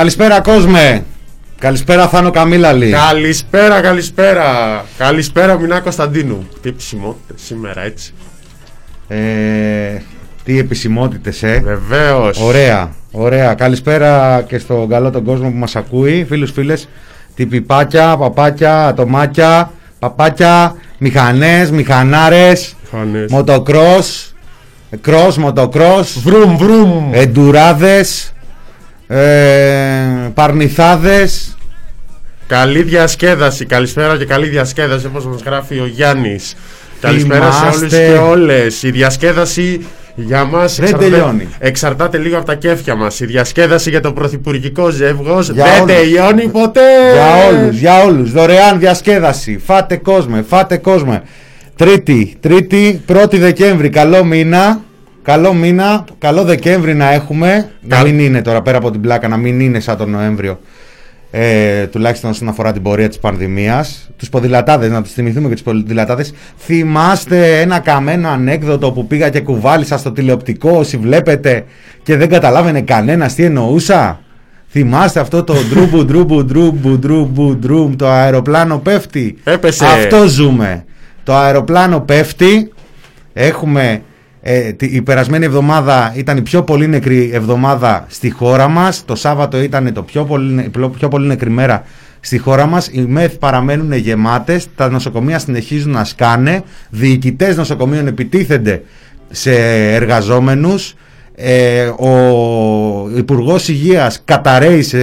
Καλησπέρα κόσμε. Καλησπέρα Θάνο Καμίλαλη. Καλησπέρα, καλησπέρα. Καλησπέρα, Μινά Κωνσταντίνου. Τι επισημότητες σήμερα, έτσι. Ε, τι επισημότητες ε. Βεβαίως. Ωραία, ωραία. Καλησπέρα και στον καλό τον κόσμο που μας ακούει. Φίλους, φίλες, τυπιπάκια, παπάκια, ατομάκια, παπάκια, μηχανές, μηχανάρες, Μηχανές. μοτοκρός, κρός, μοτοκρός, Βρουμ, βρουμ. εντουράδες, ε, παρνηθάδες, Καλή διασκέδαση. Καλησπέρα και καλή διασκέδαση, όπως μας γράφει ο Γιάννης. Καλησπέρα σε όλους Θυμάστε- και όλες. Η διασκέδαση για μας τελειώνει. εξαρτάται λίγο από τα κέφια μας. Η διασκέδαση για το πρωθυπουργικό ζεύγος Για δεν όλους. τελειώνει ποτέ. Για όλους, για όλους. Δωρεάν διασκέδαση. Φάτε κόσμο, φάτε κόσμο. Τρίτη, τρίτη, πρώτη Δεκέμβρη. Καλό μήνα. Καλό μήνα, καλό Δεκέμβρη να έχουμε. Να Καλ- μην είναι τώρα πέρα από την πλάκα, να μην είναι σαν τον Νοέμβριο. Ε, τουλάχιστον όσον αφορά την πορεία της πανδημίας. Τους ποδηλατάδες, να τους θυμηθούμε και τους ποδηλατάδες. Θυμάστε ένα καμένο ανέκδοτο που πήγα και κουβάλησα στο τηλεοπτικό Όσοι βλέπετε και δεν καταλάβαινε κανένας τι εννοούσα. Θυμάστε αυτό το ντρούμπου ντρούμπου ντρούμπου ντρούμπου ντρούμπ Το αεροπλάνο πέφτει. Έπεσε. Αυτό ζούμε. Το αεροπλάνο πέφτει. Έχουμε ε, τη- η περασμένη εβδομάδα ήταν η πιο πολύ νεκρή εβδομάδα στη χώρα μας. Το Σάββατο ήταν το πιο πολύ, νε- πλο- πιο πολύ νεκρή μέρα στη χώρα μας. Οι ΜΕΘ παραμένουν γεμάτες, τα νοσοκομεία συνεχίζουν να σκάνε, διοικητές νοσοκομείων επιτίθενται σε εργαζόμενους. Ε, ο Υπουργός Υγείας καταραίει σε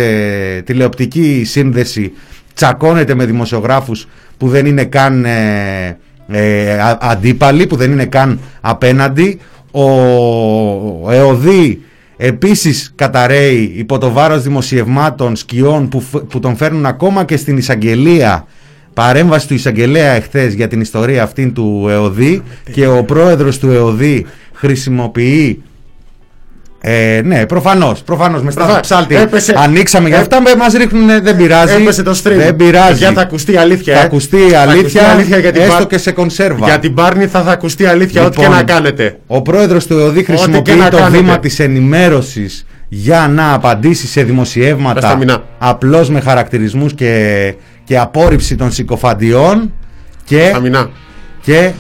τηλεοπτική σύνδεση, τσακώνεται με δημοσιογράφους που δεν είναι καν ε, ε, α- αντίπαλοι, που δεν είναι καν απέναντι. Ο ΕΟΔΗ επίσης καταραίει υπό το βάρος δημοσιευμάτων σκιών που, φ- που τον φέρνουν ακόμα και στην εισαγγελία παρέμβαση του εισαγγελέα εχθές για την ιστορία αυτή του ΕΟΔΗ και ο πρόεδρος του ΕΟΔΗ χρησιμοποιεί ε, ναι, προφανώς. Προφανώς με Προφανώς. στάθμο ψάλτη. Έπεσε. Ανοίξαμε για Ε- αυτά. Μα ρίχνουν, δεν πειράζει. Έπεσε το stream. Δεν πειράζει. Για θα ακουστεί η αλήθεια. Θα ε. ακουστεί η Θα αλήθεια, ακουστεί η για την έστω Πα- και σε κονσέρβα. Για την Πάρνη θα, θα ακουστεί η αλήθεια, ό,τι και Λοιπόν, να κάνετε. Ο πρόεδρος του ΕΟΔΗ και χρησιμοποιεί να το κάνετε. βήμα της ενημέρωσης για να απαντήσει σε Πες τα δημοσιεύματα μηνά. απλώς με χαρακτηρισμούς και, και απόρριψη των συκοφαντιών και, Αμινά. και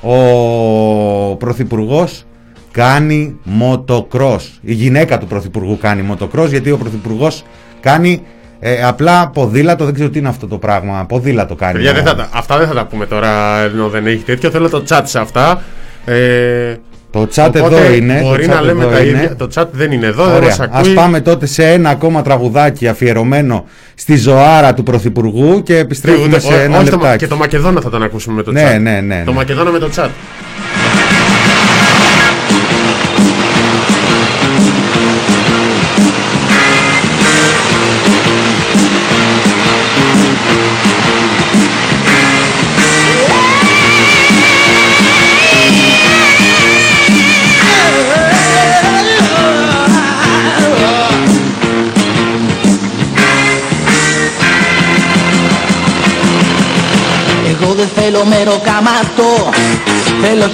ο πρωθυπουργός κάνει μοτοκρός. Η γυναίκα του πρωθυπουργού κάνει μοτοκρός γιατί ο πρωθυπουργός κάνει ε, απλά ποδήλατο, δεν ξέρω τι είναι αυτό το πράγμα. Ποδήλατο κάνει. Παιδιά, δεν θα τα- αυτά δεν θα τα πούμε τώρα ενώ δεν έχει τέτοιο. Θέλω το chat σε αυτά. Ε, Το chat οπότε εδώ είναι. Μπορεί το να chat λέμε εδώ τα είναι. ίδια. Το chat δεν είναι εδώ, δεν Ωραία. μας Ας ακούει. πάμε τότε σε ένα ακόμα τραγουδάκι αφιερωμένο στη ζωάρα του Πρωθυπουργού και επιστρέφουμε Ούτε- σε ό- ένα όχι το- λεπτάκι. και το Μακεδόνα θα τον ακούσουμε με το Ναι, chat. ναι, ναι, Το ναι. Μακεδόνα με το chat.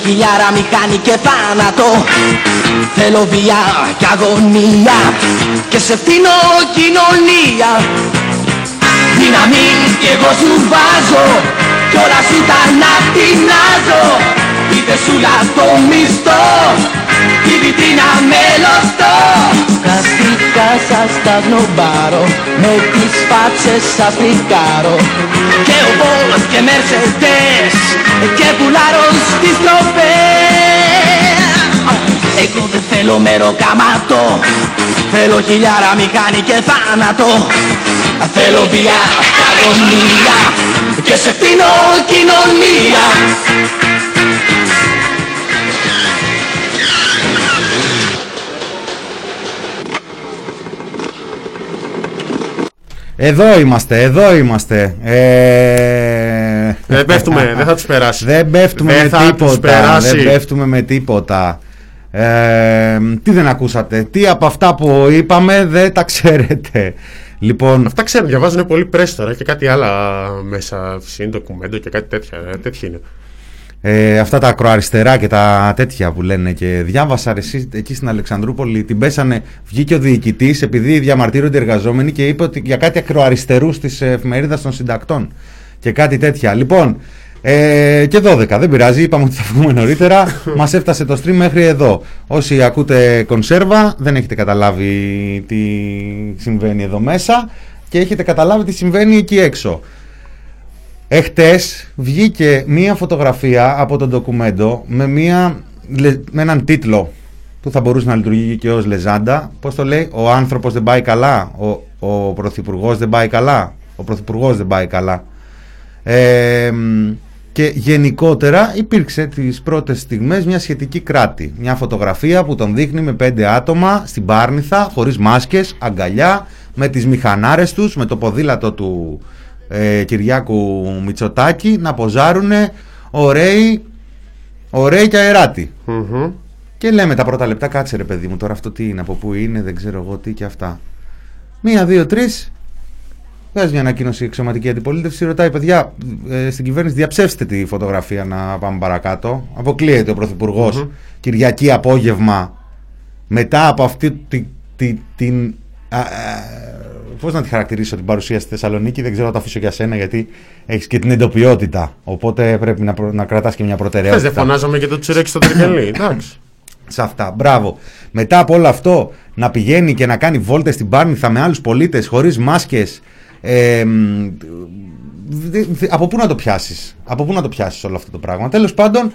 Χιλιάρα μηχάνη και θάνατο. Θέλω βία και αγωνία Και σε φτύνω κοινωνία. Δύναμη κι εγώ σου βάζω Κι όλα σου τα να τεινάζω Είτε σου το μισθό. Τη βιτρίνα με λωστό Καστικά σας τα γνωμπάρω Με τις φάτσες σας φρικάρω Και ο Βόλος και Mercedes Και πουλάρω στις τροπές Εγώ δεν θέλω μεροκάματο Θέλω χιλιάρα μηχάνη και θάνατο. Θέλω βία, αγωνία Και σε φτύνω κοινωνία Εδώ είμαστε, εδώ είμαστε. Ε... Δεν πέφτουμε, δεν θα τους περάσει. Δεν πέφτουμε Δεν με θα τους τίποτα. περάσει. Δεν πέφτουμε με τίποτα. Ε, τι δεν ακούσατε, τι από αυτά που είπαμε δεν τα ξέρετε. Λοιπόν, Αυτά ξέρουν, διαβάζουν πολύ πρέσ τώρα και κάτι άλλα μέσα, συν ντοκουμέντο και κάτι τέτοια. ε, Τέτοια είναι. Ε, αυτά τα ακροαριστερά και τα τέτοια που λένε και διάβασα ρε, εσύ, εκεί στην Αλεξανδρούπολη την πέσανε, βγήκε ο διοικητής επειδή διαμαρτύρονται οι εργαζόμενοι και είπε ότι για κάτι ακροαριστερούς της εφημερίδας των συντακτών και κάτι τέτοια. Λοιπόν, ε, και 12, δεν πειράζει, είπαμε ότι θα βγούμε νωρίτερα. Μας έφτασε το stream μέχρι εδώ. Όσοι ακούτε κονσέρβα, δεν έχετε καταλάβει τι συμβαίνει εδώ μέσα και έχετε καταλάβει τι συμβαίνει εκεί έξω. Εχτες βγήκε μία φωτογραφία από το ντοκουμέντο με, μία, λε- με έναν τίτλο που θα μπορούσε να λειτουργεί και ως λεζάντα. Πώς το λέει, ο άνθρωπος δεν πάει καλά, ο, ο πρωθυπουργός δεν πάει καλά, ο πρωθυπουργός δεν πάει καλά. Ε, μ, και γενικότερα υπήρξε τις πρώτες στιγμές μια σχετική κράτη. Μια φωτογραφία που τον δείχνει με πέντε άτομα στην Πάρνηθα, χωρίς μάσκες, αγκαλιά, με τις μηχανάρες τους, με το ποδήλατο του ε, Κυριάκου Μητσοτάκη να ποζάρουνε ωραίοι, ωραίοι και αεράτοι. Μμμ. Και λέμε τα πρώτα λεπτά, κάτσε ρε παιδί μου, τώρα αυτό τι είναι, από πού είναι, δεν ξέρω εγώ τι και αυτά. Μία, δύο, τρεις. Βγάζει μια ανακοίνωση η εξωματική αντιπολίτευση, ρωτάει παιδιά ε, στην κυβέρνηση διαψεύστε τη φωτογραφία να πάμε παρακάτω. Αποκλείεται ο πρωθυπουργο Μμμ. Κυριακή απόγευμα μετά από αυτή τη, τη- την. Α, α, πώς να τη χαρακτηρίσω την παρουσία στη Θεσσαλονίκη, δεν ξέρω να το αφήσω για σένα γιατί έχεις και την εντοπιότητα. Οπότε πρέπει να, προ- να κρατάς και μια Χθες προτεραιότητα. δεν φωνάζαμε και το τσιρέκι στο τρικελί. Εντάξει. σε αυτά. Μπράβο. Μετά από όλο αυτό να πηγαίνει και να κάνει βόλτες στην Πάρνηθα με άλλους πολίτες χωρίς μάσκες. Ε, μ, δε- δε- από πού να το πιάσεις; Από πού να το πιάσεις όλο αυτό το πράγμα; Τέλος πάντων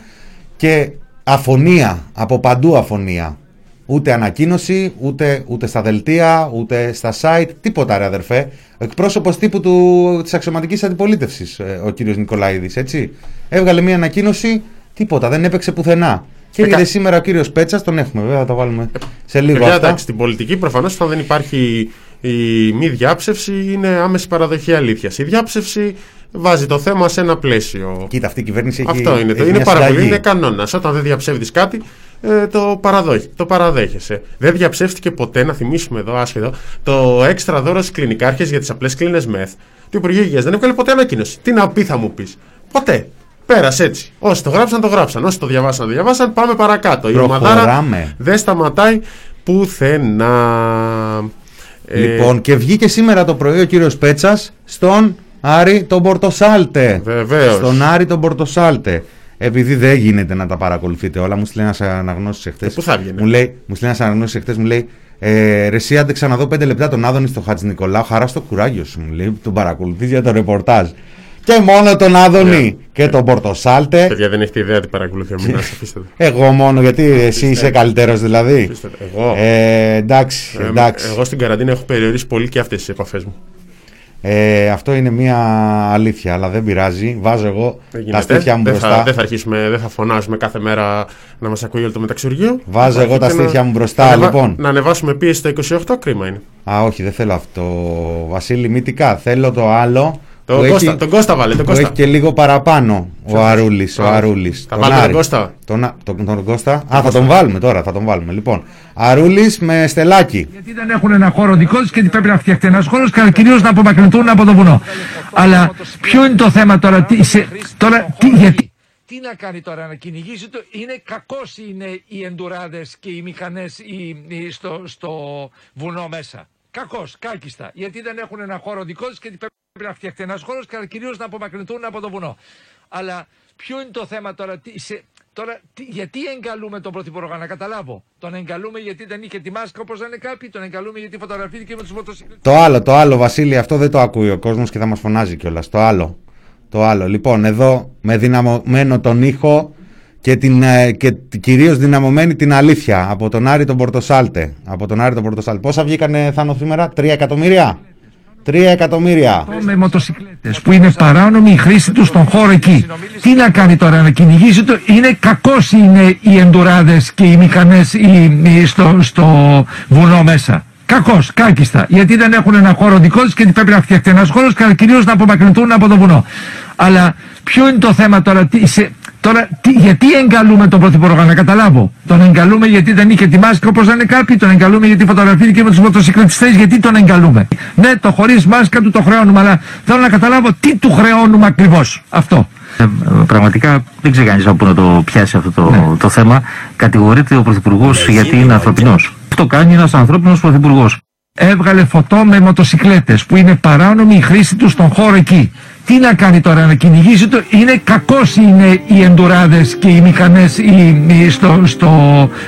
και αφωνία. Από παντού αφωνία. Ούτε ανακοίνωση, ούτε, ούτε στα δελτία, ούτε στα site, τίποτα ρε αδερφέ. Ο εκπρόσωπος τύπου του, της αξιωματικής αντιπολίτευσης, ε, ο κύριος Νικολαίδης, έτσι. Έβγαλε μια ανακοίνωση, τίποτα, δεν έπαιξε πουθενά. Και Ε, κα- έρχεται σήμερα ο κύριος Πέτσας, τον έχουμε βέβαια, θα το βάλουμε σε λίγο Παιδιά, αυτά. εντάξει, στην πολιτική προφανώς όταν δεν υπάρχει η μη διάψευση είναι άμεση παραδοχή αλήθειας. Η διάψευση βάζει το θέμα σε ένα πλαίσιο. Κοίτα, αυτή η κυβέρνηση έχει Αυτό είναι. Το έχει είναι μια πάρα πολύ. συνταγή. Είναι κανόνας. Όταν δεν διαψεύδεις κάτι, ε, το, παραδόχ- το παραδέχεσαι. Δεν διαψεύστηκε ποτέ, να θυμίσουμε εδώ, άσχετο, το έξτρα δώρο στις κλινικάρχες για τις απλές κλίνες μεθ. Το Υπουργείο Υγείας δεν έβγαλε ποτέ ανακοίνωση. Τι να πει, θα μου πεις. Ποτέ. Πέρασε έτσι. Όσοι το γράψαν, το γράψαν. Όσοι το διαβάσαν, το διαβάσαν. Πάμε παρακάτω. Η ομαδάρα Προχωράμε. δεν σταματάει πουθενά. Ε, Λοιπόν, και βγήκε σήμερα το πρωί ο κύριος Πέτσας στον Άρη τον Πορτοσάλτε. Βεβαίως. Στον Άρη τον Πορτοσάλτε. Επειδή δεν γίνεται να τα παρακολουθείτε όλα, μου στείλει ένας αναγνώστης εχθές. Ε, πού θα έβγαινε; Μου λέει, μου στείλει ένας αναγνώστης εχθές, μου λέει, ε, ρε, εσύ άντεξα να δω πέντε λεπτά τον Άδωνη στο Χατζη Νικολάου. Χαρά στο κουράγιο σου, μου λέει, τον παρακολουθείς για το ρεπορτάζ. Και μόνο τον Άδωνη και τον Πορτοσάλτε. Παιδιά δεν έχετε ιδέα τι παρακολουθεί ο Μινάς, αφήστε το. Εγώ μόνο, γιατί εσύ είσαι καλύτερος δηλαδή. Αφήστε το. Εγώ. Ε, εντάξει, Ε, εντάξει. Εγώ στην καραντίνα έχω περιορίσει πολύ και αυτές τις επαφές μου. Ε, αυτό είναι μια αλήθεια, αλλά δεν πειράζει. Βάζω εγώ Δεν τα γίνεται. στήθια μου δεν μπροστά. Θα, δεν θα αρχίσουμε, δεν θα φωνάζουμε κάθε μέρα να μας ακούει όλο το μεταξυργείο. Βάζω εγώ τα Και να- στήθια μου μπροστά, να ανεβα- λοιπόν. Να ανεβάσουμε πίεση στο 28, κρίμα είναι. Α, όχι, δεν θέλω αυτό. Βασίλη, μυτικά. Θέλω το άλλο. Το που Κώστα, έχει, τον Κώστα βάλε, τον που Κώστα. έχει και λίγο παραπάνω ο Αρούλης. Ο Α, Αρούλης. θα Τον βάλουμε τον Άρη. Κώστα. Τον, Α- τον, τον Κώστα. Α, θα τον βάλουμε τώρα. Θα τον βάλουμε. Λοιπόν, Αρούλης με στελάκι. Γιατί δεν έχουν ένα χώρο δικό τους και ότι πρέπει να φτιαχτεί ένα χώρος και κυρίως να απομακρυνθούν από το βουνό. Αλλά ποιο είναι το θέμα τώρα, τι, σε, τώρα τι, γιατί. Τι να κάνει τώρα, να κυνηγήσει το. Είναι κακός είναι οι εντουράδες και οι μηχανές στο, στο βουνό μέσα. Κακός, κάκιστα. Γιατί δεν έχουν ένα χώρο δικό τους και ότι πρέπει να φτιαχτεί ένας χώρος και κυρίως να απομακρυνθούν από το βουνό. Αλλά ποιο είναι το θέμα τώρα, τι, σε, τώρα τι, γιατί εγκαλούμε τον Πρωθυπουργό, να καταλάβω. Τον εγκαλούμε γιατί δεν είχε τη μάσκα όπως λένε κάποιοι, τον εγκαλούμε γιατί φωτογραφήθηκε με τους μοτοσυκλέτες. Το άλλο, το άλλο, Βασίλη, αυτό δεν το ακούει ο κόσμος και θα μας φωνάζει κιόλας. Το άλλο. Το άλλο. Λοιπόν, εδώ με δυναμωμένο τον ήχο και, την, ε, και κυρίως δυναμωμένη την αλήθεια από τον Άρη τον Πορτοσάλτε. Από τον Άρη τον Πορτοσάλτε. Πόσα βγήκανε Θάνο σήμερα, 3 εκατομμύρια; 3 εκατομμύρια. Με μοτοσυκλέτες που είναι παράνομη η χρήση τους στον χώρο εκεί. Τι να κάνει τώρα, να κυνηγήσει το. Είναι κακός είναι οι εντουράδες και οι μηχανές στο, στο βουνό μέσα. Κακώ, κάκιστα. Γιατί δεν έχουν ένα χώρο δικός τους και πρέπει να φτιαχτεί ένας χώρος και κυρίως να απομακρυνθούν από το βουνό. Αλλά ποιο είναι το θέμα τώρα, τι, σε, τώρα τι, γιατί εγκαλούμε τον Πρωθυπουργό, να καταλάβω. Τον εγκαλούμε γιατί δεν είχε τη μάσκα όπως λένε κάποιοι, τον εγκαλούμε γιατί φωτογραφήθηκε με τους μοτοσυκλετιστές, γιατί τον εγκαλούμε. Ναι, το χωρίς μάσκα του το χρεώνουμε, αλλά θέλω να καταλάβω τι του χρεώνουμε ακριβώς. Αυτό. Ε, πραγματικά δεν ξέρει κανείς από πού να το πιάσει αυτό το, Ναι. το θέμα. Κατηγορείται ο Πρωθυπουργός γιατί είναι ανθρωπινός. Αυτό κάνει ένας ανθρώπινος Πρωθυπουργός. έβγαλε φωτό με μοτοσυκλέτες που είναι παράνομη η χρήση του στον χώρο εκεί. Τι να κάνει τώρα να κυνηγήσει το, είναι κακός είναι οι εντουράδες και οι μηχανές οι, οι- στο, στο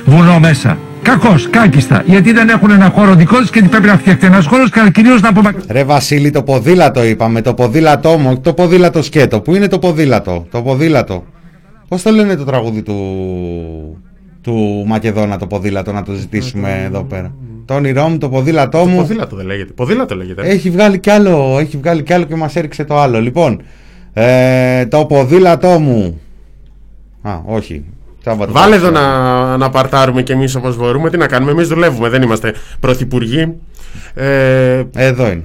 βουνό μέσα. Κακός, κάκιστα, γιατί δεν έχουν ένα χώρο δικό τους και πρέπει να φτιαχτεί ένας χώρος και κυρίως να απομακρυνθούν. Ρε Βασίλη, το ποδήλατο είπαμε, το ποδήλατό μου, όχι το ποδήλατο σκέτο. Πού είναι το ποδήλατο, το ποδήλατο; Πώς το λένε το τραγούδι του, του Μακεδόνα το ποδήλατο, να το ζητήσουμε εδώ πέρα. Το όνειρό μου, το ποδήλατό μου. Ποδήλατο δεν λέγεται. Ποδήλατο λέγεται. Έχει βγάλει κι άλλο, έχει βγάλει κι άλλο και μας έριξε το άλλο. Λοιπόν, ε, το ποδήλατό μου. Α, όχι. Σάββατο Βάλε εδώ Παρασκευή. να, να παρτάρουμε κι εμείς όπως μπορούμε. Τι να κάνουμε, εμείς δουλεύουμε, δεν είμαστε πρωθυπουργοί. Ε, Εδώ είναι.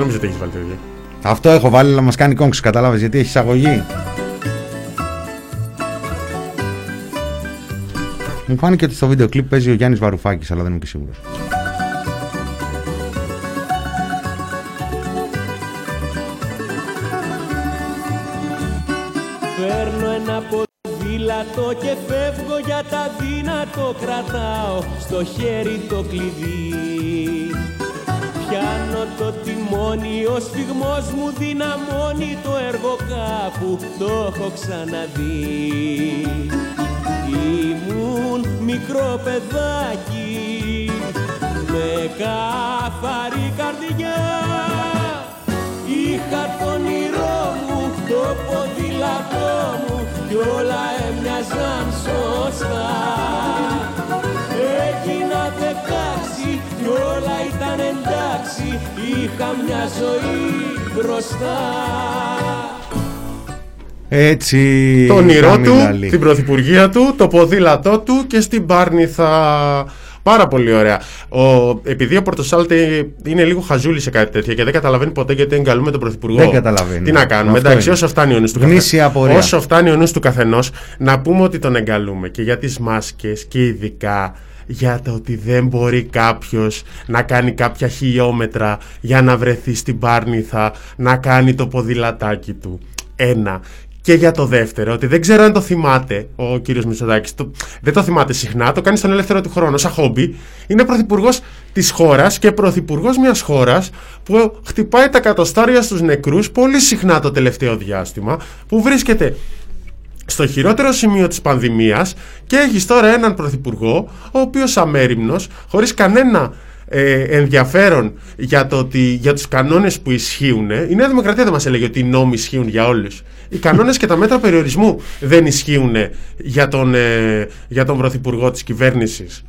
Νομίζω ότι έχεις βάλει το ίδιο. Αυτό έχω βάλει να μας κάνει κόγκς, κατάλαβες γιατί έχεις εισαγωγή. Μου φάνηκε ότι στο βίντεο κλιπ παίζει ο Γιάννης Βαρουφάκης, αλλά δεν είμαι και σίγουρος. Παίρνω ένα ποδήλατο και φεύγω για τα δύνατο Κρατάω στο χέρι το κλειδί Πιάνω το τιμόνι, ο σφιγμός μου δυναμώνει Το έργο κάπου. Το έχω ξαναδεί. Ήμουν μικρό παιδάκι με καθαρή καρδιά. Είχα το όνειρό μου, το ποδήλατό μου κι όλα έμοιαζαν σωστά. Έγινα δεκάξι κι όλα ήταν εντάξει, είχα μια ζωή μπροστά. Έτσι. το όνειρό θα του, μιλάει. την πρωθυπουργία του, το ποδήλατό του και στην Πάρνηθα. Πάρα πολύ ωραία. Ο, επειδή ο Πορτοσάλτη είναι λίγο χαζούλη σε κάτι τέτοιο και δεν καταλαβαίνει ποτέ γιατί εγκαλούμε τον Πρωθυπουργό. Δεν καταλαβαίνει. Τι να κάνουμε. Αυτό Εντάξει, είναι. όσο φτάνει ο νους του Γνήσια καθε- απορία. Όσο φτάνει ο νους του καθενός, να πούμε ότι τον εγκαλούμε και για τις μάσκες και ειδικά για το ότι δεν μπορεί κάποιος να κάνει κάποια χιλιόμετρα για να βρεθεί στην Πάρνηθα να κάνει το ποδηλατάκι του. Ένα. Και για το δεύτερο, ότι δεν ξέρω αν το θυμάται ο κύριος Μητσοτάκης, το, δεν το θυμάται συχνά, το κάνει στον ελεύθερο του χρόνο, σαν χόμπι. Είναι πρωθυπουργός της χώρας και πρωθυπουργός μιας χώρας που χτυπάει τα κατοστάρια στους νεκρούς πολύ συχνά το τελευταίο διάστημα, που βρίσκεται στο χειρότερο σημείο της πανδημίας και έχεις τώρα έναν πρωθυπουργό ο οποίος αμέριμνος, χωρίς κανένα ε, ενδιαφέρον για, το ότι, για τους κανόνες που ισχύουν η Νέα Δημοκρατία δεν μας έλεγε ότι οι νόμοι ισχύουν για όλους οι κανόνες και τα μέτρα περιορισμού δεν ισχύουν για τον, ε, για τον πρωθυπουργό της κυβέρνησης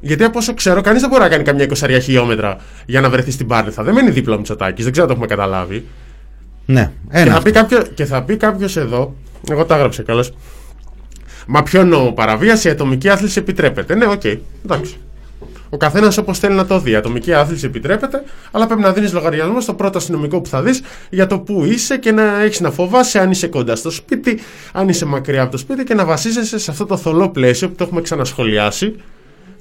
γιατί από όσο ξέρω, κανείς δεν μπορεί να κάνει καμιά 20 χιλιόμετρα για να βρεθεί στην Πάρνηθα. Δεν μένει δίπλα ο Μητσοτάκης, δεν ξέρω αν το έχουμε καταλάβει. Ναι, Και ένα. θα, πει κάποιο, και θα πει κάποιος εδώ, εγώ τα έγραψα καλώ. Μα ποιο νόμο παραβίασε, η ατομική άθληση επιτρέπεται. Ναι, οκ, εντάξει. Ο καθένας όπως θέλει να το δει. Η ατομική άθληση επιτρέπεται, αλλά πρέπει να δίνεις λογαριασμό στο πρώτο αστυνομικό που θα δεις για το που είσαι και να έχεις να φοβάσαι αν είσαι κοντά στο σπίτι, αν είσαι μακριά από το σπίτι και να βασίζεσαι σε αυτό το θολό πλαίσιο που το έχουμε ξανασχολιάσει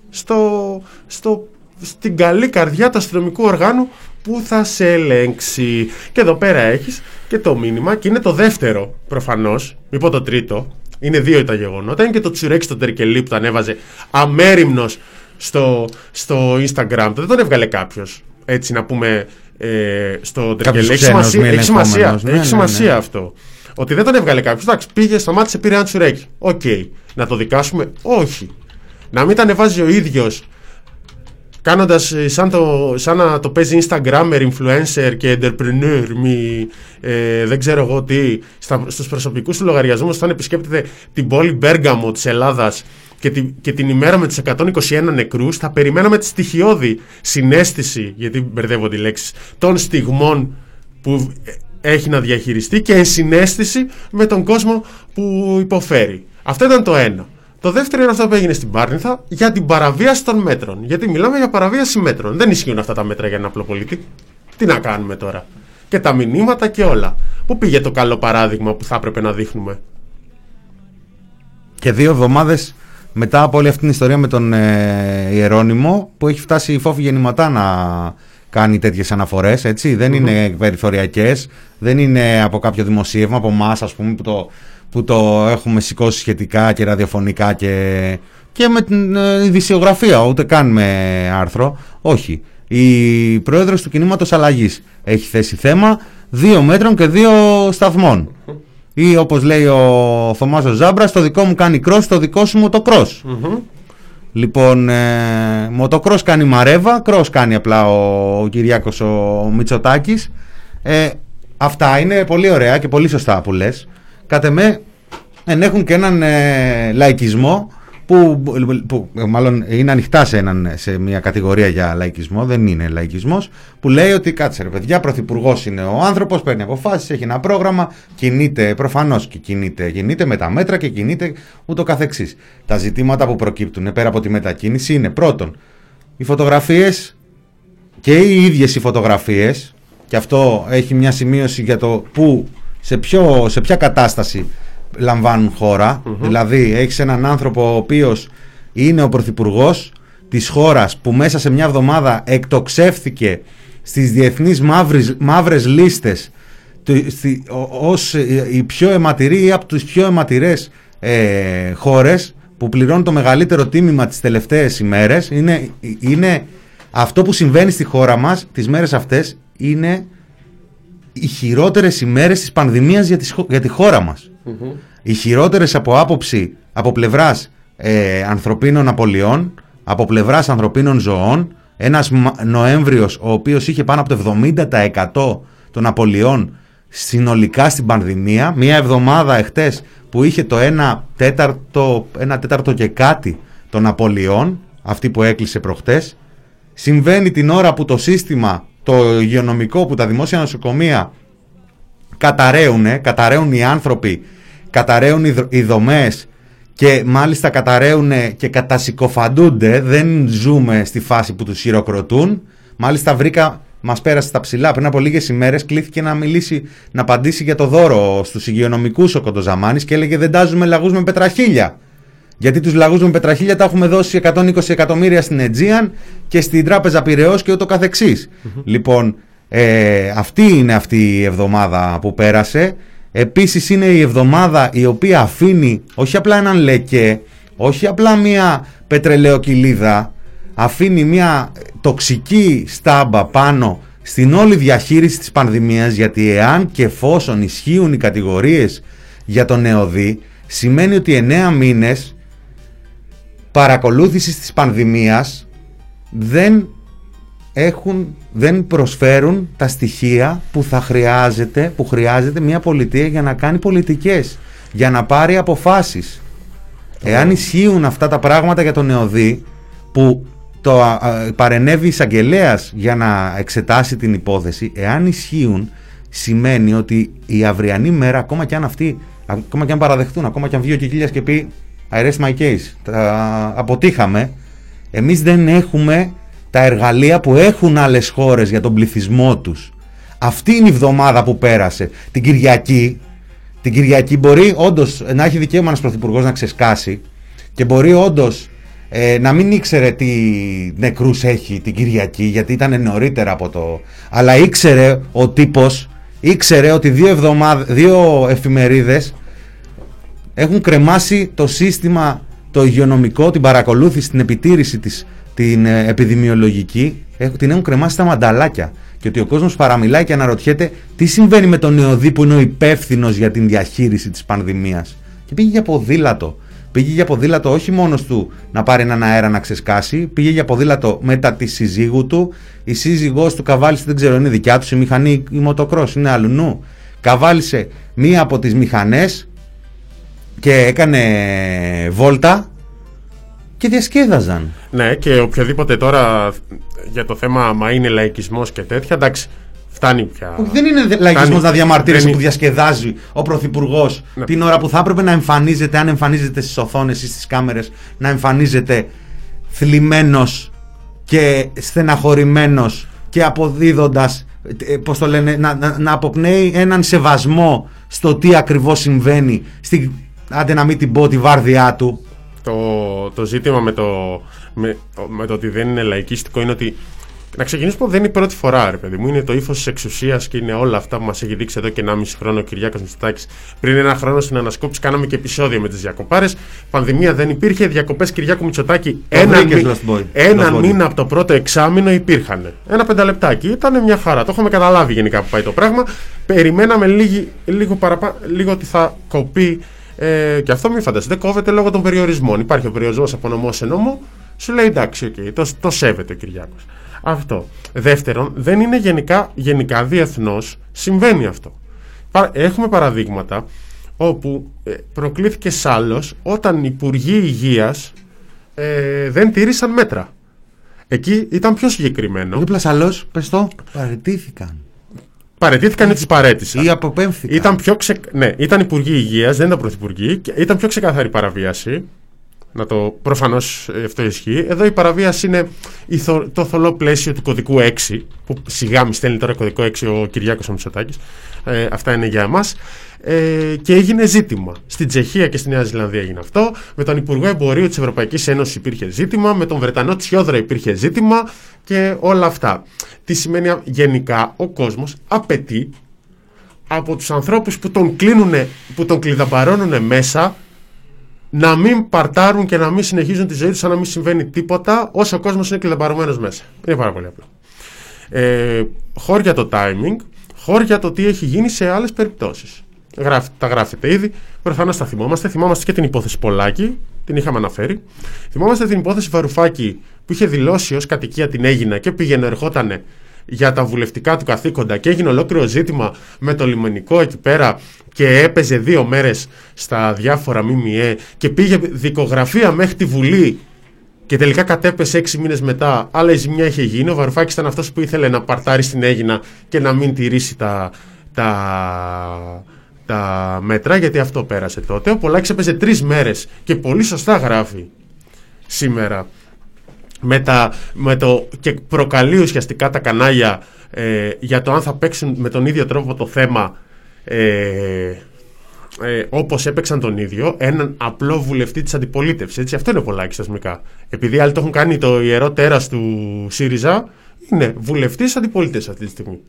στο, στο, στην καλή καρδιά του αστυνομικού οργάνου που θα σε ελέγξει; Και εδώ πέρα έχεις και το μήνυμα και είναι το δεύτερο προφανώς, μη πω το τρίτο, είναι δύο τα γεγονότα, είναι και το τσουρέκι στο Τερκενλή που το ανέβαζε αμέριμνος στο, στο Instagram του, δεν τον έβγαλε κάποιος έτσι να πούμε ε, στο Τερκενλή. Έχει ξένος σημασία, μη έχει σημασία, ελεγχόμενος. Ναι, έχει ναι, σημασία ναι. αυτό. Ότι δεν τον έβγαλε κάποιος. Εντάξει, πήγε, σταμάτησε, πήρε ένα τσουρέκι. Οκ. Να το δικάσουμε, όχι. Να μην τα ανεβάζει ο ίδιος κάνοντας σαν, το, σαν να το παίζει Instagrammer, influencer και entrepreneur, μη, ε, δεν ξέρω εγώ τι, στα, στους προσωπικούς του λογαριασμούς όταν επισκέπτεται την πόλη Μπέργαμο της Ελλάδας και, τη, και την ημέρα με τις 121 νεκρούς θα περιμέναμε τη στοιχειώδη συνέστηση, γιατί μπερδεύονται οι λέξεις, των στιγμών που ε, έχει να διαχειριστεί και ενσυναίσθηση με τον κόσμο που υποφέρει. Αυτό ήταν το ένα. Το δεύτερο είναι αυτό που έγινε στην Πάρνηθα για την παραβίαση των μέτρων. Γιατί μιλάμε για παραβίαση μέτρων. Δεν ισχύουν αυτά τα μέτρα για ένα απλό πολίτη. Τι να κάνουμε τώρα; Και τα μηνύματα και όλα. Πού πήγε το καλό παράδειγμα που θα έπρεπε να δείχνουμε; Και δύο εβδομάδες μετά από όλη αυτή την ιστορία με τον ε, Ιερώνυμο, που έχει φτάσει η Φόφη γεννηματά να κάνει τέτοιες αναφορές, έτσι. Δεν είναι περιθωριακές, δεν είναι από κάποιο δημοσίευμα, από εμάς, ας πούμε, που το, που το έχουμε σηκώσει σχετικά και ραδιοφωνικά και, και με την ε, ειδησιογραφία, ούτε καν με άρθρο. Όχι. Η πρόεδρος του κινήματος αλλαγής έχει θέσει θέμα δύο μέτρων και δύο σταθμών. Ή όπως λέει ο Θωμάς ο Ζάμπρας, το δικό μου κάνει κρός, το δικό σου μοτοκρός. Λοιπόν, ε, μοτοκρός κάνει Μαρέβα, κρός κάνει απλά ο, ο Κυριάκος ο Μητσοτάκης. Ε, αυτά είναι πολύ ωραία και πολύ σωστά που λες. Κατ' εμέ ενέχουν και έναν ε, λαϊκισμό που, που μάλλον είναι ανοιχτά σε, έναν, σε μια κατηγορία για λαϊκισμό, δεν είναι λαϊκισμός, που λέει ότι κάτσε ρε παιδιά, πρωθυπουργός είναι ο άνθρωπος, παίρνει αποφάσεις, έχει ένα πρόγραμμα, κινείται, προφανώς και κινείται, κινείται με τα μέτρα και κινείται ούτω καθεξής. Τα ζητήματα που προκύπτουν πέρα από τη μετακίνηση είναι πρώτον, οι φωτογραφίες και οι ίδιες οι φωτογραφίες, και αυτό έχει μια σημείωση για το που, σε, ποιο, σε ποια κατάσταση λαμβάνουν Δηλαδή, έχεις έναν άνθρωπο ο οποίος είναι ο πρωθυπουργός της χώρας που μέσα σε μια εβδομάδα εκτοξεύθηκε στις διεθνείς μαύρες, μαύρες λίστες ως η πιο αιματηρή ή από τις πιο αιματηρές ε, χώρες που πληρώνουν το μεγαλύτερο τίμημα τις τελευταίες ημέρες. Είναι, είναι αυτό που συμβαίνει στη χώρα μας τις μέρες αυτές είναι οι χειρότερες ημέρες της πανδημίας για, για τη χώρα μας. Οι χειρότερες από άποψη, από πλευράς ε, ανθρωπίνων απολειών, από πλευράς ανθρωπίνων ζωών, ένας Νοέμβριος ο οποίος είχε πάνω από το 70% των απολειών συνολικά στην πανδημία, μία εβδομάδα εχθές που είχε το 1 τέταρτο, ένα τέταρτο και κάτι των απολειών, αυτή που έκλεισε προχτές, συμβαίνει την ώρα που το σύστημα, το υγειονομικό, που τα δημόσια νοσοκομεία καταραίουν, καταραίουν οι άνθρωποι καταραίουν οι δομές και μάλιστα καταραίουν και κατασυκοφαντούνται, δεν ζούμε στη φάση που τους χειροκροτούν. Μάλιστα βρήκα, μας πέρασε στα ψηλά πριν από λίγες ημέρες, κλήθηκε να μιλήσει, να απαντήσει για το δώρο στους υγειονομικούς ο Κοντοζαμάνης και έλεγε δεν τάζουμε λαγούς με πετραχίλια. Γιατί τους λαγούς με πετραχίλια τα έχουμε δώσει 120 εκατομμύρια στην Αιτζίαν και στην Τράπεζα Πυραιός και ούτω Λοιπόν, ε, αυτή είναι αυτή η εβδομάδα που πέρασε. Επίσης είναι η εβδομάδα η οποία αφήνει όχι απλά έναν λεκέ, όχι απλά μια πετρελαιοκυλίδα, αφήνει μια τοξική στάμπα πάνω στην όλη διαχείριση της πανδημίας γιατί εάν και εφόσον ισχύουν οι κατηγορίες για τον νεοδί σημαίνει ότι 9 μήνες παρακολούθησης της πανδημίας δεν έχουν, δεν προσφέρουν τα στοιχεία που θα χρειάζεται, που χρειάζεται μια πολιτεία για να κάνει πολιτικές, για να πάρει αποφάσεις. Εάν ισχύουν αυτά τα πράγματα για τον νεοδί που το παρενέβη εισαγγελέας για να εξετάσει την υπόθεση, εάν ισχύουν, σημαίνει ότι η αυριανή μέρα, ακόμα και αν αυτοί, ακόμα και αν παραδεχτούν, ακόμα και αν βγει ο Κικίλιας και πει I rest my case, τα αποτύχαμε, εμείς δεν έχουμε τα εργαλεία που έχουν άλλες χώρες για τον πληθυσμό τους. Αυτή είναι η εβδομάδα που πέρασε. Την Κυριακή, την Κυριακή μπορεί όντως να έχει δικαίωμα ένας πρωθυπουργός να ξεσκάσει και μπορεί όντως ε, να μην ήξερε τι νεκρούς έχει την Κυριακή γιατί ήταν νωρίτερα από το... Αλλά ήξερε ο τύπος, ήξερε ότι δύο, εβδομάδες, δύο εφημερίδες έχουν κρεμάσει το σύστημα το υγειονομικό, την παρακολούθηση, την επιτήρηση της την ε, επιδημιολογική, την έχουν κρεμάσει στα μανταλάκια. Και ότι ο κόσμος παραμιλάει και αναρωτιέται τι συμβαίνει με τον νεοδί που είναι ο υπεύθυνος για την διαχείριση της πανδημίας. Και πήγε για ποδήλατο. Πήγε για ποδήλατο όχι μόνος του να πάρει έναν αέρα να ξεσκάσει, πήγε για ποδήλατο μετά τη συζύγου του. Η σύζυγός του καβάλισε, δεν ξέρω, είναι δικιά τους η μηχανή, η μοτοκρό, είναι αλλού νου. Καβάλισε μία από τις μηχανές και έκανε βόλτα και διασκέδαζαν. Ναι, και οποιοδήποτε τώρα για το θέμα μα είναι λαϊκισμός και τέτοια, εντάξει, Φτάνει πια. Όχι, δεν είναι λαϊκισμό Φτάνει- να διαμαρτύρεσαι δεν που είναι- διασκεδάζει ο Πρωθυπουργός Ναι. την ώρα που θα έπρεπε να εμφανίζεται, αν εμφανίζεται στις οθόνες ή στις κάμερες, να εμφανίζεται θλιμμένος και στεναχωρημένος και αποδίδοντας. Πώς το λένε, να, να, να αποπνέει έναν σεβασμό στο τι ακριβώς συμβαίνει στην, άντε να μην την πω τη βάρδιά του Το, το ζήτημα με το, με, με το ότι δεν είναι λαϊκίστικο είναι ότι. Να ξεκινήσουμε που δεν είναι η πρώτη φορά, ρε παιδί μου. Είναι το ύφος της εξουσίας και είναι όλα αυτά που μας έχει δείξει εδώ και 1,5 χρόνο ο Κυριάκος Μητσοτάκης. Πριν ένα χρόνο στην ανασκόπηση κάναμε και επεισόδιο με τις διακοπάρες. Πανδημία δεν υπήρχε. Διακοπές Κυριάκου Μητσοτάκη έναν, βρήκες, μη- Lost Boy. έναν Lost Boy. μήνα από το πρώτο εξάμηνο υπήρχαν. Ένα πενταλεπτάκι. Ήταν μια χαρά. Το έχουμε καταλάβει γενικά που πάει το πράγμα. Περιμέναμε λίγη, λίγο, παραπά, λίγο ότι θα κοπεί. Ε, και αυτό μην φανταστείτε, κόβεται λόγω των περιορισμών. Υπάρχει ο περιορισμός από νομό σε νόμο. Σου λέει εντάξει, οκ, το, το σέβεται ο Κυριάκος. Αυτό. Δεύτερον, δεν είναι γενικά, γενικά διεθνώς συμβαίνει αυτό. Πα- Έχουμε παραδείγματα όπου ε, προκλήθηκε σάλος όταν οι υπουργοί υγείας ε, δεν τήρησαν μέτρα. Εκεί ήταν πιο συγκεκριμένο. Ο Πλασαλός, πες το, παραιτήθηκαν Παρετήθηκαν ή του παρέτησαν. ή αποπέμφθηκαν. Ήταν πιο ξε... ναι, ήταν υπουργοί υγείας, δεν ήταν πρωθυπουργοί και ήταν πιο ξεκαθαρή παραβίαση. Να το προφανώς αυτό ισχύει. Εδώ η παραβίαση είναι η θο- το θολό πλαίσιο του κωδικού 6, που σιγά μη στέλνει τώρα κωδικό 6 ο Κυριάκος Μητσοτάκης. Ε, αυτά είναι για εμάς. Ε, και έγινε ζήτημα. Στην Τσεχία και στη Νέα Ζηλανδία έγινε αυτό. Με τον Υπουργό Εμπορίου της Ευρωπαϊκής Ένωσης υπήρχε ζήτημα. Με τον Βρετανό Τσιόδρα υπήρχε ζήτημα. Και όλα αυτά. Τι σημαίνει α- γενικά ο κόσμος απαιτεί από τους ανθρώπους που τον κλείνουνε, που τον κλειδαμπαρώνουν μέσα να μην παρτάρουν και να μην συνεχίζουν τη ζωή τους σαν να μην συμβαίνει τίποτα όσο ο κόσμος είναι κλειδαμπαρωμένος μέσα. Είναι πάρα πολύ απλό. Ε, χώρια το timing, χώρια το τι έχει γίνει σε άλλες περιπτώσεις. Γράφει, τα γράφετε ήδη, προφανώς τα θυμόμαστε. Θυμόμαστε και την υπόθεση Πολάκη, την είχαμε αναφέρει. Θυμόμαστε την υπόθεση Βαρουφάκη που είχε δηλώσει ως κατοικία την Έγινα και πήγαινε ερχότανε για τα βουλευτικά του καθήκοντα και έγινε ολόκληρο ζήτημα με το λιμενικό εκεί πέρα και έπαιζε δύο μέρες στα διάφορα ΜΜΕ και πήγε δικογραφία μέχρι τη Βουλή και τελικά κατέπεσε έξι μήνες μετά, αλλά η ζημιά είχε γίνει. Ο Βαρουφάκης ήταν αυτός που ήθελε να παρτάρει στην Έγινα και να μην τηρήσει τα, τα, τα μέτρα, γιατί αυτό πέρασε τότε. Ο Πολάκης έπαιζε τρεις μέρες και πολύ σωστά γράφει σήμερα. Με, τα, με το, και προκαλεί ουσιαστικά τα κανάλια ε, για το αν θα παίξουν με τον ίδιο τρόπο το θέμα ε, ε, όπως έπαιξαν τον ίδιο έναν απλό βουλευτή της αντιπολίτευσης. Έτσι, αυτό είναι πολλά θεσμικά επειδή άλλοι το έχουν κάνει το ιερό τέρας του ΣΥΡΙΖΑ είναι βουλευτής αντιπολίτευσης αυτή τη στιγμή.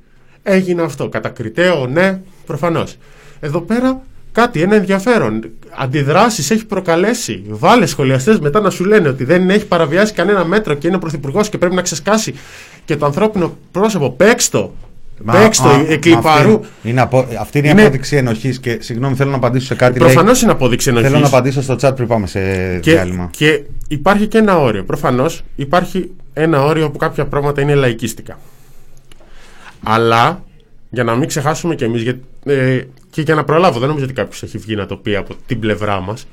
Έγινε αυτό, κατακριτέο ναι, προφανώς εδώ πέρα κάτι, ένα ενδιαφέρον. Αντιδράσεις έχει προκαλέσει. Βάλε σχολιαστές μετά να σου λένε ότι δεν έχει παραβιάσει κανένα μέτρο και είναι πρωθυπουργός και πρέπει να ξεσκάσει και το ανθρώπινο πρόσωπο. Παίξ το. Μα- Παίξ το, α, εκλυπαρού. Αυτή είναι, απο- αυτή είναι η Είναι- απόδειξη ενοχής και συγγνώμη, θέλω να απαντήσω σε κάτι. Προφανώς λέει- είναι απόδειξη ενοχής. Θέλω να απαντήσω στο chat πριν πάμε σε και, διάλειμμα. και υπάρχει και ένα όριο. Προφανώς υπάρχει ένα όριο που κάποια πράγματα είναι λαϊκίστικα. Αλλά για να μην ξεχάσουμε κι εμείς, ε, και για να προλάβω, δεν νομίζω ότι κάποιος έχει βγει να το πει από την πλευρά μας.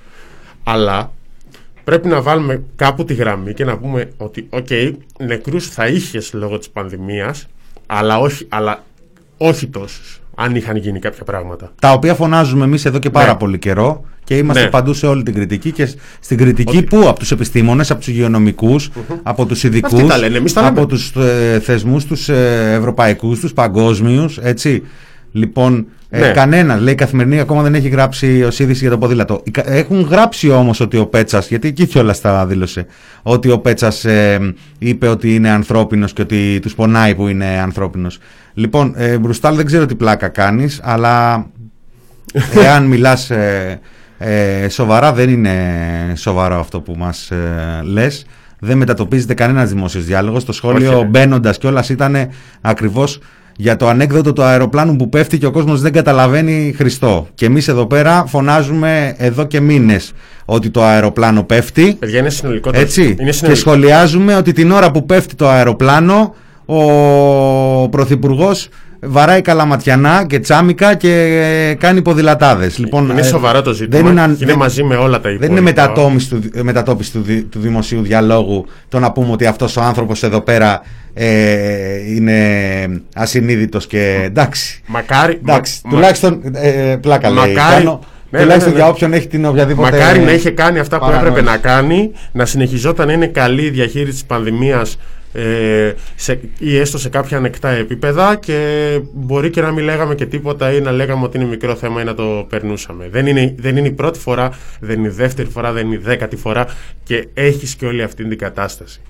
Αλλά πρέπει να βάλουμε κάπου τη γραμμή και να πούμε ότι, οκ, νεκρούς θα είχες λόγω της πανδημίας, αλλά όχι, αλλά όχι τόσους, αν είχαν γίνει κάποια πράγματα. Τα οποία φωνάζουμε εμείς εδώ και πάρα Ναι. πολύ καιρό και είμαστε Ναι. παντού σε όλη την κριτική και σ- στην κριτική Ότι- που από τους επιστήμονες, από τους υγειονομικούς, από τους ειδικούς, Αυτοί τα λένε, εμείς τα λέμε. από τους ε, θεσμούς, τους ε, ευρωπαϊκούς, τους παγκόσμιους. Έτσι. Λοιπόν, ε, Ναι. κανένας λέει η καθημερινή ακόμα δεν έχει γράψει ω είδηση για το ποδήλατο. Οι κα- Έχουν γράψει όμως ότι ο Πέτσας, γιατί εκεί κιόλας τα δήλωσε, ότι ο Πέτσας είπε ότι είναι ανθρώπινος και ότι τους πονάει που είναι ανθρώπινος. Λοιπόν, ε, Μπρουστάλ δεν ξέρω τι πλάκα κάνεις, αλλά εάν μιλάς ε, ε, σοβαρά δεν είναι σοβαρό αυτό που μας ε, λες δεν μετατοπίζεται κανένας δημόσιος διάλογος το σχόλιο Όχι, ρε. μπαίνοντας κιόλας ήταν ακριβώς για το ανέκδοτο του αεροπλάνου που πέφτει και ο κόσμος δεν καταλαβαίνει Χριστό και εμείς εδώ πέρα φωνάζουμε εδώ και μήνες ότι το αεροπλάνο πέφτει Παιδιά, είναι συνολικό το- έτσι. Είναι Και συνολικό. σχολιάζουμε ότι την ώρα που πέφτει το αεροπλάνο, ο Πρωθυπουργός βαράει καλαματιανά και τσάμικα και ε, κάνει ποδηλατάδες. Λοιπόν, είναι ε, σοβαρό το ζήτημα. δεν είναι, αν- είναι δεν- μαζί με όλα τα υπόλοιπα. δεν είναι μετατόμιση του, μετατόπιση του, δι- του δημοσίου διαλόγου το να πούμε ότι αυτός ο άνθρωπος εδώ πέρα ε, είναι ασυνείδητος και εντάξει. Μακάρι, Εντάξει, μα- τουλάχιστον ε, πλάκα λέει. Μακάρι- Κάνω, Ναι, τουλάχιστον ναι, ναι, για ναι. όποιον έχει την οποιαδήποτε. Μακάρι να είχε κάνει αυτά που παρανόηση. έπρεπε να κάνει, να συνεχιζόταν να είναι καλή η διαχείριση της πανδημίας ε, σε, ή έστω σε κάποια ανεκτά επίπεδα και μπορεί και να μην λέγαμε και τίποτα ή να λέγαμε ότι είναι μικρό θέμα ή να το περνούσαμε. Δεν είναι, δεν είναι η πρώτη φορά, δεν είναι η δεύτερη φορά, δεν είναι η δέκατη φορά και έχεις και όλη αυτή την κατάσταση.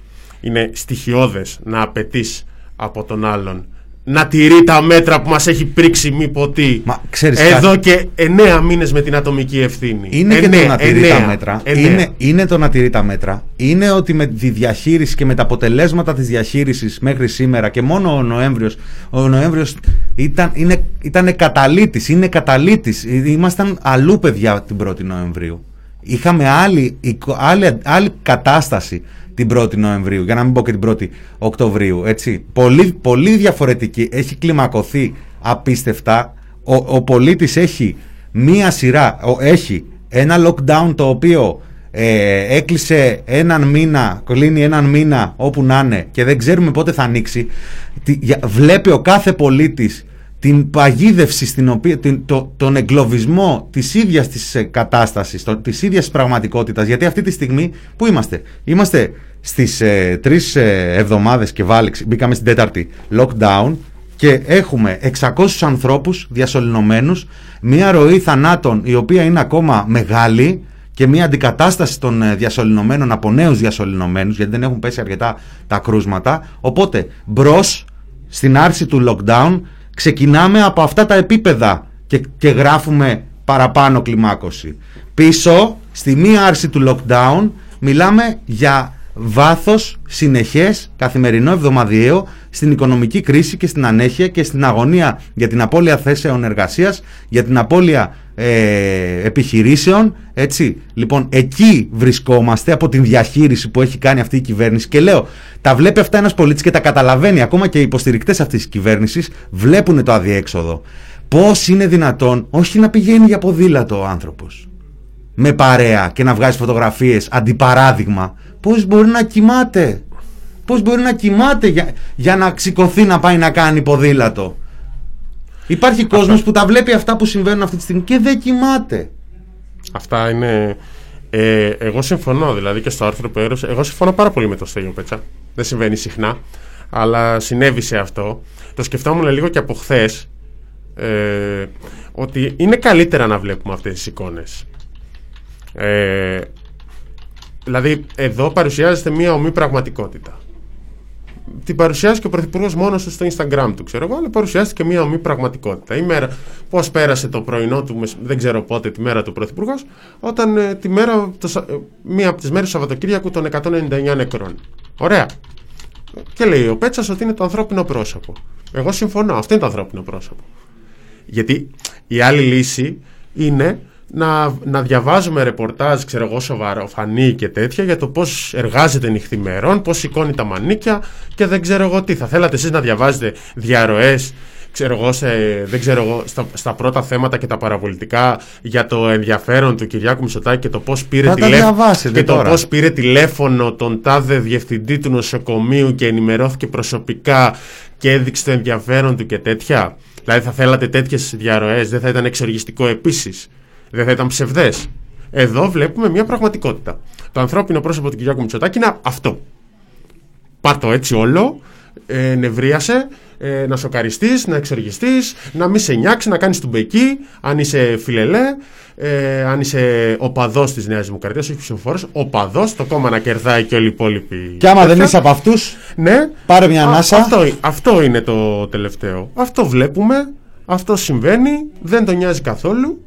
Είναι στοιχειώδες να απαιτείς από τον άλλον να τηρεί τα μέτρα που μας έχει πρίξει μη ποτή Μα, ξέρεις εδώ κάτι; και εννέα μήνες με την ατομική ευθύνη. Είναι και Εννέα, το να τηρεί εννέα, τα μέτρα. εννέα. Είναι, είναι το να τηρεί τα μέτρα. Είναι ότι με τη διαχείριση και με τα αποτελέσματα της διαχείρισης μέχρι σήμερα και μόνο ο Νοέμβριος, ο Νοέμβριος ήταν, είναι, ήταν καταλήτης, είναι καταλήτης. Ήμασταν αλλού παιδιά την 1η Νοεμβρίου. Είχαμε άλλη, εικο- άλλη, άλλη κατάσταση την 1η Νοεμβρίου, για να μην πω και την 1η Οκτωβρίου. Έτσι. Πολύ, πολύ διαφορετική. Έχει κλιμακωθεί απίστευτα. Ο, ο πολίτης έχει μία σειρά, ο- έχει ένα lockdown το οποίο ε, έκλεισε έναν μήνα, κλείνει έναν μήνα όπου να είναι και δεν ξέρουμε πότε θα ανοίξει. Τι- για- βλέπει ο κάθε πολίτης την παγίδευση στην οποία, την, το, τον εγκλωβισμό της ίδιας της ε, κατάστασης, το, της ίδιας της πραγματικότητας, γιατί αυτή τη στιγμή που είμαστε, είμαστε στις ε, τρεις ε, εβδομάδες και βάλει, μπήκαμε στην τέταρτη lockdown και έχουμε 600 ανθρώπους διασωληνωμένους, μια ροή θανάτων η οποία είναι ακόμα μεγάλη και μια αντικατάσταση των ε, διασωληνωμένων από νέους διασωληνωμένους γιατί δεν έχουν πέσει αρκετά τα κρούσματα. Οπότε μπρος στην άρση του lockdown ξεκινάμε από αυτά τα επίπεδα και, και γράφουμε παραπάνω κλιμάκωση. Πίσω στη μία άρση του lockdown μιλάμε για βάθος συνεχές καθημερινό εβδομαδιαίο στην οικονομική κρίση και στην ανέχεια και στην αγωνία για την απώλεια θέσεων εργασίας για την απώλεια ε, επιχειρήσεων έτσι. Λοιπόν εκεί βρισκόμαστε από την διαχείριση που έχει κάνει αυτή η κυβέρνηση. Και λέω τα βλέπει αυτά ένας πολίτης και τα καταλαβαίνει. Ακόμα και οι υποστηρικτές αυτής της κυβέρνησης βλέπουν το αδιέξοδο. Πως είναι δυνατόν όχι να πηγαίνει για ποδήλατο ο άνθρωπος με παρέα και να βγάζει φωτογραφίες αντιπαράδειγμα. Πως μπορεί να κοιμάται; Πως μπορεί να κοιμάται για, για να ξηκωθεί να πάει να κάνει ποδήλατο; Υπάρχει κόσμος που τα βλέπει αυτά που συμβαίνουν αυτή τη στιγμή και δεν κοιμάται. Αυτά είναι. Ε, εγώ συμφωνώ δηλαδή και στο άρθρο που έγραψε. Εγώ συμφωνώ πάρα πολύ με το Στέλιο Πέτσα. Δεν συμβαίνει συχνά. Αλλά συνέβησε αυτό. Το σκεφτόμουν λίγο και από χθες. Ε, ότι είναι καλύτερα να βλέπουμε αυτές τις εικόνες. Ε, δηλαδή εδώ παρουσιάζεται μια ομή πραγματικότητα. Την παρουσιάζει και ο Πρωθυπουργός μόνος του στο Instagram του, ξέρω εγώ, αλλά παρουσιάστηκε μια ομή πραγματικότητα. Η μέρα, πώς πέρασε το πρωινό του, μεσ- δεν ξέρω πότε, τη μέρα του Πρωθυπουργός, όταν ε, τη μέρα, το, Σα- ε, μία από τις μέρες του Σαββατοκύριακου των 199 νεκρών. Ωραία. Και λέει ο Πέτσας ότι είναι το ανθρώπινο πρόσωπο. Εγώ συμφωνώ, αυτό είναι το ανθρώπινο πρόσωπο. Γιατί η άλλη λύση είναι να, να διαβάζουμε ρεπορτάζ, ξέρω εγώ, σοβαροφανή και τέτοια για το πώς εργάζεται νυχθημερών, πώς σηκώνει τα μανίκια και δεν ξέρω εγώ τι. Θα θέλατε εσείς να διαβάζετε διαρροές, ξέρω εγώ, σε, δεν ξέρω εγώ, στα, στα πρώτα θέματα και τα παραπολιτικά για το ενδιαφέρον του Κυριάκου Μητσοτάκη και το πώς πήρε, Θα τα τηλέφ- διαβάσετε και το τώρα. πώς πήρε τηλέφωνο τον τάδε διευθυντή του νοσοκομείου και ενημερώθηκε προσωπικά και έδειξε το ενδιαφέρον του και τέτοια. Δηλαδή θα θέλατε τέτοιες διαρροές, δεν θα ήταν εξοργιστικό επίσης. Δεν θα ήταν ψευδές. Εδώ βλέπουμε μια πραγματικότητα. Το ανθρώπινο πρόσωπο του Κυριάκου Μητσοτάκη είναι αυτό. Πάρ' το έτσι όλο, ε, νευρίασε, ε, να σοκαριστείς, να εξοργιστείς, να μην σε νιάξεις, να κάνεις του μπεκί, αν είσαι φιλελέ, ε, αν είσαι οπαδός της Νέας Δημοκρατίας, όχι ψηφοφόρος, οπαδός, το κόμμα να κερδάει και όλοι οι υπόλοιποι. και άμα δεν τέτοια. είσαι από αυτούς Ναι, πάρε μια Α, ανάσα Αυτό, αυτό είναι το τελευταίο. Αυτό βλέπουμε, αυτό συμβαίνει, δεν τον νοιάζει καθόλου.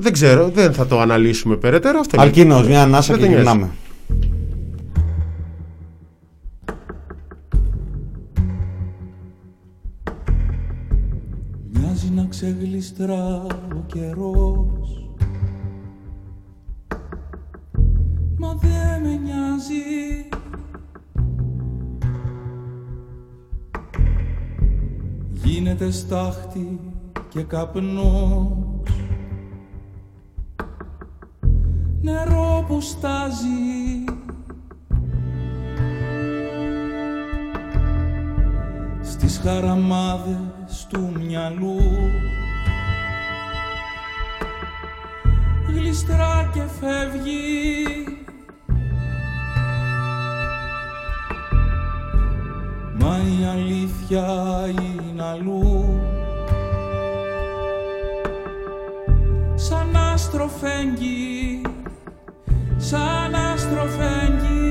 Δεν ξέρω, δεν θα το αναλύσουμε περαιτέρω. Αυτό Αλκίνος, μια ανάσα και γυρνάμε. Μοιάζει να ξεγλιστρά ο καιρός Μα δεν με νοιάζει Γίνεται στάχτη και καπνός νερό που στάζει στις χαραμάδες του μυαλού γλιστρά και φεύγει. Μα η αλήθεια είναι αλλού. Σαν άστρο φέγγει σαν άστροφεγγύη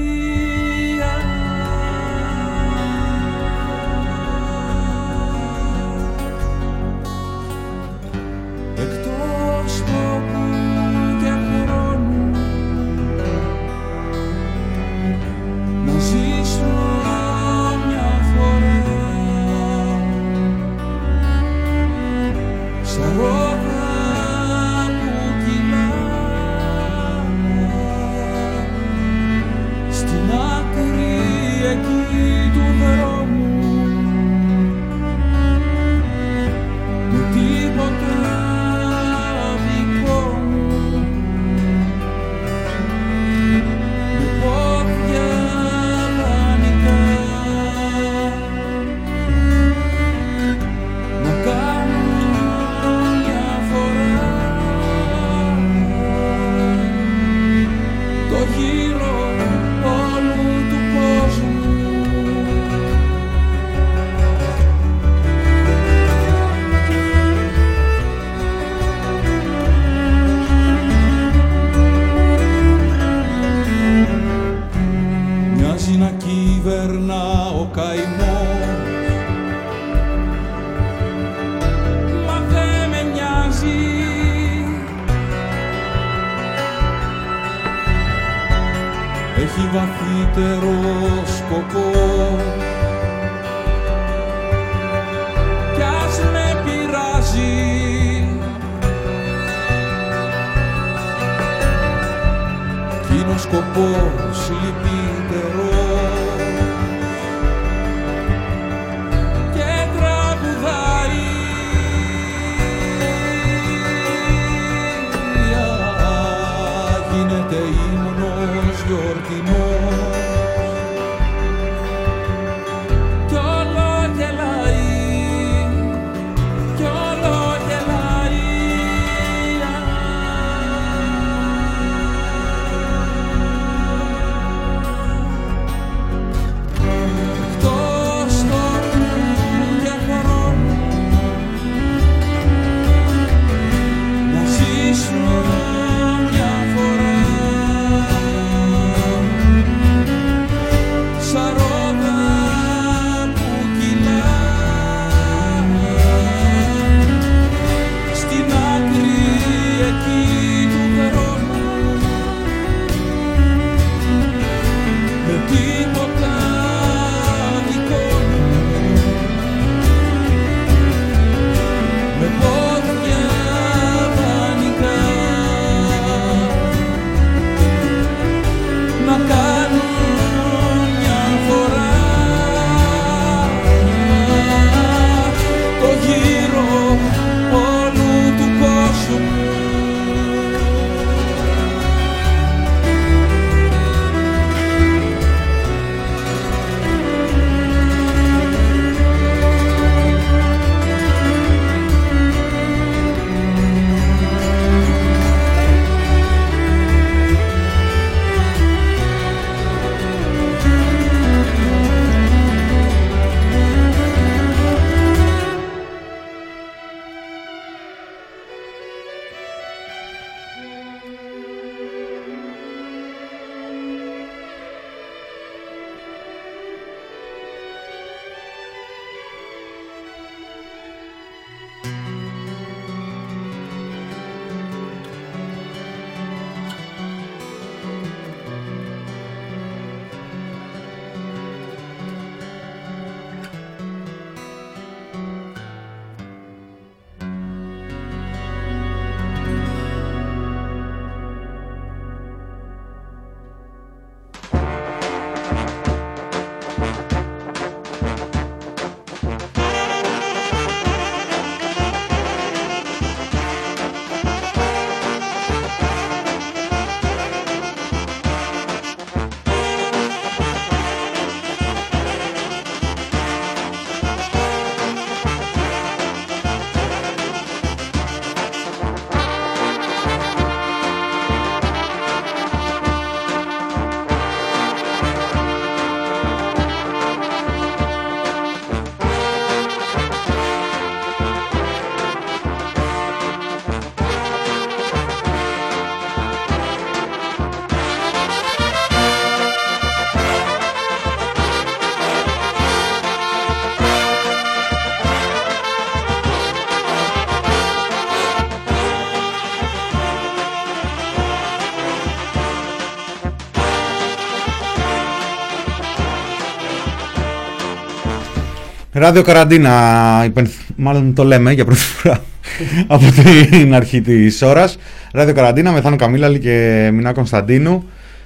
Ράδιο Καραντίνα, υπενθ- μάλλον το λέμε για πρώτη φορά από την αρχή της ώρας. Ράδιο Καραντίνα με Θάνο Καμίλαλη και Μινά Κωνσταντίνου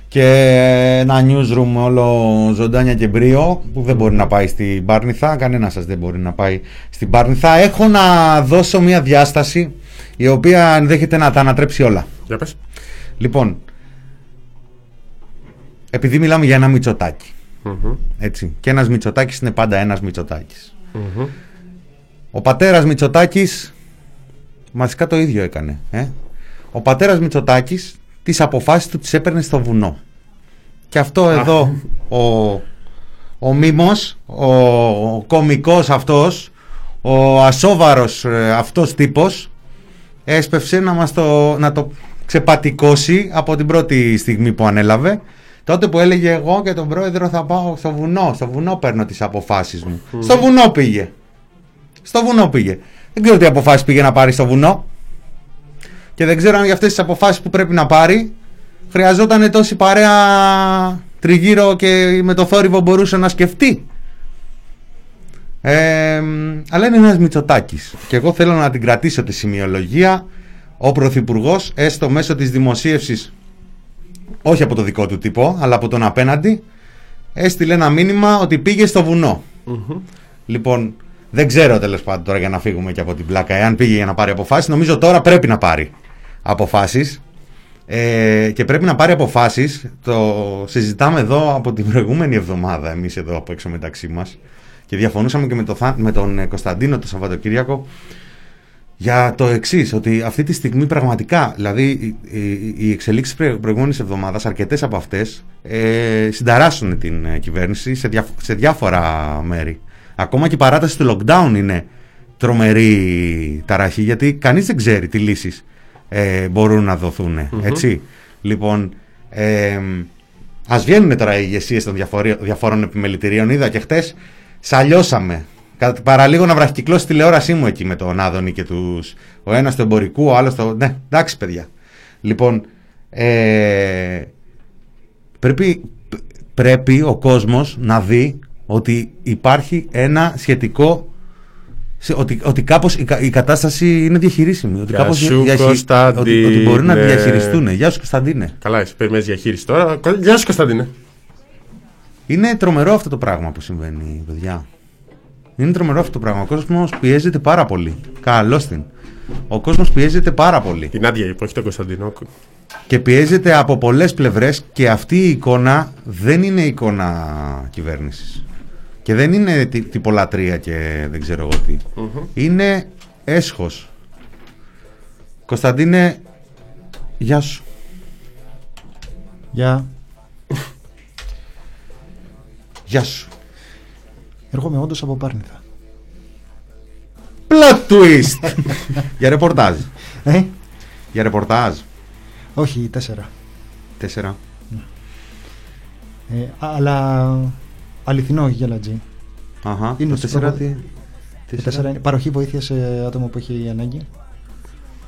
και ένα newsroom όλο ζωντάνια και μπρίο που δεν μπορεί να πάει στην Πάρνηθα. Κανένας σας δεν μπορεί να πάει στην Πάρνηθα. Έχω να δώσω μια διάσταση η οποία ενδέχεται να τα ανατρέψει όλα. Για πες. Λοιπόν, επειδή μιλάμε για ένα Μητσοτάκι, Μμμ. έτσι, και ένας Μητσοτάκης είναι πάντα ένας Μητσοτάκης. Μμμ. Ο πατέρας Μητσοτάκης μαζικά το ίδιο έκανε. Ε; Ο πατέρας Μητσοτάκης τις αποφάσεις του τις έπαιρνε στο βουνό. Και αυτό εδώ ο, ο μίμος, ο, ο κομικός αυτός, ο ασόβαρος ε, αυτός τύπος έσπευσε να, μας το, να το ξεπατικώσει από την πρώτη στιγμή που ανέλαβε τότε που έλεγε εγώ και τον πρόεδρο θα πάω στο βουνό, στο βουνό παίρνω τις αποφάσεις μου. Στο βουνό πήγε. Στο βουνό πήγε. Δεν ξέρω τι αποφάσεις πήγε να πάρει στο βουνό. Και δεν ξέρω αν για αυτές τις αποφάσεις που πρέπει να πάρει χρειαζόταν τόση παρέα τριγύρω και με το θόρυβο μπορούσε να σκεφτεί. Ε, αλλά είναι ένας Μητσοτάκης και εγώ θέλω να την κρατήσω τη σημειολογία ο Πρωθυπουργός, έστω μέσω της δημοσίευσης όχι από το δικό του τύπο αλλά από τον απέναντι έστειλε ένα μήνυμα ότι πήγε στο βουνό Λοιπόν, δεν ξέρω τέλος πάντων τώρα για να φύγουμε και από την πλάκα. Εάν πήγε για να πάρει αποφάσεις, νομίζω τώρα πρέπει να πάρει αποφάσεις. Ε, και πρέπει να πάρει αποφάσεις. Το συζητάμε εδώ από την προηγούμενη εβδομάδα, εμείς εδώ από έξω μεταξύ μας. Και διαφωνούσαμε και με, το, Θα- με τον ε, Κωνσταντίνο το Σαββατοκύριακο για το εξής, ότι αυτή τη στιγμή πραγματικά, δηλαδή οι, οι, οι εξελίξεις προηγούμενης εβδομάδας, αρκετές από αυτές, ε, συνταράσσουν την ε, κυβέρνηση σε, δια, σε διάφορα μέρη. Ακόμα και η παράταση του lockdown είναι τρομερή ταραχή, γιατί κανείς δεν ξέρει τι λύσεις ε, μπορούν να δοθούν. Έτσι. Λοιπόν, ε, ας βγαίνουν τώρα οι ηγεσίες των διαφορι- διαφόρων επιμελητηρίων. Είδα και χτες, σαλιώσαμε. Κατά παραλίγο να βραχικυκλώσει τη τηλεόρασή μου εκεί με τον Άδωνη και τους... Ο ένας του εμπορικού, ο άλλος το... Ναι, εντάξει παιδιά. Λοιπόν, ε, πρέπει, πρέπει ο κόσμος να δει ότι υπάρχει ένα σχετικό σε- ότι, ότι κάπως η, κα- η κατάσταση είναι διαχειρίσιμη. Ότι, Γεια κάπως σου, διαχει- ότι, ότι μπορεί να Κωνσταντίνε. διαχειριστούν. Γεια σου Κωνσταντίνε. Καλά, εσύ περιμένει διαχείριση τώρα. Γεια σου, Κωνσταντίνε. Είναι τρομερό αυτό το πράγμα που συμβαίνει, παιδιά. Είναι τρομερό αυτό το πράγμα. Ο κόσμος πιέζεται πάρα πολύ. Καλώς την. Ο κόσμος πιέζεται πάρα πολύ. Την άδεια είπε, όχι τον Κωνσταντίνο. Και πιέζεται από πολλές πλευρές και αυτή η εικόνα δεν είναι εικόνα κυβέρνησης. Και δεν είναι τι- τυπολατρεία και δεν ξέρω εγώ τι. Είναι έσχος. Κωνσταντίνε, γεια σου. Γεια. Γεια σου. Έρχομαι όντως από Πάρνηθα. Plot twist! Για ρεπορτάζ. Ε, Για ρεπορτάζ. όχι, τέσσερα. Τέσσερα. Ε, αλλά αληθινό, όχι γελατζή. Αχα. Είναι το στο τέσσερα πρώτο- τι. Το τέσσερα; είναι παροχή βοήθειας σε άτομο που έχει ανάγκη.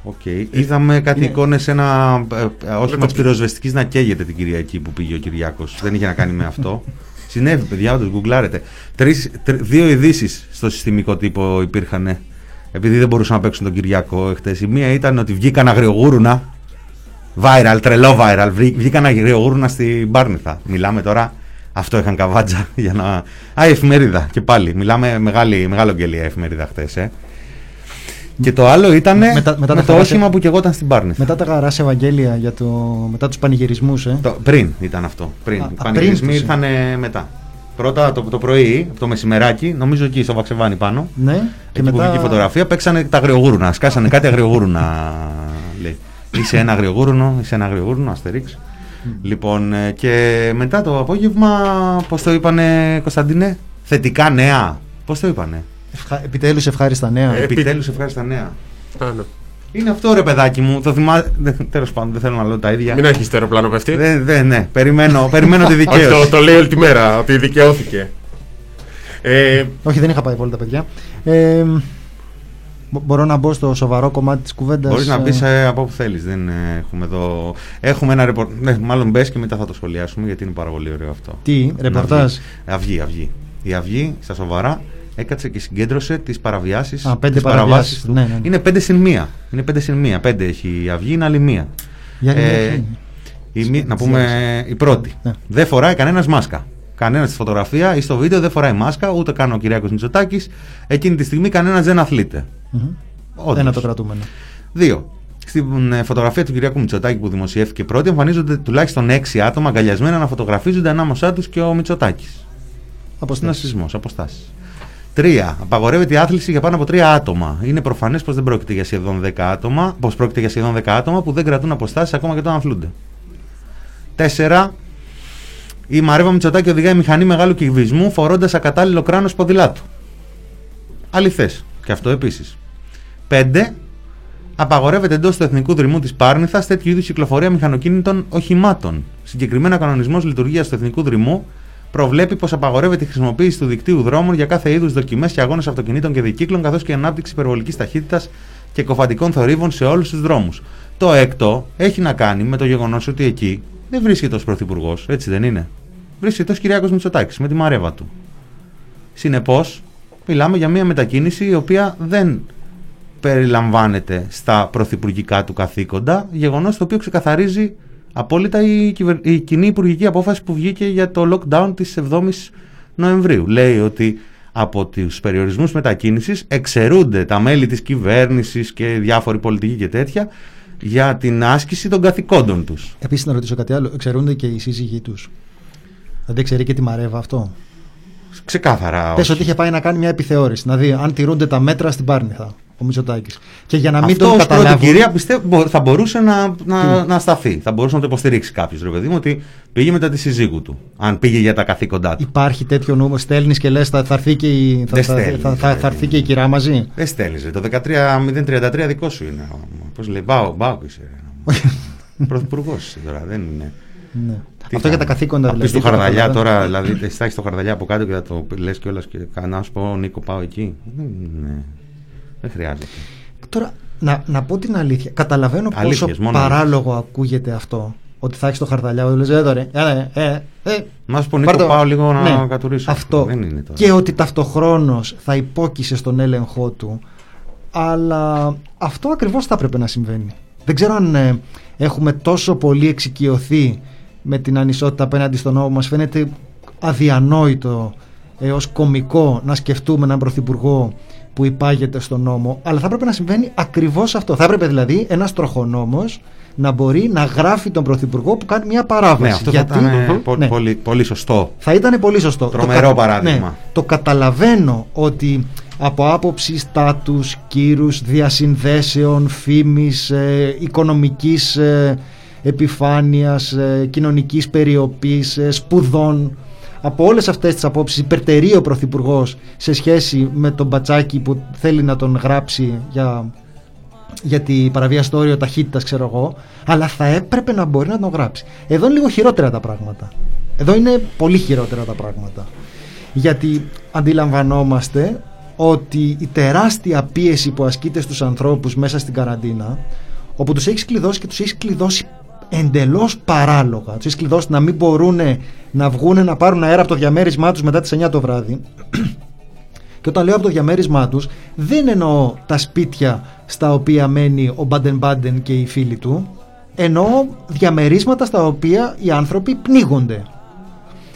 Οκ. Είδαμε κάτι είναι- εικόνες σε ένα ε, ε, όχημα το- τη πυροσβεστικής να καίγεται την Κυριακή που πήγε ο Κυριάκος. Δεν είχε να κάνει με αυτό. Συνέβη, παιδιά, όντως, γκουγκλάρετε. Τρεις, τρι- δύο ειδήσεις στο συστημικό τύπο υπήρχαν. Επειδή δεν μπορούσαν να παίξουν τον Κυριακό εχθές. Η μία ήταν ότι βγήκαν αγριογούρουνα. Viral, τρελό viral. βρή- Βγήκαν αγριογούρουνα στην Πάρνηθα. Μιλάμε τώρα. Αυτό είχαν καβάτζα για να. Α, η εφημερίδα. Και πάλι. Μιλάμε μεγάλη, μεγάλο γκέλια εφημερίδα χθες. Ε. Και το άλλο ήταν Μετά- μετά με τα το χαράσε- όχημα που και εγώ ήταν στην Πάρνηθα. Μετά τα γαράς Ευαγγέλια για το, μετά τους πανηγυρισμούς, ε. Το, πριν ήταν αυτό. Πριν. Α, Οι α, πανηγυρισμοί πριν τους, ήρθαν μετά. Πρώτα το, το πρωί, το μεσημεράκι, νομίζω εκεί στο Βαξεβάνι πάνω. Ναι, Και και εκεί που μετά... βγήκε η φωτογραφία, παίξανε τα αγριογούρουνα. Σκάσανε κάτι αγριογούρουνα. λέει. Είσαι ένα αγριογούρουνο, είσαι ένα αγριογούρουνο, αστερίξ. Λοιπόν, ε, και μετά το απόγευμα, πώς το είπανε, Κωνσταντίνε, θετικά νέα. Πώς το είπανε; Ευχα... Επιτέλους ευχάριστα νέα. Ε, επί- Επιτέλους, ευχάριστα νέα. Α, ναι. Είναι αυτό ρε παιδάκι μου. Το θυμάσαι. Τέλος πάντων, δεν θέλω να λέω τα ίδια. Μην αρχίσει το αεροπλάνο πέφτει. Δεν, δεν, ναι. Περιμένω, περιμένω τη Όχι, το, δικαίωση. το λέει όλη τη μέρα ότι δικαιώθηκε. Ε, Όχι, δεν είχα πάει πολύ τα παιδιά. Ε, μπο- μπορώ να μπω στο σοβαρό κομμάτι της κουβέντας. Μπορείς να ε, μπει ε, από όπου θέλεις. Δεν ε, έχουμε εδώ. Έχουμε ένα ρεπορ... Ναι, μάλλον μπες και μετά θα το σχολιάσουμε γιατί είναι πάρα πολύ ωραίο αυτό. Τι, Να ρεπορτάζ. βγει. Αυγή, αυγή. Η αυγή στα σοβαρά έκατσε και συγκέντρωσε τις παραβιάσεις. Α, πέντε παραβιάσεις του. Ναι, ναι, ναι. Είναι πέντε συν μία. Είναι πέντε συν μία. Πέντε έχει η Αυγή, είναι άλλη μία. Για άλλη μία Ε, ποια είναι; η, μη- να πούμε η πρώτη. Ναι. Δεν φοράει κανένας μάσκα. Κανένας στη φωτογραφία ή στο βίντεο δεν φοράει μάσκα, ούτε καν ο Κυριάκος Μητσοτάκης. Εκείνη τη στιγμή κανένας δεν αθλείται. Μμμ. Όντως. Ένα το κρατούμενο. Δύο. Στην ε, φωτογραφία του Κυριάκου Μητσοτάκη που δημοσιεύθηκε πρώτη, εμφανίζονται τουλάχιστον έξι άτομα αγκαλιασμένα να φωτογραφίζονται ανάμεσά τους και ο Μητσοτάκης. Αποστάσεις. Συνασπισμό, αποστάσεις. Τρία. Απαγορεύεται η άθληση για πάνω από τρία άτομα. Είναι προφανές πως δεν πρόκειται για σχεδόν 10 άτομα, πως πρόκειται για σχεδόν 10 άτομα που δεν κρατούν αποστάσεις ακόμα και όταν αθλούνται. Τέσσερα. Η Μαρέβα Μητσοτάκη οδηγάει μηχανή μεγάλου κυβισμού φορώντας ακατάλληλο κράνος ποδηλάτου. Αληθέ. Και αυτό επίσης. 5. Απαγορεύεται εντός του εθνικού δρυμού της Πάρνηθας τέτοιου είδους κυκλοφορία μηχανοκίνητων οχημάτων. Συγκεκριμένα, ο κανονισμός λειτουργία του εθνικού δρυμού προβλέπει πως απαγορεύεται η χρησιμοποίηση του δικτύου δρόμων για κάθε είδους δοκιμές και αγώνες αυτοκινήτων και δικύκλων, καθώς και η ανάπτυξη υπερβολικής ταχύτητας και κοφαντικών θορύβων σε όλους τους δρόμους. Το έκτο έχει να κάνει με το γεγονός ότι εκεί δεν βρίσκεται ως πρωθυπουργός, έτσι δεν είναι; Βρίσκεται ως Κυριάκος Μητσοτάκης με τη μαρέβα του. Συνεπώς, μιλάμε για μια μετακίνηση η οποία δεν περιλαμβάνεται στα πρωθυπουργικά του καθήκοντα, γεγονός το οποίο ξεκαθαρίζει απόλυτα η, κυβερ... η κοινή υπουργική απόφαση που βγήκε για το lockdown της 7ης Νοεμβρίου. Λέει ότι από τους περιορισμούς μετακίνησης εξαιρούνται τα μέλη της κυβέρνησης και διάφοροι πολιτικοί και τέτοια για την άσκηση των καθηκόντων τους. Επίσης, να ρωτήσω κάτι άλλο. Εξαιρούνται και οι σύζυγοί τους. Δεν ξέρει και τη Μαρέβα αυτό. Ξεκάθαρα. Πες όχι. ότι είχε πάει να κάνει μια επιθεώρηση, να δει αν τηρούνται τα μέτρα στην Πάρνηθα ο Μητσοτάκης. Και για να μην Αυτό τον ως πρώτη καταλάβουν. κυρία πιστεύω μπο- θα μπορούσε να, να, Τι; να σταθεί. Θα μπορούσε να το υποστηρίξει κάποιος ρε παιδί μου ότι πήγε μετά τη συζύγου του. Αν πήγε για τα καθήκοντά του. Υπάρχει τέτοιο νούμερο, στέλνεις και λες, θα, θα, έρθει και η, θα, Δεν θα, στέλνει, θα, θα, δηλαδή. θα έρθει και η κυρά μαζί. Δεν στέλνεις. Το 13033 δικό σου είναι. Πώς λέει, Μπάου, Μπάου είσαι. Πρωθυπουργός τώρα, δεν είναι. Ναι. Τι Αυτό θα- για τα καθήκοντα θα δηλαδή. πεις το το χαρδαλιά καταλαβαίνω. τώρα, δηλαδή θα έχεις το χαρδαλιά από κάτω και θα το λες κιόλας και να σου πω Νίκο, πάω εκεί. Δεν, ναι. Δεν χρειάζεται. Τώρα, να, να πω την αλήθεια. Καταλαβαίνω πόσο Αλήθειες, μόνο παράλογο ακούγεται αυτό. Ότι θα έχεις το χαρδαλιά. Λες, εδώ ρε. Ε, ε, ε, Να σου πω Νίκο, πάρ' το». πάω λίγο να Ναι, κατουρίσω. Αυτό. Δεν είναι τώρα. Και ότι ταυτοχρόνως θα υπόκεισε στον έλεγχό του. Αλλά αυτό ακριβώς θα έπρεπε να συμβαίνει. Δεν ξέρω αν ε, έχουμε τόσο πολύ εξοικειωθεί με την ανισότητα απέναντι στον νόμο. Μας φαίνεται αδιανόητο έω κομικό να σκεφτούμε έναν πρωθυπουργό που υπάγεται στον νόμο. Αλλά θα έπρεπε να συμβαίνει ακριβώς αυτό. Θα έπρεπε δηλαδή ένας τροχονόμος να μπορεί να γράφει τον πρωθυπουργό που κάνει μια παράβαση. Ναι, αυτό Γιατί- θα ήταν ε, πο- Ναι. πολύ, πολύ σωστό. Θα ήταν πολύ σωστό. Τρομερό Το κα- παράδειγμα. Ναι, το καταλαβαίνω ότι από άποψη στάτους, κύρους, διασυνδέσεων, φήμης, ε, οικονομικής ε, επιφάνειας, ε, κοινωνικής περιοπής, ε, σπουδών, από όλες αυτές τις απόψεις υπερτερεί ο Πρωθυπουργός σε σχέση με τον Μπατσάκη που θέλει να τον γράψει για, για τη παραβίαση του όριο ταχύτητας ξέρω εγώ αλλά θα έπρεπε να μπορεί να τον γράψει. Εδώ είναι λίγο χειρότερα τα πράγματα. Εδώ είναι πολύ χειρότερα τα πράγματα. Γιατί αντιλαμβανόμαστε ότι η τεράστια πίεση που ασκείται στους ανθρώπους μέσα στην καραντίνα όπου τους έχει κλειδώσει και τους έχει κλειδώσει εντελώς παράλογα τους έχει κλειδώσει να μην μπορούν να βγουν να πάρουν αέρα από το διαμέρισμά τους μετά τις 9 το βράδυ. Και όταν λέω από το διαμέρισμά τους δεν εννοώ τα σπίτια στα οποία μένει ο Μπάντεν Μπάντεν και οι φίλοι του. Εννοώ διαμερίσματα στα οποία οι άνθρωποι πνίγονται.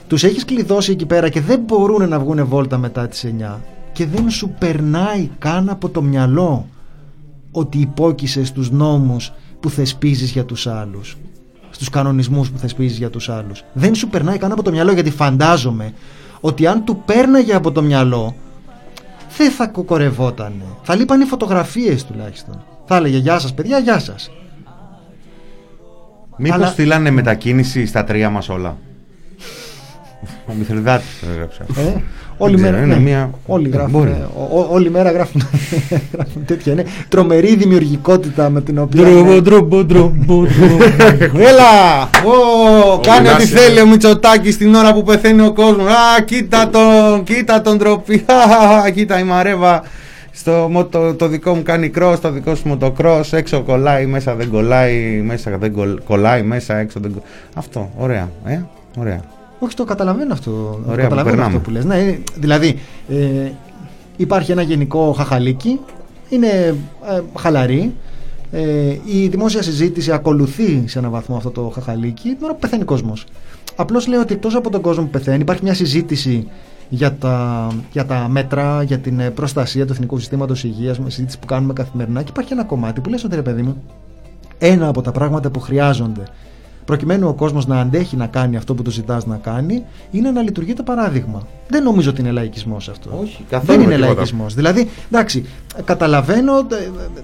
Τους έχεις κλειδώσει εκεί πέρα και δεν μπορούν να βγουν βόλτα μετά τις 9 και δεν σου περνάει καν από το μυαλό ότι υπόκεισες στους νόμους που θεσπίζεις για τους άλλους στους κανονισμούς που θεσπίζεις για τους άλλους δεν σου περνάει καν από το μυαλό γιατί φαντάζομαι ότι αν του πέρναγε από το μυαλό δεν θα κοκορευότανε θα λείπαν οι φωτογραφίες τουλάχιστον θα έλεγε γεια σας παιδιά γεια σας Μήπως Αλλά- στείλανε μετακίνηση στα τρία μας όλα. Ο Μηθριδάτης το έγραψε. Αυτό. Ε, Δεν όλη ξέρω, μέρα, είναι ναι. μια... Όλοι γράφουν. Μπορεί. ε, ο- ο- όλη μέρα γράφουν, γράφουν τέτοια. Είναι τρομερή δημιουργικότητα με την οποία. Ντρόμπο, ναι. ντρόμπο, ντρόμπο, ντρόμπο. Έλα! Ω, Κάνει ό,τι Μινάς θέλει είναι. ο Μητσοτάκης την ώρα που πεθαίνει ο κόσμος. Α, κοίτα τον, κοίτα τον ντροπή. Α, Κοίτα η Μαρέβα. Στο, μοτο- το δικό μου κάνει cross, το δικό σου μοτοκρός, έξω κολλάει, μέσα δεν κολλάει, μέσα δεν κολλ- κολλάει, μέσα έξω δεν κολλάει. Αυτό, ωραία, ε, ωραία. Όχι, το καταλαβαίνω αυτό, το Ωραία, που καταλαβαίνω αυτό περνάμε. που λες. Ναι, ε, δηλαδή, ε, υπάρχει ένα γενικό χαχαλίκι, είναι ε, χαλαρή. Ε, η δημόσια συζήτηση ακολουθεί σε έναν βαθμό αυτό το χαχαλίκι την ώρα που πεθαίνει κόσμος. Απλώς λέω ότι εκτός από τον κόσμο που πεθαίνει, υπάρχει μια συζήτηση για τα, για τα μέτρα, για την ε, προστασία του εθνικού συστήματος υγείας, με συζήτηση που κάνουμε καθημερινά. Και υπάρχει ένα κομμάτι που λες ότι ρε παιδί μου, ένα από τα πράγματα που χρειάζονται προκειμένου ο κόσμος να αντέχει να κάνει αυτό που του ζητάς να κάνει, είναι να λειτουργεί το παράδειγμα. Δεν νομίζω ότι είναι λαϊκισμός αυτό. Όχι, καθόλου Δεν είναι τίποτα. λαϊκισμός. Δηλαδή, εντάξει, καταλαβαίνω ε,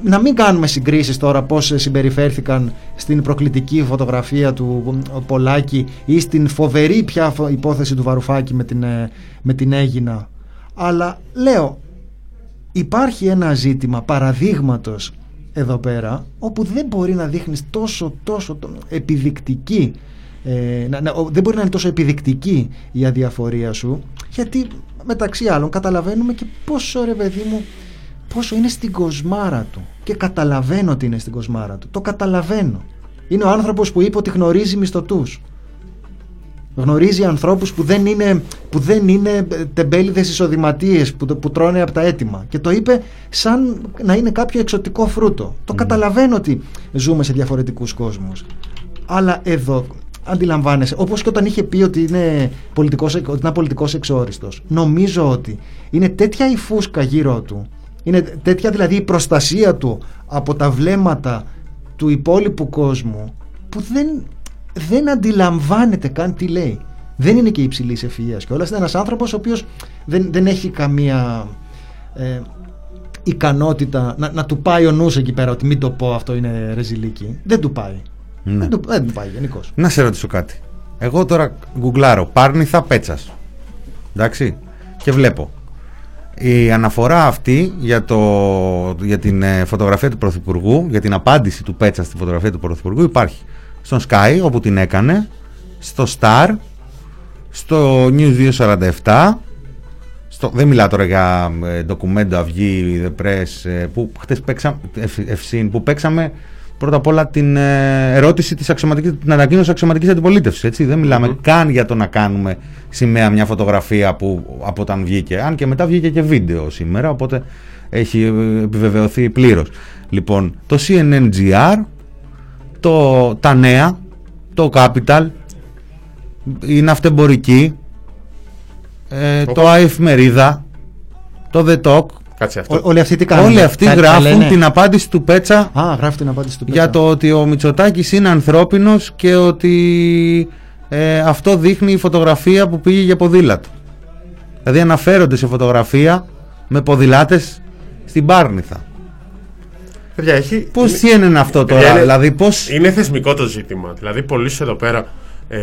να μην κάνουμε συγκρίσεις τώρα πώς συμπεριφέρθηκαν στην προκλητική φωτογραφία του ε, Πολάκη ή στην φοβερή πια φο- υπόθεση του Βαρουφάκη με την, ε, με την Έγινα. Αλλά λέω, υπάρχει ένα ζήτημα παραδείγματος εδώ πέρα όπου δεν μπορεί να δείχνεις τόσο τόσο το- επιδεικτική ε, να, να- ο- δεν μπορεί να είναι τόσο επιδεικτική η αδιαφορία σου γιατί μεταξύ άλλων καταλαβαίνουμε και πόσο ρε παιδί μου πόσο είναι στην κοσμάρα του. Και καταλαβαίνω ότι είναι στην κοσμάρα του. Το καταλαβαίνω. Είναι ο άνθρωπος που είπε ότι γνωρίζει μισθωτούς γνωρίζει ανθρώπους που δεν είναι, που δεν είναι ε, τεμπέληδες εισοδηματίες που, το- που τρώνε από τα έτοιμα. Και το είπε σαν να είναι κάποιο εξωτικό φρούτο. Το καταλαβαίνω ότι ζούμε σε διαφορετικούς κόσμους. Αλλά εδώ αντιλαμβάνεσαι όπως και όταν είχε πει ότι είναι πολιτικός, ότι είναι πολιτικός εξόριστος νομίζω ότι είναι τέτοια η φούσκα γύρω του είναι τέτοια δηλαδή η προστασία του από τα βλέμματα του υπόλοιπου κόσμου που δεν, δεν αντιλαμβάνεται καν τι λέει. Δεν είναι και υψηλής ευφυΐας και όλας. Είναι ένας άνθρωπος ο οποίος δεν, δεν έχει καμία ε, ικανότητα να, να του πάει ο νους εκεί πέρα ότι μην το πω αυτό είναι ρεζιλίκι. Δεν του πάει. Ναι. Δεν, του, δεν του πάει γενικώς. Να σε ρωτήσω κάτι. Εγώ τώρα γκουγκλάρω Πάρνηθα Πέτσας. Εντάξει. Και βλέπω. Η αναφορά αυτή για, το, για την ε, φωτογραφία του Πρωθυπουργού, για την απάντηση του Πέτσα στη φωτογραφία του Πρωθυπουργού υπάρχει στον Sky όπου την έκανε, στο Star, στο News 247, στο, δεν μιλάω τώρα για ε, ντοκουμέντο, αυγή, The Press, ε, που χτες παίξαμε, ευ- ευσύν, που παίξαμε πρώτα απ' όλα την ε, ερώτηση της αξιωματικής, την ανακοίνωση αξιωματικής αντιπολίτευσης, έτσι. Δεν μιλάμε καν για το να κάνουμε σημαία μια φωτογραφία που από όταν βγήκε, αν και μετά βγήκε και βίντεο σήμερα, οπότε έχει ε, επιβεβαιωθεί πλήρως. Λοιπόν, το CNNGR, το, τα νέα, το Capital, η ναυτεμπορική, ε, το αεφημερίδα, το The Talk. Κάτσε αυτό. Ό- Όλοι αυτοί τι κάνουν. Όλοι αυτοί γράφουν την απάντηση του Πέτσα Α, γράφει την απάντηση του για Πέτσα. το ότι ο Μητσοτάκης είναι ανθρώπινος και ότι ε, αυτό δείχνει η φωτογραφία που πήγε για ποδήλατο. Δηλαδή αναφέρονται σε φωτογραφία με ποδηλάτες στην Πάρνηθα. Παιδιά, έχει... Πώς τι είναι αυτό τώρα, Παιδιά, είναι- δηλαδή πώς... Είναι θεσμικό το ζήτημα. Δηλαδή, πολλοί εδώ πέρα. Ε,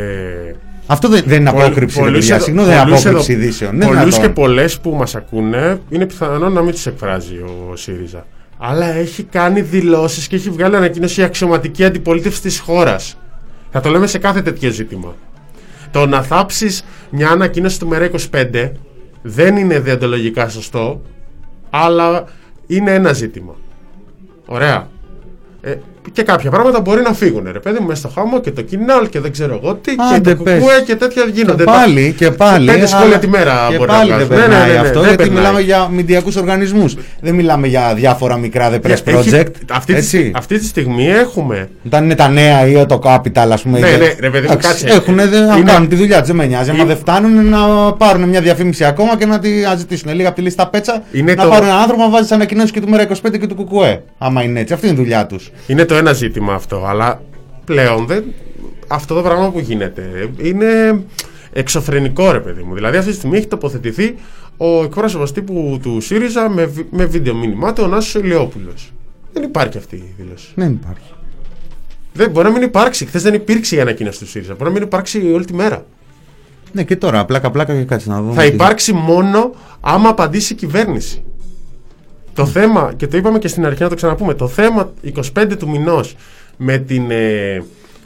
Αυτό δεν, δεν είναι πολλ- απόκρυψη, ρε πολλούς παιδιά, εδώ- συγγνώμη, δεν είναι πολλούς απόκρυψη εδώ- ειδήσεων. Είναι Πολλούς δυνατόν. και πολλές που μας ακούνε είναι πιθανό να μην τους εκφράζει ο ΣΥΡΙΖΑ. Αλλά έχει κάνει δηλώσεις και έχει βγάλει ανακοίνωση η αξιωματική αντιπολίτευση της χώρας. Θα το λέμε σε κάθε τέτοιο ζήτημα. Το να θάψεις μια ανακοίνωση του ΜΕΡΑ25 δεν είναι διοντολογικά σωστό, αλλά είναι ένα ζήτημα. Ωραία. Ε, και κάποια πράγματα μπορεί να φύγουν, ρε παιδί μου, μέσα στο χάμο και το κοινάλ και δεν ξέρω εγώ τι Άντε, και το πες. κουκούε και τέτοια γίνονται. Και πάλι, και πάλι. Πέντε σχόλια αλλά- τη μέρα και μπορεί πάλι να δεν βγάζουν. περνάει Ναι, ναι, ναι, αυτό, δεν γιατί περνάει. μιλάμε για μηντιακούς οργανισμούς. Δεν μιλάμε για διάφορα μικρά The Press Έχει- Project. αυτή, τη, έτσι. αυτή τη στιγμή έχουμε. Όταν είναι τα νέα ή το Capital, ας πούμε. Ναι, και- ναι, ρε παιδί μου, Εντάξει, κάτσε. Έχουν να Είναι- κάνουν τη δουλειά του, δεν με νοιάζει. Άμα Είναι- δεν φτάνουν να πάρουν μια διαφήμιση ακόμα και να τη να ζητήσουν. Λίγα από τη λίστα πέτσα Είναι να το- πάρουν έναν άνθρωπο να βάζει τι ανακοινώσεις και του ΜΕΡΑ25 και του ΚΚΕ. Άμα είναι έτσι. Αυτή είναι η δουλειά τους. Είναι το ένα ζήτημα αυτό, αλλά πλέον δεν, αυτό το πράγμα που γίνεται είναι εξωφρενικό ρε παιδί μου. Δηλαδή αυτή τη στιγμή έχει τοποθετηθεί ο εκπρόσωπος τύπου του ΣΥΡΙΖΑ με, βι- με βίντεο μήνυμά του ο Νάσος Ηλιόπουλος. Δεν υπάρχει αυτή η δήλωση. Δεν υπάρχει. Δεν, μπορεί να μην υπάρξει. Χθες δεν υπήρξε η ανακοίνωση του ΣΥΡΙΖΑ. Μπορεί να μην υπάρξει όλη τη μέρα. Ναι, και τώρα πλάκα πλάκα και κάτσε να δούμε. Θα τι- υπάρξει μόνο άμα απαντήσει η κυβέρνηση. Το θέμα, και το είπαμε και στην αρχή να το ξαναπούμε, το θέμα 25 του μηνός με, την, ε,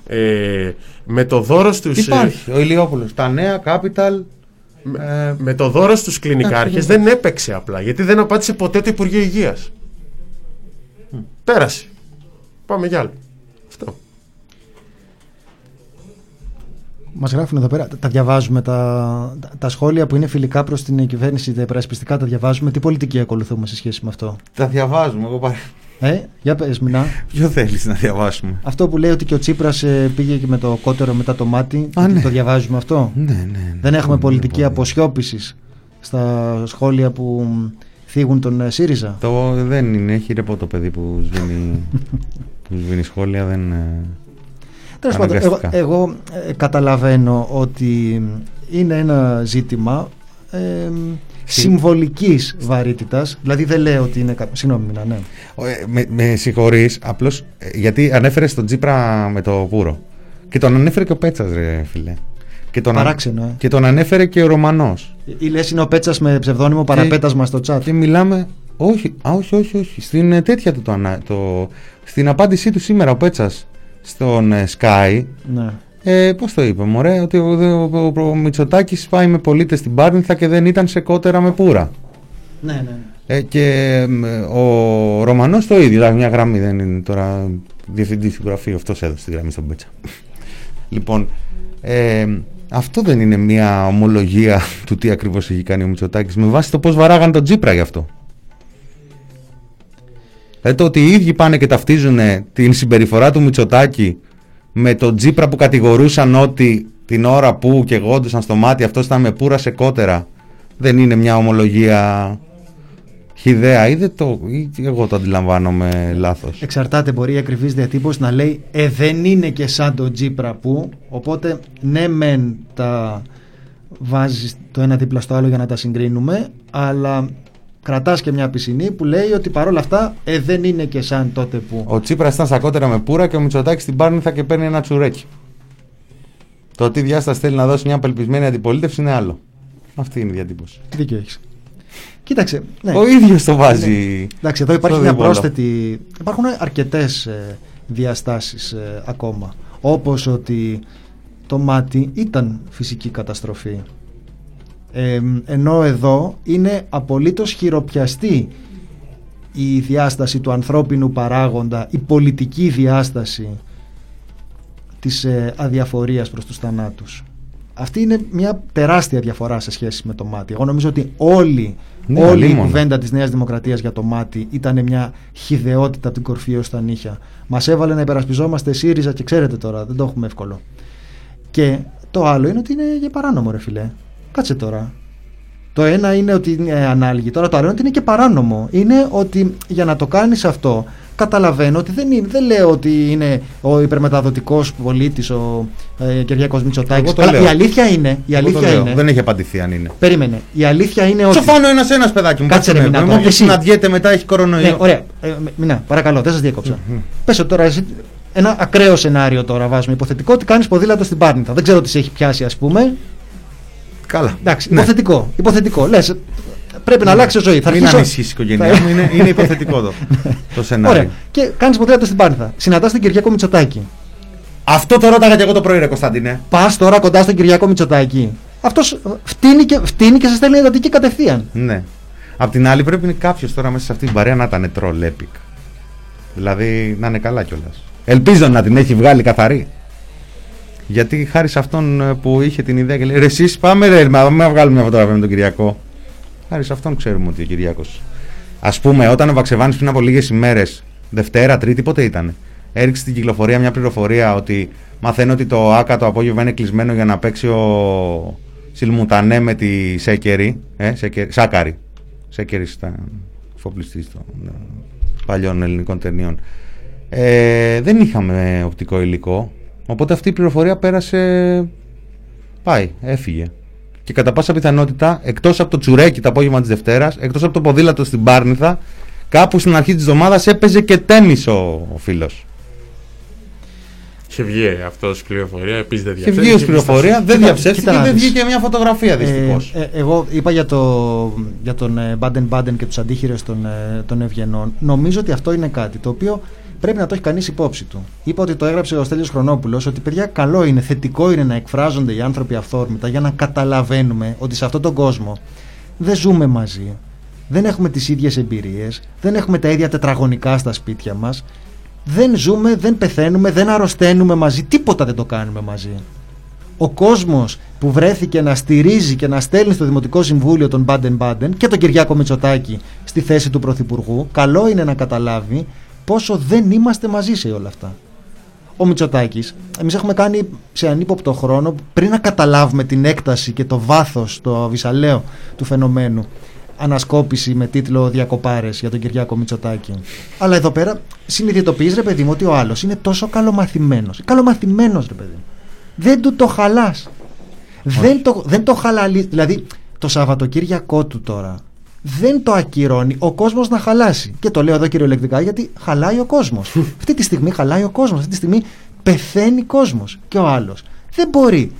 ε, με το δώρος στους... ε, Υπάρχει. Ο Ηλιόπουλος. Τα νέα Capital. ε, με το δώρος στους κλινικάρχες Εντάξει, δεν έπαιξε απλά, γιατί δεν απάντησε ποτέ το Υπουργείο Υγείας. Πέρασε. Πάμε για άλλο. Μας γράφουν εδώ πέρα, τα διαβάζουμε τα, τα σχόλια που είναι φιλικά προς την κυβέρνηση, τα υπερασπιστικά τα διαβάζουμε. Τι πολιτική ακολουθούμε σε σχέση με αυτό; Τα διαβάζουμε. Εγώ παρα... Ε, για πες Μινά. Ποιο θέλεις να διαβάσουμε; Αυτό που λέει ότι και ο Τσίπρας πήγε και με το κότερο μετά το μάτι. Α, ναι. Το διαβάζουμε αυτό; Ναι, ναι, ναι. Δεν έχουμε Ναι, πολιτική ναι, αποσιώπησης στα σχόλια που θίγουν τον ε, ΣΥΡΙΖΑ; Το δεν είναι. Έχει ρεπό το παιδί που σβήνει, που σβήνει σχόλια. Δεν. Ε, Τέλος πάντων, εγώ, αναγκαστικά. εγώ ε, καταλαβαίνω ότι είναι ένα ζήτημα ε, συμβολικής βαρύτητας. Δηλαδή δεν λέω ότι είναι... κα- Συγγνώμη, Μινά, ναι. Ο, ε, με, με συγχωρείς, απλώς γιατί ανέφερες τον Τζίπρα με το Πούρο. Και τον ανέφερε και ο Πέτσας, ρε φίλε. Και τον, Παράξενο, ε. και τον ανέφερε και ο Ρωμανός. Ή λες είναι ο Πέτσας με ψευδόνυμο παραπέτασμα στο chat. Και μιλάμε; Όχι, α, όχι, όχι, όχι. Στην ε, τέτοια του το, ανα- το, Στην απάντησή του σήμερα ο Πέτσας στον ε, Sky. Ναι. Ε, Πώς το είπε, Μωρέ, ότι ο, ο, ο, ο Μητσοτάκης πάει με πολίτες στην Πάρνηθα και δεν ήταν σε κότερα με πουρα. Ναι, ναι. Ε, και ε, ο Ρωμανός το ίδιο. Δηλαδή, μια γραμμή δεν είναι τώρα διευθυντής του γραφείου. Αυτός έδωσε τη γραμμή στον Πέτσα. λοιπόν, ε, αυτό δεν είναι μια ομολογία του τι ακριβώς έχει κάνει ο Μητσοτάκης με βάση το πώς βαράγαν τον Τζίπρα γι' αυτό. Δηλαδή το ότι οι ίδιοι πάνε και ταυτίζουν την συμπεριφορά του Μητσοτάκη με τον Τζίπρα που κατηγορούσαν ότι την ώρα που και γόντουσαν στο μάτι αυτός ήταν με πουρα σε κότερα δεν είναι μια ομολογία χιδέα ή, δεν το, ή εγώ το αντιλαμβάνομαι λάθος. Εξαρτάται, μπορεί η ακριβής διατύπωση να λέει Ε, δεν είναι και σαν τον Τζίπρα που. Οπότε, ναι, μεν τα βάζεις το ένα δίπλα στο άλλο για να τα συγκρίνουμε, αλλά κρατάς και μια πισινή που λέει ότι παρόλα αυτά ε, δεν είναι και σαν τότε που. Ο Τσίπρας ήταν στα κότερα με πουρα και ο Μητσοτάκης την Πάρνηθα και παίρνει ένα τσουρέκι. Το τι διάσταση θέλει να δώσει μια απελπισμένη αντιπολίτευση είναι άλλο. Αυτή είναι η διατύπωση. Δίκιο έχεις. Κοίταξε. Ναι. Ο ίδιος το βάζει. Εντάξει, εδώ υπάρχει στο μια δίπολο. πρόσθετη. Υπάρχουν αρκετές διαστάσεις ακόμα. Όπως ότι το μάτι ήταν φυσική καταστροφή. Ε, ενώ εδώ είναι απολύτως χειροπιαστή η διάσταση του ανθρώπινου παράγοντα, η πολιτική διάσταση της ε, αδιαφορίας προς τους θανάτους. Αυτή είναι μια τεράστια διαφορά σε σχέση με το μάτι. Εγώ νομίζω ότι όλη, Ναι, όλη η αλίμονο. κουβέντα της Νέας Δημοκρατίας για το μάτι ήταν μια χιδεότητα από την κορφή έως τα νύχια. Μας έβαλε να υπερασπιζόμαστε ΣΥΡΙΖΑ και ξέρετε τώρα, δεν το έχουμε εύκολο. Και το άλλο είναι ότι είναι για παράνομο ρε φιλέ. Κάτσε τώρα. Το ένα είναι ότι είναι ανάλογη, τώρα το άλλο είναι ότι είναι και παράνομο. Είναι ότι για να το κάνεις αυτό, καταλαβαίνω ότι δεν, είναι, δεν λέω ότι είναι ο υπερμεταδοτικός πολίτης ο ε, Κυριάκος Μητσοτάκης. Εγώ το Αλλά λέω. η αλήθεια είναι, η Εγώ το αλήθεια λέω. είναι, Δεν έχει απαντηθεί αν είναι. περίμενε, η αλήθεια είναι ότι... Σοφάνω ένας ένας παιδάκι μου. Κάτσε ρε Κάτσε Μινά, με. τώρα. Μου Εσύ. συναντιέται μετά έχει κορονοϊό. Ναι, ωραία. Ε, Μινά, παρακαλώ, δεν σας διακόψα. Πες ότι τώρα εσύ, ένα ακραίο σενάριο τώρα βάζουμε. Υποθετικό ότι κάνεις ποδήλατο στην Πάρνηθα. Δεν ξέρω τι σε έχει πιάσει ας πούμε. Καλά. Εντάξει, Ναι. υποθετικό. υποθετικό. Λες, πρέπει να αλλάξει ζωή. Θα Μην αρχίσω- ανησυχείς η οικογένειά μου. Είναι, είναι υποθετικό το, το σενάριο. Ωραία. Και κάνεις ποδήλατο στην Πάρνηθα. Συναντάς τον Κυριακό Μητσοτάκη. Αυτό το ρώταγα και εγώ το πρωί, ρε Κωνσταντίνε. Πας τώρα κοντά στον Κυριακό Μητσοτάκη. Αυτός φτύνει και, φτύνει και σε στέλνει εντατική κατευθείαν. Ναι. Απ' την άλλη, πρέπει κάποιος τώρα μέσα σε αυτή την παρέα να ήταν τρολ epic. Δηλαδή να είναι καλά κιόλας. Ελπίζω να την έχει βγάλει καθαρή. Γιατί χάρη σε αυτόν ε, που είχε την ιδέα και λέει: Ρε, εσείς πάμε, ρε, μα να βγάλουμε μια φωτογραφία με τον Κυριακό. Χάρη σε αυτόν ξέρουμε ότι ο Κυριακός. Α πούμε, όταν ο Βαξεβάνης πριν από λίγες ημέρες, Δευτέρα, Τρίτη, πότε ήταν, έριξε στην κυκλοφορία μια πληροφορία ότι μαθαίνω ότι το ΑΚΑ το απόγευμα είναι κλεισμένο για να παίξει ο Σιλμουτανέ με τη Σέκερη. Ε, Σέκερη Σάκαρη. Σέκερης ήταν φοπλιστής των ε, παλιών ελληνικών ταινιών. Ε, δεν είχαμε οπτικό υλικό. Οπότε αυτή η πληροφορία πέρασε. Πάει, έφυγε. Και κατά πάσα πιθανότητα, εκτός από το τσουρέκι το απόγευμα της Δευτέρας, εκτός από το ποδήλατο στην Πάρνηθα, κάπου στην αρχή της εβδομάδας έπαιζε και τέννη ο, ο φίλος. Είχε βγει αυτός η πληροφορία, επίσης δεν Είχε διαψεύστηκε. βγει ω πληροφορία, δεν Κοίτα- διαψεύστηκε κοίτα και να δεν δεις. βγήκε μια φωτογραφία δυστυχώς. Ε, ε, εγώ είπα για, το, για τον Μπάντεν Μπάντεν και τους αντίχειρες των, ε, των Ευγενών. Νομίζω ότι αυτό είναι κάτι το οποίο πρέπει να το έχει κανείς υπόψη του. Είπα ότι το έγραψε ο Στέλιος Χρονόπουλος ότι παιδιά καλό είναι, θετικό είναι να εκφράζονται οι άνθρωποι αυθόρμητα για να καταλαβαίνουμε ότι σε αυτόν τον κόσμο δεν ζούμε μαζί. Δεν έχουμε τις ίδιες εμπειρίες, δεν έχουμε τα ίδια τετραγωνικά στα σπίτια μας, δεν ζούμε, δεν πεθαίνουμε, δεν αρρωσταίνουμε μαζί, τίποτα δεν το κάνουμε μαζί. ο κόσμος που βρέθηκε να στηρίζει και να στέλνει στο Δημοτικό Συμβούλιο τον Μπάντεν Μπάντεν και τον Κυριάκο Μητσοτάκη στη θέση του Πρωθυπουργού, καλό είναι να καταλάβει πόσο δεν είμαστε μαζί σε όλα αυτά. Ο Μητσοτάκης, εμείς έχουμε κάνει σε ανύποπτο χρόνο, πριν να καταλάβουμε την έκταση και το βάθος, το βυσαλαίο του φαινομένου, ανασκόπηση με τίτλο Διακοπάρες για τον Κυριάκο Μητσοτάκη. Αλλά εδώ πέρα συνειδητοποιείς, ρε παιδί μου, ότι ο άλλος είναι τόσο καλομαθημένος. Καλομαθημένος, ρε παιδί μου. Δεν του το χαλάς. Δεν το, δεν το χαλαλείς. Δηλαδή, το Σαββατοκύριακό του τώρα δεν το ακυρώνει ο κόσμος να χαλάσει. Και το λέω εδώ κυριολεκτικά γιατί χαλάει ο κόσμος. αυτή τη στιγμή χαλάει ο κόσμος. Αυτή τη στιγμή πεθαίνει κόσμος. Και ο άλλος. Δεν μπορεί.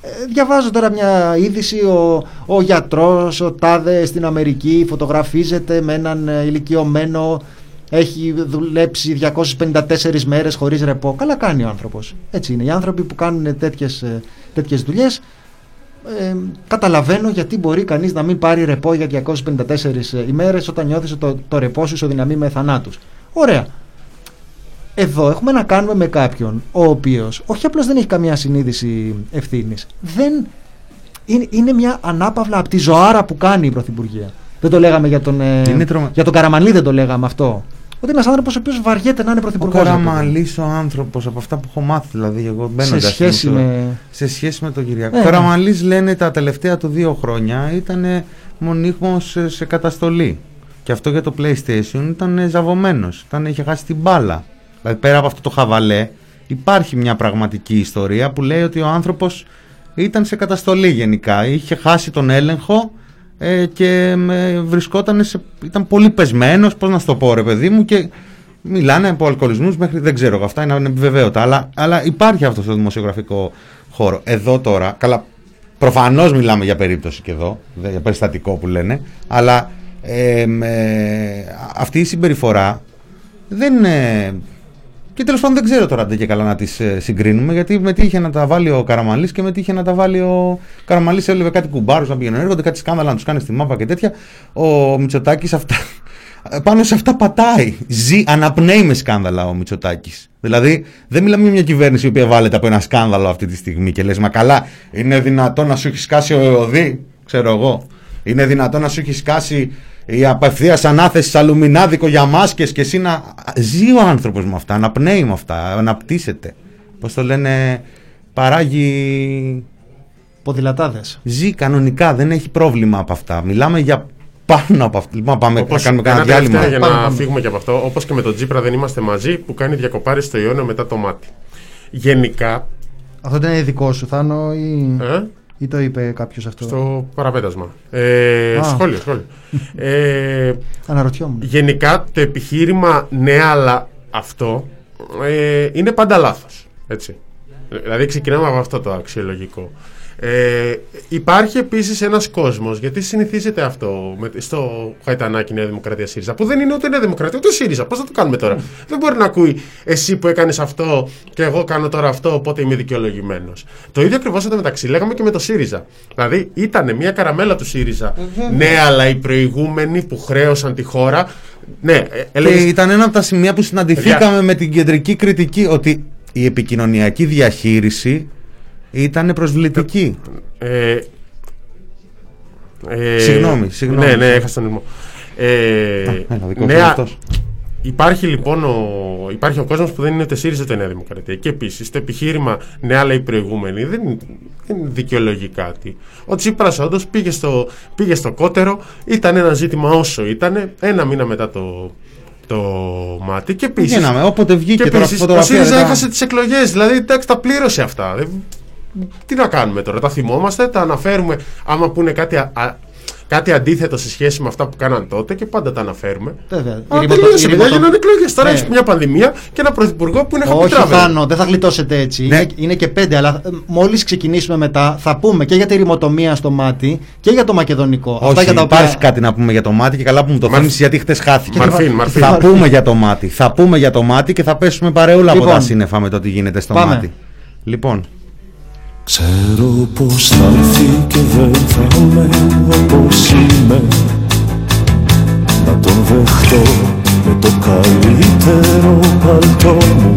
Ε, διαβάζω τώρα μια είδηση ο, ο γιατρός, ο Τάδε στην Αμερική φωτογραφίζεται με έναν ε, ηλικιωμένο έχει δουλέψει 254 μέρες χωρίς ρεπό. Καλά κάνει ο άνθρωπος. Έτσι είναι. Οι άνθρωποι που κάνουν τέτοιες, ε, τέτοιες δουλειές ε, καταλαβαίνω γιατί μπορεί κανείς να μην πάρει ρεπό για 254 ημέρες όταν νιώθεις ότι το, το ρεπό σου ισοδυναμεί με θανάτους. Ωραία. Εδώ έχουμε να κάνουμε με κάποιον ο οποίος όχι απλώς δεν έχει καμία συνείδηση ευθύνης, δεν είναι, είναι μια ανάπαυλα από τη ζωάρα που κάνει η Πρωθυπουργία. Δεν το λέγαμε για τον, ε, για τον Καραμανλή, δεν το λέγαμε αυτό. Ότι είναι ένας άνθρωπος ο οποίος βαριέται να είναι πρωθυπουργός. Ο Καραμαλής ο άνθρωπος, από αυτά που έχω μάθει, δηλαδή εγώ μπαίνοντα. Σε σχέση με. Σε σχέση με τον Κυριακό. Ε, ο Καραμαλής λένε τα τελευταία του δύο χρόνια ήταν μονίχμο σε, σε καταστολή. Και αυτό για το PlayStation ήταν ζαβωμένος. Ήταν, είχε χάσει την μπάλα. Δηλαδή πέρα από αυτό το χαβαλέ, υπάρχει μια πραγματική ιστορία που λέει ότι ο άνθρωπος ήταν σε καταστολή γενικά. Είχε χάσει τον έλεγχο ε, και με βρισκόταν σε, ήταν πολύ πεσμένος, πώς να στο πω ρε παιδί μου και μιλάνε από αλκοολισμούς μέχρι δεν ξέρω αυτά είναι επιβεβαίωτα αλλά, αλλά υπάρχει αυτό στο δημοσιογραφικό χώρο. Εδώ τώρα, καλά προφανώς μιλάμε για περίπτωση και εδώ για περιστατικό που λένε αλλά ε, αυτή η συμπεριφορά δεν, ε, και τέλος πάντων δεν ξέρω τώρα δεν και καλά να τις ε, συγκρίνουμε, γιατί με τι είχε να τα βάλει ο Καραμαλής και με τι είχε να τα βάλει ο Καραμαλής. Έλεγε κάτι κουμπάρους να πηγαίνουν έρχονται, κάτι σκάνδαλα να τους κάνει στη μάπα και τέτοια. Ο Μητσοτάκης αυτά. Πάνω σε αυτά πατάει. Ζει, αναπνέει με σκάνδαλα ο Μητσοτάκης. Δηλαδή, δεν μιλάμε για μια κυβέρνηση η οποία βάλεται από ένα σκάνδαλο αυτή τη στιγμή και λες, Μα καλά, είναι δυνατό να σου έχει σκάσει ο ΕΟΔΗ, ξέρω εγώ. Είναι δυνατό να σου έχει σκάσει η απευθεία ανάθεση αλουμινάδικο για μάσκες και εσύ να ζει ο άνθρωπος με αυτά, αναπνέει με αυτά, αναπτύσσεται. Πώς το λένε, παράγει. Ποδηλατάδες. Ζει κανονικά, δεν έχει πρόβλημα από αυτά. Μιλάμε για πάνω από αυτό. Λοιπόν, πάμε όπως, να κάνουμε κανένα διάλειμμα. Για να φύγουμε και από αυτό, όπως και με τον Τζίπρα δεν είμαστε μαζί, που κάνει διακοπάρι στο Ιόνιο μετά το μάτι. Γενικά. Αυτό δεν είναι δικό σου, Θάνο, ή. Ε; Ή το είπε κάποιος αυτό; Στο παραπέτασμα. Ε, σχόλιο, σχόλιο. ε, Αναρωτιόμουν. Γενικά το επιχείρημα ναι, αλλά αυτό ε, είναι πάντα λάθος. Έτσι. Δηλαδή ξεκινάμε από αυτό το αξιολογικό. Ε, υπάρχει επίσης ένας κόσμος, γιατί συνηθίζεται αυτό με, στο Χαϊτανάκι Νέα Δημοκρατία ΣΥΡΙΖΑ, που δεν είναι ούτε Νέα Δημοκρατία ούτε ΣΥΡΙΖΑ. Πώς θα το κάνουμε τώρα; δεν μπορεί να ακούει εσύ που έκανες αυτό και εγώ κάνω τώρα αυτό, οπότε είμαι δικαιολογημένος. Το ίδιο ακριβώς εδώ μεταξύ λέγαμε και με το ΣΥΡΙΖΑ. Δηλαδή ήταν μια καραμέλα του ΣΥΡΙΖΑ. ναι, αλλά οι προηγούμενοι που χρέωσαν τη χώρα. Ναι, ε, έλεγες... Και ήταν ένα από τα σημεία που συναντηθήκαμε με την κεντρική κριτική ότι η επικοινωνιακή διαχείριση ήταν προσβλητική. Ε, ε, συγγνώμη, συγγνώμη. Ναι, ναι, έχασα τον Ε, ναι, υπάρχει λοιπόν ο, υπάρχει ο κόσμος που δεν είναι ούτε ΣΥΡΙΖΑ ούτε Νέα Δημοκρατία. Και επίσης το επιχείρημα ναι, αλλά οι προηγούμενοι δεν, δεν δικαιολογεί κάτι. Ο Τσίπρας όντως πήγε στο, πήγε στο κότερο, ήταν ένα ζήτημα όσο ήταν, ένα μήνα μετά το, το μάτι. Και επίση. Όποτε βγήκε και επίσης, Ο ΣΥΡΙΖΑ έχασε τις εκλογές. Δηλαδή, εντάξει, τα πλήρωσε αυτά τι να κάνουμε τώρα, τα θυμόμαστε, τα αναφέρουμε άμα πούνε κάτι, α, κάτι αντίθετο σε σχέση με αυτά που κάναν τότε και πάντα τα αναφέρουμε. Βέβαια. τελείωσε, παιδιά, γίνονται εκλογές. Τώρα ναι. έχεις μια πανδημία και ένα πρωθυπουργό που είναι Όχι, Θάνο, δεν θα γλιτώσετε έτσι. Ναι. Είναι, είναι, και πέντε, αλλά ε, μόλις ξεκινήσουμε μετά θα πούμε και για τη ρημοτομία στο μάτι και για το μακεδονικό. Όχι, Αυτά για τα υπάρχει οποία... κάτι να πούμε για το μάτι και καλά που μου το θύμισε γιατί χτε χάθηκε. Μαρφίν, μαρφίν. Θα πούμε για το μάτι. Θα πούμε για το μάτι και θα πέσουμε παρεούλα από λοιπόν. τα σύννεφα με το τι γίνεται στο μάτι. Λοιπόν. Ξέρω πως θα έρθει και δεν θα είμαι όπως είμαι. Να τον δεχτώ με το καλύτερο παλτό μου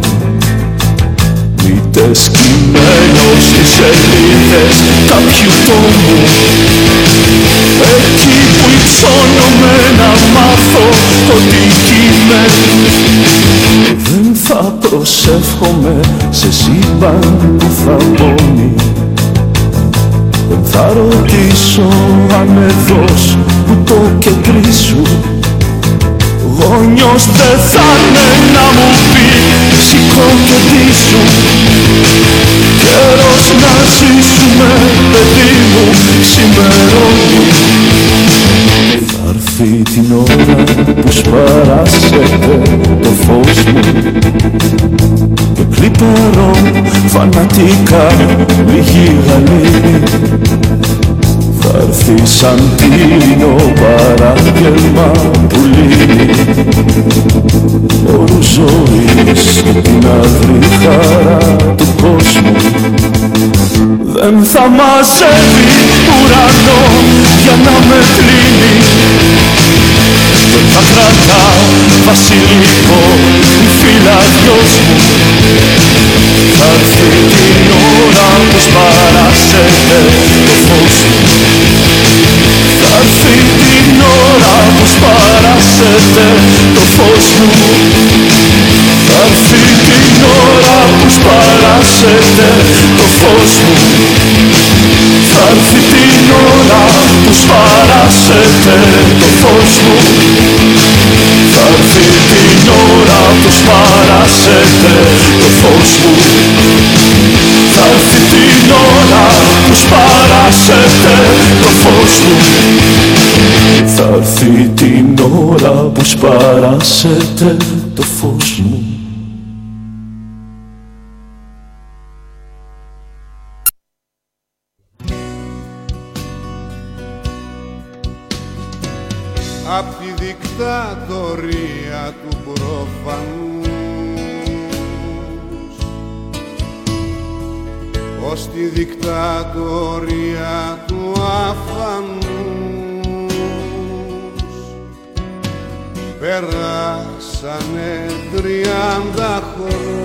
Προφήτες κειμένος στις σελίδες κάποιου τόμου Εκεί που υψώνομαι να μάθω ότι είμαι Δεν θα προσεύχομαι σε σύμπαν που θα πόνει. Δεν θα ρωτήσω αν εδώς που το κεντρί σου Γόνιος δεν θα είναι να μου πει σηκώ και ντύσου Καιρός να ζήσουμε παιδί μου ξημερώνει Θα έρθει την ώρα που σπαράσετε το φως μου. Και κλιπερώ φανατικά λίγη γαλήνη θα έρθει σαν τίνο παράγγελμα που λύνει όρους ζωής και την αυρή χαρά του κόσμου. Δεν θα μαζεύει ουρανό για να με κλείνει. Δεν θα κρατά βασιλικό η φυλαδιός μου θα έρθει την ώρα που σπαράσετε το φως μου Θα έρθει την ώρα που σπαράσετε το φως μου Θα έρθει την ώρα που σπαράσετε το φως μου. Θα έρθει την ώρα που σπαράσετε το φως μου Θα έρθει την ώρα που σπαράσετε το φως μου. Θα έρθει την ώρα που σπαράσετε το φως μου. Θα έρθει την ώρα που σπαράσετε το φως μου. Απ' τη δικτατορία του προφανούς ως τη δικτατορία του αφανούς περάσανε τριάντα χρόνια.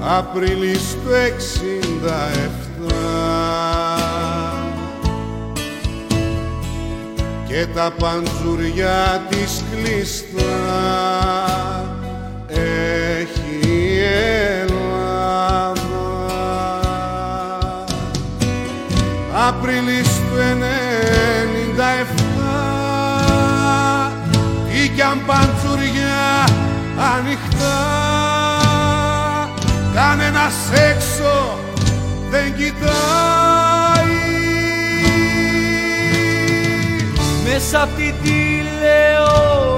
Απρίλης του εξήντα και τα παντζουριά της κλειστά έχει η Ελλάδα. Απρίλης του 97 ή κι αν παντζουριά ανοιχτά κανένας έξω δεν κοιτάει μέσα απ' την τηλεόραση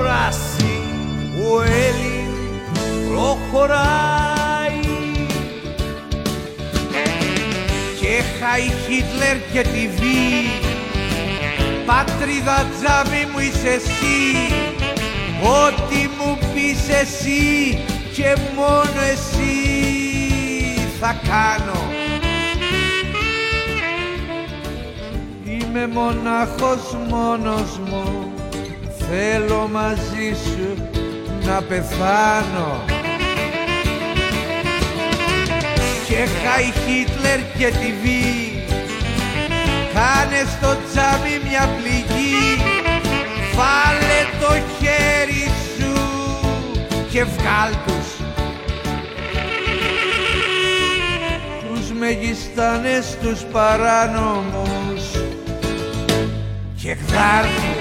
ο Έλλην προχωράει. Και χάει Χίτλερ και τη βή πατρίδα τζάμι μου είσαι εσύ. Ό,τι μου πεις εσύ και μόνο εσύ θα κάνω Είμαι μονάχος μόνος μου. Θέλω μαζί σου να πεθάνω. Και χάει Χίτλερ και τη βή Κάνε στο τζάμι μια πληγή. Βάλε το χέρι σου και βγάλ τους. Τους μεγιστάνες τους παράνομους και γδάρτους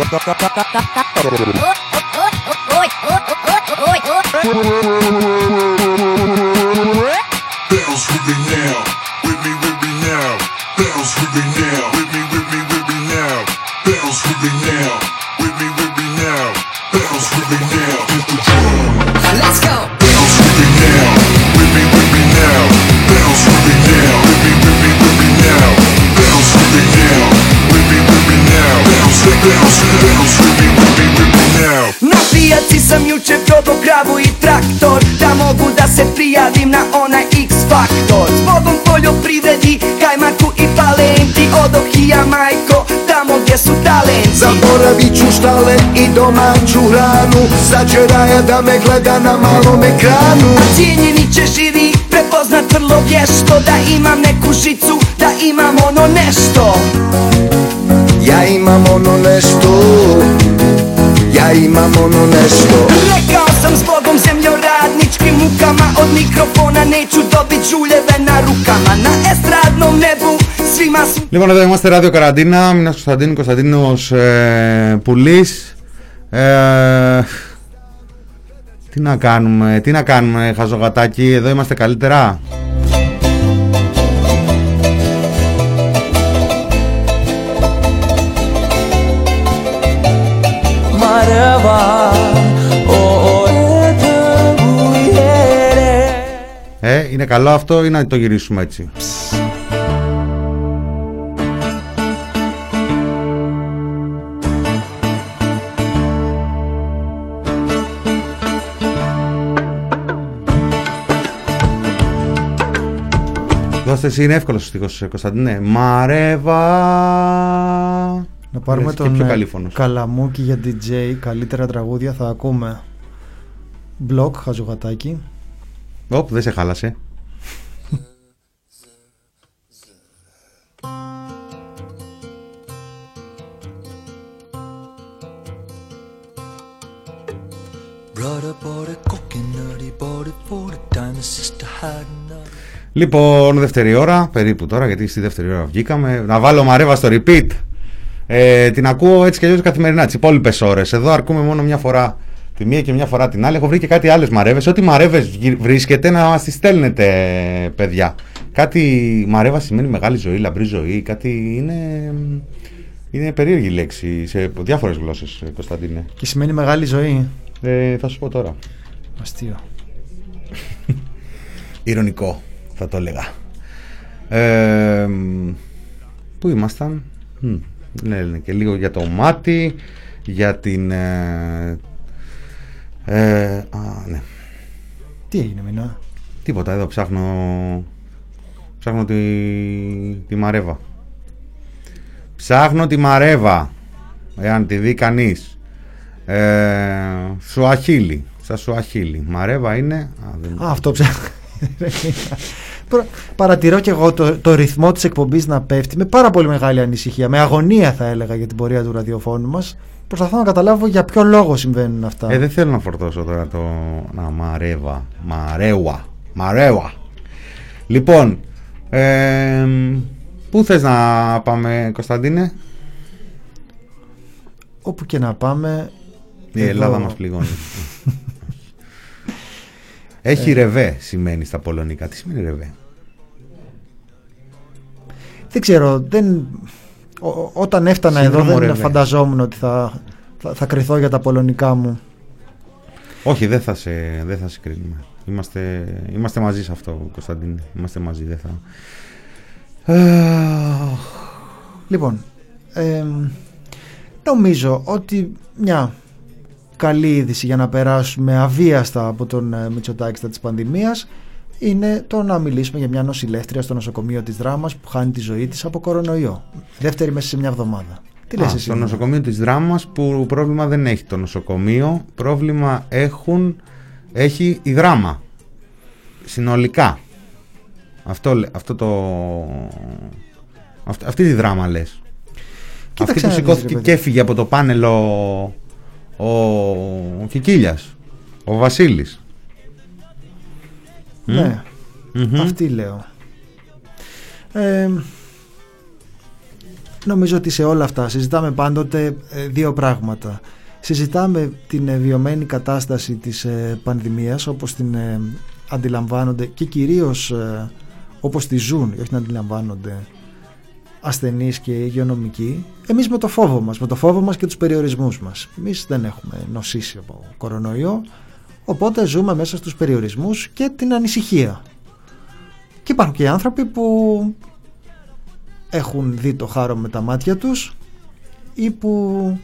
Cuando acá, acá, acá. Λοιπόν, εδώ είμαστε Ράδιο Καραντίνα. Μινάς Κωνσταντίνου, Κωνσταντίνος ε, Πουλής. Ε, τι να κάνουμε, τι να κάνουμε, χαζογατάκι. Εδώ είμαστε καλύτερα. Mareva, oh, Ε, είναι καλό αυτό ή να το γυρίσουμε έτσι; Δώστε εσύ, είναι εύκολος ο στίχος, Κωνσταντίνε. Μαρέβα. Να πάρουμε Λες και τον πιο ε, καλή φωνος. Καλαμούκι για DJ. Καλύτερα τραγούδια θα ακούμε. Μπλοκ, χαζογατάκι. Όπ, δεν σε χάλασε. Brother bought a coconut, he bought it for the time his sister had enough. Λοιπόν, δεύτερη ώρα, περίπου τώρα, γιατί στη δεύτερη ώρα βγήκαμε. Να βάλω μαρέβα στο repeat. Ε, την ακούω έτσι και αλλιώς καθημερινά, τις υπόλοιπες ώρες. Εδώ αρκούμε μόνο μια φορά τη μία και μια φορά την άλλη. Έχω βρει και κάτι άλλες μαρέβες. Ό,τι μαρέβες βρίσκεται να μας τις στέλνετε, παιδιά. Κάτι μαρέβα σημαίνει μεγάλη ζωή, λαμπρή ζωή. Κάτι είναι. Είναι περίεργη λέξη σε διάφορες γλώσσες, Κωνσταντίνε. Και σημαίνει μεγάλη ζωή. Ε, θα σου πω τώρα. Αστείο. Ηρωνικό, θα το έλεγα. Ε, πού ήμασταν; Μ, Ναι, ναι, και λίγο για το μάτι, για την... Ε, ε, α, ναι. Τι έγινε, Μινά; Τίποτα, εδώ ψάχνω... Ψάχνω τη, τη Μαρέβα. Ψάχνω τη Μαρέβα. Εάν τη δει κανείς. Ε, Σουαχίλι. Στα Σουαχίλι. Μαρέβα είναι... Α, δεν... Α, αυτό ψάχνω. Προ- Παρατηρώ και εγώ το, το ρυθμό της εκπομπής να πέφτει με πάρα πολύ μεγάλη ανησυχία, με αγωνία θα έλεγα για την πορεία του ραδιοφώνου μας. Προσπαθώ να καταλάβω για ποιο λόγο συμβαίνουν αυτά. Ε, δεν θέλω να φορτώσω τώρα το. Να, μαρέβα. Μαρέουα. Μαρέουα. Λοιπόν. Ε, πού θες να πάμε, Κωνσταντίνε; Όπου και να πάμε... Η εδώ- Ελλάδα μας πληγώνει. Έχει Ε. ρεβέ σημαίνει στα πολωνικά. Τι σημαίνει ρεβέ; Δεν ξέρω, δεν... ο- ο- όταν έφτανα εδώ Σύνδρομο δεν Ρεβέ. φανταζόμουν ότι θα, θα, θα κρυθώ για τα πολωνικά μου. Όχι, δεν θα σε, δεν θα σε κρίνουμε. Είμαστε, είμαστε μαζί σε αυτό, Κωνσταντίνε. Είμαστε μαζί, δεν θα. Λοιπόν, εμ, νομίζω ότι μια καλή είδηση για να περάσουμε αβίαστα από τον ε, Μητσοτάκη της πανδημίας είναι το να μιλήσουμε για μια νοσηλεύτρια στο νοσοκομείο της Δράμας που χάνει τη ζωή της από κορονοϊό. Δεύτερη μέσα σε μια εβδομάδα. Τι λες Α, εσύ. στο Νίνα; νοσοκομείο της Δράμας που πρόβλημα δεν έχει το νοσοκομείο, πρόβλημα έχουν, έχει η Δράμα. Συνολικά. Αυτό, λέ- αυτό το... Αυτή, αυτή τη δράμα λες. Κοίταξε αυτή που να δεις, σηκώθηκε ρε και παιδί. έφυγε από το πάνελ ο, ο, ο Κικίλιας, ο Βασίλης. Ναι, Μμμ. αυτή λέω. Ε, νομίζω ότι σε όλα αυτά συζητάμε πάντοτε ε, δύο πράγματα. Συζητάμε την ε, βιωμένη κατάσταση της ε, πανδημίας όπως την ε, αντιλαμβάνονται και κυρίως ε, όπως τη ζουν, όχι να αντιλαμβάνονται ασθενείς και υγειονομικοί. Εμείς με το φόβο μας, με το φόβο μας και τους περιορισμούς μας. Εμείς δεν έχουμε νοσήσει από κορονοϊό, οπότε ζούμε μέσα στους περιορισμούς και την ανησυχία. Και υπάρχουν και οι άνθρωποι που έχουν δει το χάρο με τα μάτια τους ή που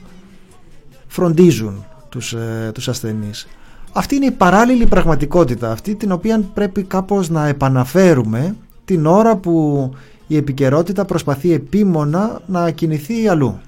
φροντίζουν τους, ε, τους ασθενείς. Αυτή είναι η παράλληλη πραγματικότητα, αυτή την οποία πρέπει κάπως να επαναφέρουμε την ώρα που η επικαιρότητα προσπαθεί επίμονα να κινηθεί αλλού.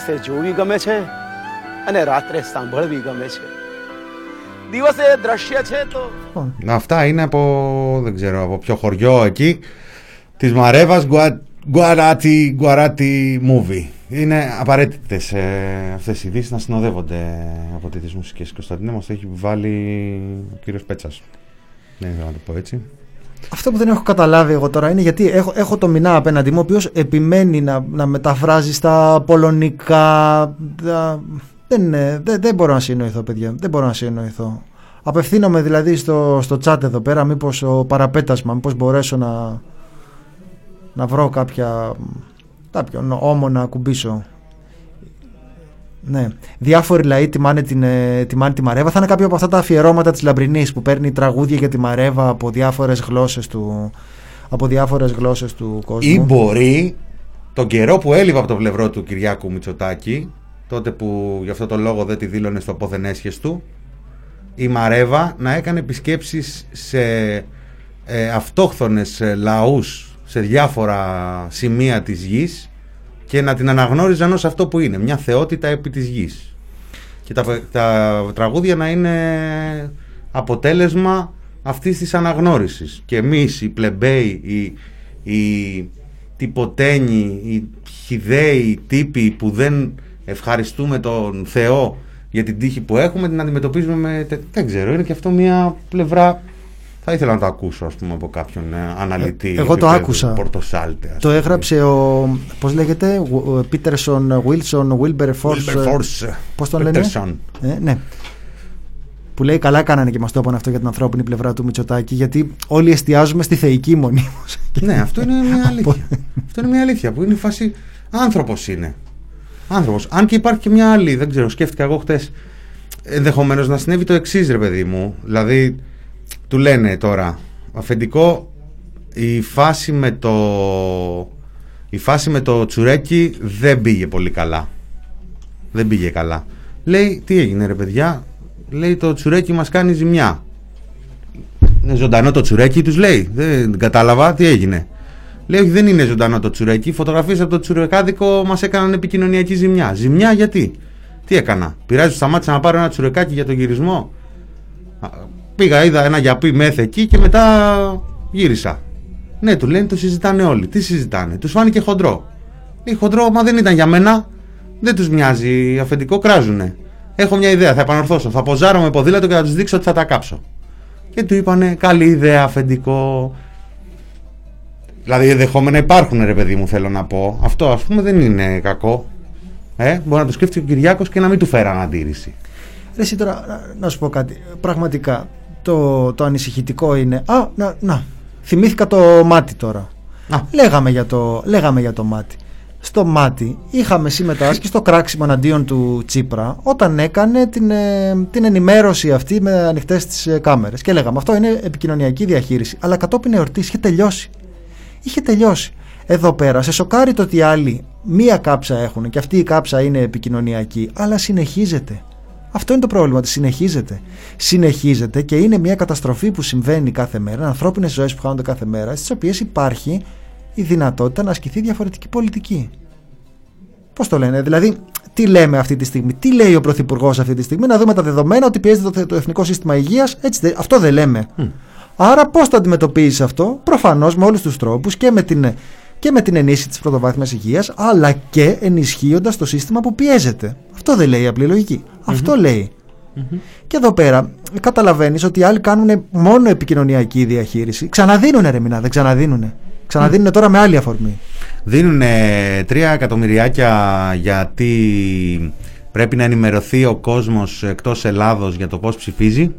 દિવસે જોવી ગમે છે અને રાત્રે સાંભળવી ગમે છે દિવસે દ્રશ્ય છે તો Να, Αυτά είναι από, δεν ξέρω, από ποιο χωριό εκεί της Μαρέβας Γκουα- Γκουαράτι Γκουαράτι Movie. Είναι απαραίτητε ε, αυτέ οι ειδήσει να συνοδεύονται από τέτοιε μουσικέ. Η Κωνσταντίνα μα το έχει βάλει ο κύριο Πέτσα. Δεν ήθελα να το πω έτσι. Αυτό που δεν έχω καταλάβει εγώ τώρα είναι γιατί έχω, έχω το μηνά απέναντι μου, ο οποίος επιμένει να, να μεταφράζει στα πολωνικά. τα- δεν, είναι- δεν, δεν μπορώ να συνοηθώ, παιδιά. Δεν μπορώ να συνοηθώ. Απευθύνομαι δηλαδή στο, στο chat εδώ πέρα, μήπως ο παραπέτασμα, μήπως μπορέσω να, να βρω κάποια, κάποιον όμο να ακουμπήσω. Ναι. Διάφοροι λαοί τιμάνε, την, ε, τιμάνε τη Μαρέβα. Θα είναι κάποιο από αυτά τα αφιερώματα της Λαμπρινής που παίρνει τραγούδια για τη Μαρέβα από διάφορες γλώσσες του, από διάφορες γλώσσες του κόσμου. Ή μπορεί τον καιρό που έλειπε από το πλευρό του Κυριάκου Μητσοτάκη, τότε που γι' αυτό το λόγο δεν τη δήλωνε στο πόθεν έσχες του, η Μαρέβα να έκανε επισκέψεις σε ε, αυτόχθονες ε, λαούς σε διάφορα σημεία της γης και να την αναγνώριζαν ως αυτό που είναι, μια θεότητα επί της γης. Και τα, τα τραγούδια να είναι αποτέλεσμα αυτής της αναγνώρισης. Και εμείς οι πλεμπέοι, οι, οι τυποτένοι, οι χιδαίοι τύποι που δεν ευχαριστούμε τον Θεό για την τύχη που έχουμε, την αντιμετωπίζουμε με... τε- Δεν ξέρω, είναι και αυτό μια πλευρά... Θα ήθελα να το ακούσω, ας πούμε, από κάποιον ε, αναλυτή. Ε, εγώ το επίπεδου άκουσα. Πορτοσάλτε, ας Το πούμε. έγραψε ο. Πώς λέγεται, ο Πίτερσον Βίλσον Wilberforce. Wilberforce. Πώς τον λένε; Peterson. Ε, ναι. Που λέει καλά κάνανε και μας το είπαν αυτό για την ανθρώπινη πλευρά του Μητσοτάκη, γιατί όλοι εστιάζουμε στη θεϊκή μονίμω. Ναι, αυτό είναι μια αλήθεια. αυτό είναι μια αλήθεια που είναι η φάση. Άνθρωπος είναι. Άνθρωπος. Αν και υπάρχει και μια άλλη, δεν ξέρω, σκέφτηκα εγώ χτες. Ενδεχομένως να συνέβη το εξής, ρε παιδί μου. Δηλαδή, του λένε τώρα, αφεντικό, η φάση με το. Η φάση με το τσουρέκι δεν πήγε πολύ καλά. Δεν πήγε καλά. Λέει, τι έγινε ρε παιδιά, λέει το τσουρέκι μας κάνει ζημιά. Είναι ζωντανό το τσουρέκι, τους λέει. Δεν κατάλαβα τι έγινε. Λέει, όχι, δεν είναι ζωντανό το τσουρέκι. Οι φωτογραφίες από το τσουρεκάδικο μας έκαναν επικοινωνιακή ζημιά. Ζημιά γιατί; Τι έκανα; Πειράζει, σταμάτησα να πάρω ένα τσουρεκάκι για τον γυρισμό; Α, Πήγα, είδα ένα γιαπί μεθ εκεί και μετά γύρισα. Ναι, του λένε, το συζητάνε όλοι. Τι συζητάνε. Τους φάνηκε χοντρό. Λέει, χοντρό, μα δεν ήταν για μένα. Δεν τους μοιάζει. Αφεντικό κράζουνε. Έχω μια ιδέα, θα επανορθώσω. Θα ποζάρω με ποδήλατο και θα τους δείξω ότι θα τα κάψω. Και του είπανε, καλή ιδέα, αφεντικό. Δηλαδή, ενδεχόμενα υπάρχουν, ρε παιδί μου, θέλω να πω. Αυτό, ας πούμε, δεν είναι κακό. Ε, μπορεί να το σκέφτηκε ο Κυριάκος και να μην του φέραν αντίρρηση. Ρε εσύ τώρα, να, να σου πω κάτι. Πραγματικά, το, το ανησυχητικό είναι... Α, να, να, θυμήθηκα το μάτι τώρα. Λέγαμε, για το, λέγαμε για το μάτι. Στο μάτι είχαμε συμμετάσχει στο κράξιμο εναντίον του Τσίπρα όταν έκανε την, ε, την ενημέρωση αυτή με ανοιχτές τις κάμερες. Και λέγαμε αυτό είναι επικοινωνιακή διαχείριση. Αλλά κατόπιν εορτής είχε τελειώσει. Είχε τελειώσει. Εδώ πέρα σε σοκάρει το ότι οι άλλοι μία κάψα έχουν και αυτή η κάψα είναι επικοινωνιακή, αλλά συνεχίζεται. Αυτό είναι το πρόβλημα, ότι συνεχίζεται. Συνεχίζεται και είναι μια καταστροφή που συμβαίνει κάθε μέρα, ανθρώπινες ζωές που χάνονται κάθε μέρα, στις οποίες υπάρχει η δυνατότητα να ασκηθεί διαφορετική πολιτική. Πώς το λένε, δηλαδή, τι λέμε αυτή τη στιγμή, τι λέει ο Πρωθυπουργός αυτή τη στιγμή, να δούμε τα δεδομένα ότι πιέζεται το, το Εθνικό Σύστημα Υγείας, έτσι, αυτό δεν λέμε. Άρα, πώς το αντιμετωπίζεις αυτό, προφανώς με όλους τους τρόπους και με την και με την ενίσχυση της πρωτοβάθμιας υγείας, αλλά και ενισχύοντας το σύστημα που πιέζεται. Αυτό δεν λέει η απλή λογική. Αυτό λέει. Και εδώ πέρα καταλαβαίνεις ότι οι άλλοι κάνουν μόνο επικοινωνιακή διαχείριση. Ξαναδίνουν ρε μηνά, δεν ξαναδίνουν. Ξαναδίνουν τώρα με άλλη αφορμή. Δίνουν τρία εκατομμυριάκια γιατί πρέπει να ενημερωθεί ο κόσμος εκτός Ελλάδος για το πώς ψηφίζει.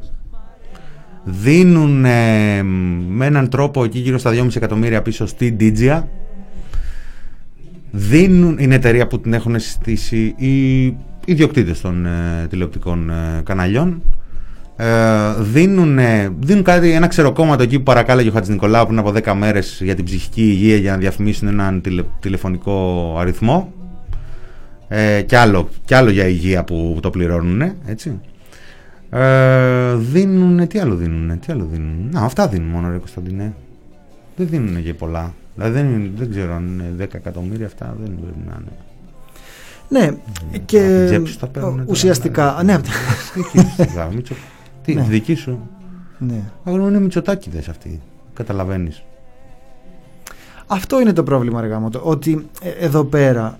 Δίνουν με έναν τρόπο εκεί γύρω στα 2,5 εκατομμύρια πίσω στη Digia δίνουν, είναι εταιρεία που την έχουν συστήσει οι ιδιοκτήτες των ε, τηλεοπτικών ε, καναλιών ε, δίνουν, δίνουν κάτι, ένα ξεροκόμματο εκεί που παρακάλεγε ο Χατζης Νικολάου πριν από 10 μέρες για την ψυχική υγεία για να διαφημίσουν έναν τηλεφωνικό αριθμό ε, και, άλλο, και άλλο για υγεία που το πληρώνουν έτσι ε, δίνουν, τι άλλο δίνουν, τι άλλο δίνουν. Να, αυτά δίνουν μόνο ρε Κωνσταντινέ. Δεν δίνουν και πολλά. Δηλαδή δεν, δεν ξέρω αν είναι 10 εκατομμύρια αυτά, δεν πρέπει να είναι. Ναι, και ουσιαστικά. Ναι, Τι, Ναι. δική σου. Ναι. Αγωνία είναι μυτσοτάκιδες αυτοί. Καταλαβαίνεις. Αυτό είναι το πρόβλημα, ρε γάμο, το, ότι ε, εδώ πέρα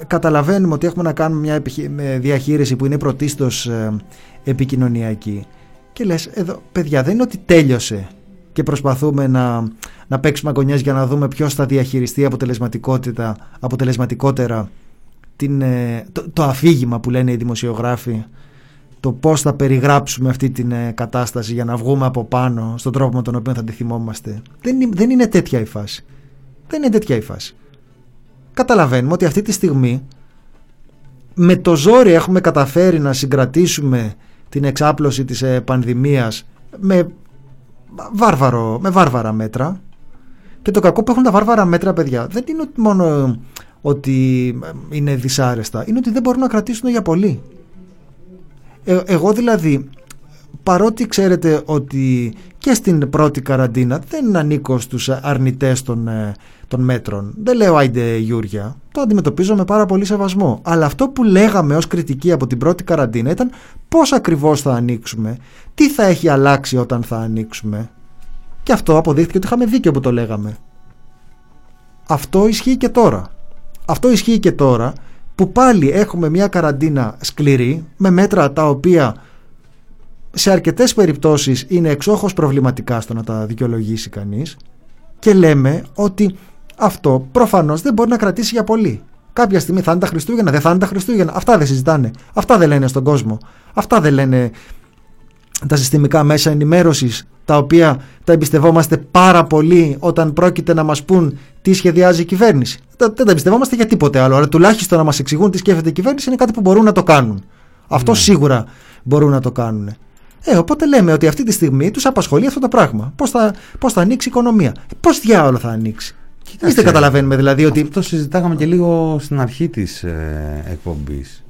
ε, καταλαβαίνουμε ότι έχουμε να κάνουμε μια επιχει- με διαχείριση που είναι πρωτίστως ε, επικοινωνιακή και λες, εδώ, παιδιά, δεν είναι ότι τέλειωσε και προσπαθούμε να, να παίξουμε αγωνιές για να δούμε ποιος θα διαχειριστεί αποτελεσματικότητα, αποτελεσματικότερα την, ε, το, το αφήγημα που λένε οι δημοσιογράφοι το πώς θα περιγράψουμε αυτή την ε, κατάσταση για να βγούμε από πάνω στον τρόπο με τον οποίο θα τη θυμόμαστε. Δεν, είναι- δεν είναι τέτοια η φάση. Δεν είναι τέτοια η φάση. Καταλαβαίνουμε ότι αυτή τη στιγμή με το ζόρι έχουμε καταφέρει να συγκρατήσουμε την εξάπλωση της ε, πανδημίας με, βάρβαρο, με βάρβαρα μέτρα και το κακό που έχουν τα βάρβαρα μέτρα παιδιά δεν είναι ότι μόνο ότι ε, είναι δυσάρεστα είναι ότι δεν μπορούν να κρατήσουν για πολύ ε, εγώ δηλαδή παρότι ξέρετε ότι και στην πρώτη καραντίνα δεν ανήκω στους αρνητές των, ε, των μέτρων. Δεν λέω άιντε Γιούρια, το αντιμετωπίζω με πάρα πολύ σεβασμό. Αλλά αυτό που λέγαμε ως κριτική από την πρώτη καραντίνα ήταν πώς ακριβώς θα ανοίξουμε, τι θα έχει αλλάξει όταν θα ανοίξουμε. Και αυτό αποδείχθηκε ότι είχαμε δίκιο που το λέγαμε. Αυτό ισχύει και τώρα. Αυτό ισχύει και τώρα που πάλι έχουμε μια καραντίνα σκληρή με μέτρα τα οποία σε αρκετές περιπτώσεις είναι εξόχως προβληματικά στο να τα δικαιολογήσει κανείς και λέμε ότι αυτό προφανώς δεν μπορεί να κρατήσει για πολύ. Κάποια στιγμή θα είναι τα Χριστούγεννα, δεν θα είναι τα Χριστούγεννα. Αυτά δεν συζητάνε. Αυτά δεν λένε στον κόσμο. Αυτά δεν λένε τα συστημικά μέσα ενημέρωσης τα οποία τα εμπιστευόμαστε πάρα πολύ όταν πρόκειται να μας πούν τι σχεδιάζει η κυβέρνηση. Τα- Δεν τα εμπιστευόμαστε για τίποτε άλλο, αλλά τουλάχιστον να μας εξηγούν τι σκέφτεται η κυβέρνηση είναι κάτι που μπορούν να το κάνουν. Αυτό σίγουρα μπορούν να το κάνουν. Ε, οπότε λέμε ότι αυτή τη στιγμή τους απασχολεί αυτό το πράγμα. Πώς θα, πώς θα ανοίξει η οικονομία; Πώς διάολο θα ανοίξει; Εμείς δεν καταλαβαίνουμε δηλαδή ότι... Αυτό συζητάγαμε και λίγο στην αρχή της ε, εκπομπής.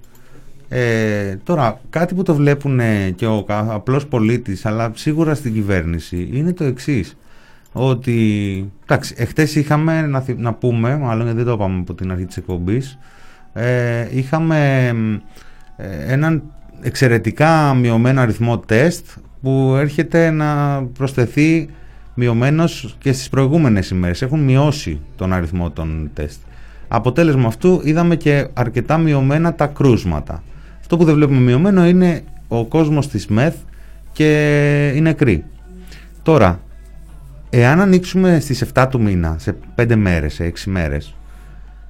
Ε, τώρα, κάτι που το βλέπουν ε, και ο κα- απλός πολίτης, αλλά σίγουρα στην κυβέρνηση, είναι το εξής. Ότι, εντάξει, εχθές είχαμε, να, θυ- να πούμε, μάλλον γιατί δεν το είπαμε από την αρχή της εκπομπής, ε, είχαμε μ, ε, έναν εξαιρετικά μειωμένο αριθμό τεστ που έρχεται να προσθεθεί μειωμένος και στις προηγούμενες ημέρες. Έχουν μειώσει τον αριθμό των τεστ. Αποτέλεσμα αυτού είδαμε και αρκετά μειωμένα τα κρούσματα. Αυτό που δεν βλέπουμε μειωμένο είναι ο κόσμος της ΜΕΘ και οι νεκροί. Τώρα, εάν ανοίξουμε στις 7 του μήνα, σε 5 μέρες, σε 6 μέρες,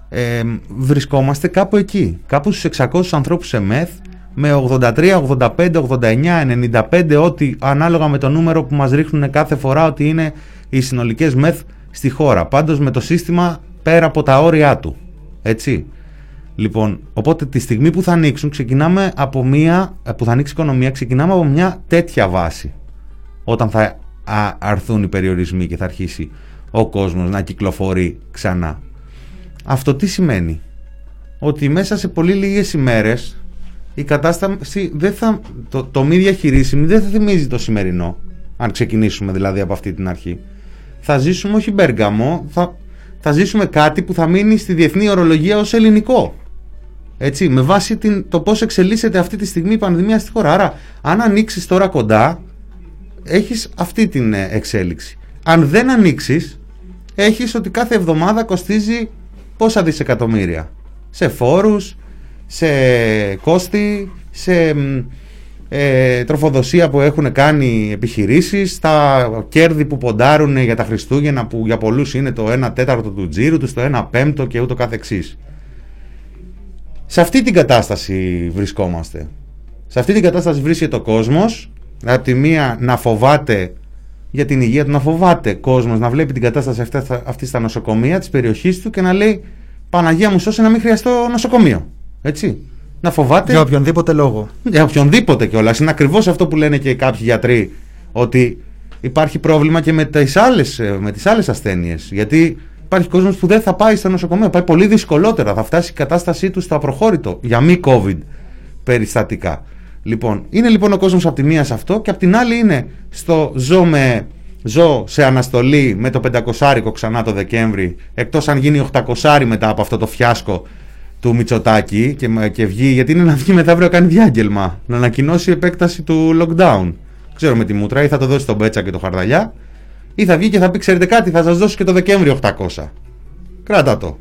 ε, βρισκόμαστε κάπου εκεί. Κάπου στους 600 ανθρώπους σε ΜΕΘ με 83, 85, 89, 95, ό,τι ανάλογα με το νούμερο που μας ρίχνουν κάθε φορά ότι είναι οι συνολικές μεθ στη χώρα. Πάντως με το σύστημα πέρα από τα όρια του. Έτσι. Λοιπόν, οπότε τη στιγμή που θα ανοίξουν, ξεκινάμε από μία, που θα ανοίξει η οικονομία, ξεκινάμε από μια τέτοια βάση. Όταν θα α, αρθούν οι περιορισμοί και θα αρχίσει ο κόσμος να κυκλοφορεί ξανά. Αυτό τι σημαίνει; Ότι μέσα σε πολύ λίγες ημέρες η κατάσταση δεν θα, το, το μη διαχειρίσιμη δεν θα θυμίζει το σημερινό. Αν ξεκινήσουμε δηλαδή από αυτή την αρχή. Θα ζήσουμε όχι Μπέργαμο, θα, θα ζήσουμε κάτι που θα μείνει στη διεθνή ορολογία ως ελληνικό. Έτσι, με βάση την, το πώς εξελίσσεται αυτή τη στιγμή η πανδημία στη χώρα. Άρα, αν ανοίξεις τώρα κοντά, έχεις αυτή την ε, εξέλιξη. Αν δεν ανοίξεις, έχεις ότι κάθε εβδομάδα κοστίζει πόσα δισεκατομμύρια. Σε φόρους, σε κόστη, σε ε, τροφοδοσία που έχουν κάνει επιχειρήσεις, τα κέρδη που ποντάρουν για τα Χριστούγεννα που για πολλούς είναι το 1 τέταρτο του τζίρου τους, το 1 πέμπτο και ούτω καθεξής. Σε αυτή την κατάσταση βρισκόμαστε. Σε αυτή την κατάσταση βρίσκεται ο κόσμος, από τη μία να φοβάται για την υγεία του, να φοβάται κόσμος, να βλέπει την κατάσταση αυτή, αυτή στα νοσοκομεία της περιοχής του και να λέει Παναγία μου σώσε να μην χρειαστώ νοσοκομείο. Έτσι. Να φοβάται. Για οποιονδήποτε λόγο. Για οποιονδήποτε κιόλας. Είναι ακριβώς αυτό που λένε και κάποιοι γιατροί. Ότι υπάρχει πρόβλημα και με τις άλλες με τις άλλες ασθένειες. Γιατί υπάρχει κόσμος που δεν θα πάει στο νοσοκομείο. Πάει πολύ δυσκολότερα. Θα φτάσει η κατάστασή του στο απροχώρητο για μη COVID περιστατικά. Λοιπόν, είναι λοιπόν ο κόσμος από τη μία σε αυτό και από την άλλη είναι στο ζω, με, ζω σε αναστολή με το 500 ξανά το Δεκέμβρη, εκτός αν γίνει 800 μετά από αυτό το φιάσκο του Μητσοτάκη και, και βγει, γιατί είναι να βγει μεθαύριο κάνει διάγγελμα, να ανακοινώσει επέκταση του lockdown. Ξέρω με τη μούτρα, ή θα το δώσει τον Μπέτσα και το Χαρδαλιά, ή θα βγει και θα πει: Ξέρετε κάτι, θα σας δώσω και το Δεκέμβριο 800. Κράτα το.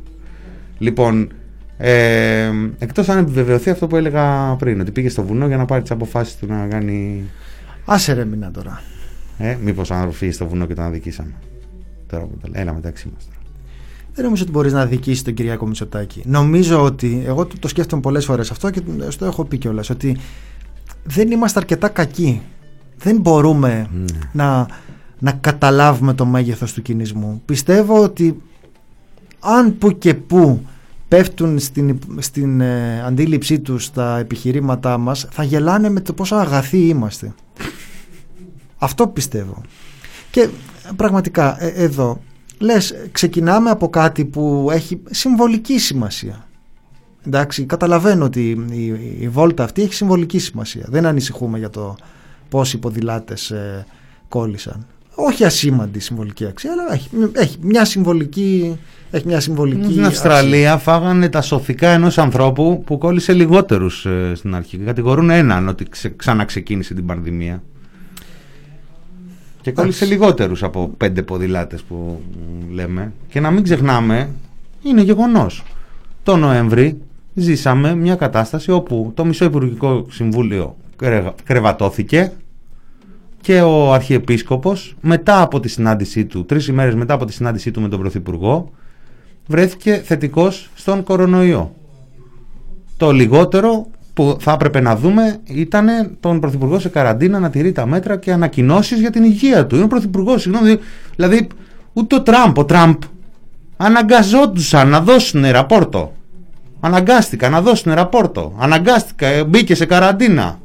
Λοιπόν, ε, εκτός αν επιβεβαιωθεί αυτό που έλεγα πριν, ότι πήγε στο βουνό για να πάρει τις αποφάσεις του να κάνει. Άσε ρε μήνα τώρα. Ε, Μήπως αν φύγει στο βουνό και τον αδικήσαμε. Τώρα που τα Έλα μεταξύ μας τώρα. Δεν νομίζω ότι μπορείς να δικήσει τον Κυριακό Μητσοτάκη. Νομίζω ότι. Εγώ το, το σκέφτομαι πολλές φορές αυτό και στο έχω πει κιόλας. Ότι δεν είμαστε αρκετά κακοί. Δεν μπορούμε να, να καταλάβουμε το μέγεθος του κινησμού. Πιστεύω ότι αν που και που πέφτουν στην, στην ε, αντίληψή τους τα επιχειρήματά μας θα γελάνε με το πόσο αγαθοί είμαστε. Αυτό πιστεύω. Και πραγματικά ε, εδώ λες ξεκινάμε από κάτι που έχει συμβολική σημασία. Εντάξει, καταλαβαίνω ότι η, η, βόλτα αυτή έχει συμβολική σημασία. Δεν ανησυχούμε για το πόσοι ποδηλάτες ε, κόλλησαν. Όχι ασήμαντη συμβολική αξία, αλλά έχει, έχει μια συμβολική έχει μια συμβολική. Στην Αυστραλία φάγανε τα σωθικά ενός ανθρώπου που κόλλησε λιγότερους ε, στην αρχή. Κατηγορούν έναν ότι ξε, ξαναξεκίνησε την πανδημία. Και κόλλησε λιγότερους από πέντε ποδηλάτες που λέμε. Και να μην ξεχνάμε, είναι γεγονός. Το Νοέμβρη ζήσαμε μια κατάσταση όπου το Μισό Υπουργικό Συμβούλιο κρεβατώθηκε και ο Αρχιεπίσκοπος μετά από τη συνάντησή του, τρεις ημέρες μετά από τη συνάντησή του με τον Πρωθυπουργό βρέθηκε θετικός στον κορονοϊό. Το λιγότερο που θα έπρεπε να δούμε ήταν τον Πρωθυπουργό σε καραντίνα να τηρεί τα μέτρα και ανακοινώσεις για την υγεία του. Είναι ο Πρωθυπουργός, συγγνώμη. Δηλαδή, ούτε ο Τραμπ, ο Τραμπ αναγκαζόντουσαν να δώσουν ραπόρτο. Αναγκάστηκα να δώσουν ραπόρτο. Αναγκάστηκα, ε, μπήκε σε καραντίνα.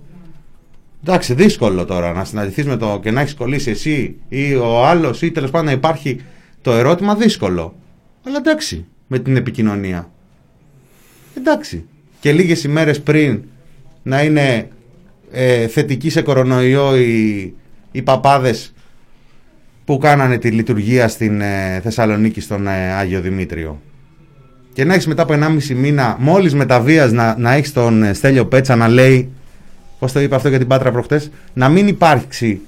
Εντάξει, δύσκολο τώρα να συναντηθείς με το και να έχεις κολλήσει εσύ ή ο άλλος ή τέλος πάντων να υπάρχει το ερώτημα δύσκολο. Αλλά εντάξει, με την επικοινωνία. Εντάξει. Και λίγες ημέρες πριν να είναι ε, θετικοί σε κορονοϊό οι, οι παπάδες που κάνανε τη λειτουργία στην ε, Θεσσαλονίκη στον ε, Άγιο Δημήτριο. Και να έχεις μετά από 1,5 μήνα, μόλις μεταβίας να, να έχεις τον ε, Στέλιο Πέτσα να λέει, πώς το είπε αυτό για την Πάτρα προχτές, να μην υπάρξει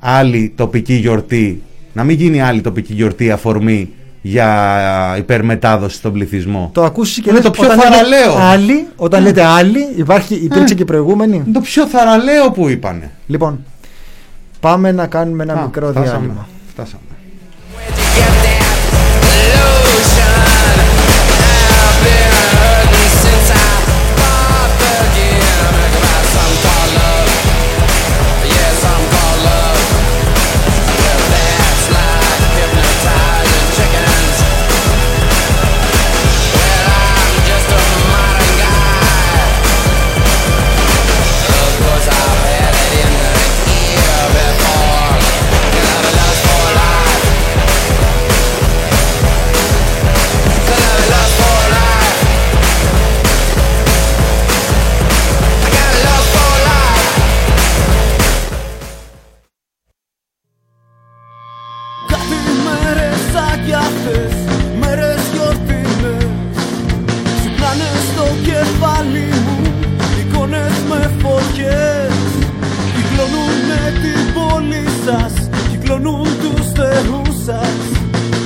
άλλη τοπική γιορτή, να μην γίνει άλλη τοπική γιορτή αφορμή για υπερμετάδοση στον πληθυσμό. Το ακούσεις και είναι το πιο θαραλέο. Άλλοι, όταν λέτε άλλοι, υπάρχει, υπήρξε και προηγούμενη; Το πιο θαραλέο που είπανε. Λοιπόν, πάμε να κάνουμε ένα μικρό φτάσαμε, διάλειμμα. Φτάσαμε. Έζησα κι αυτές μέρες γιορτινές. Ξυπνάνε στο κεφάλι μου εικόνες με φωκές Κυκλώνουνε την πόλη σας Κυκλώνουν τους θεούς σας.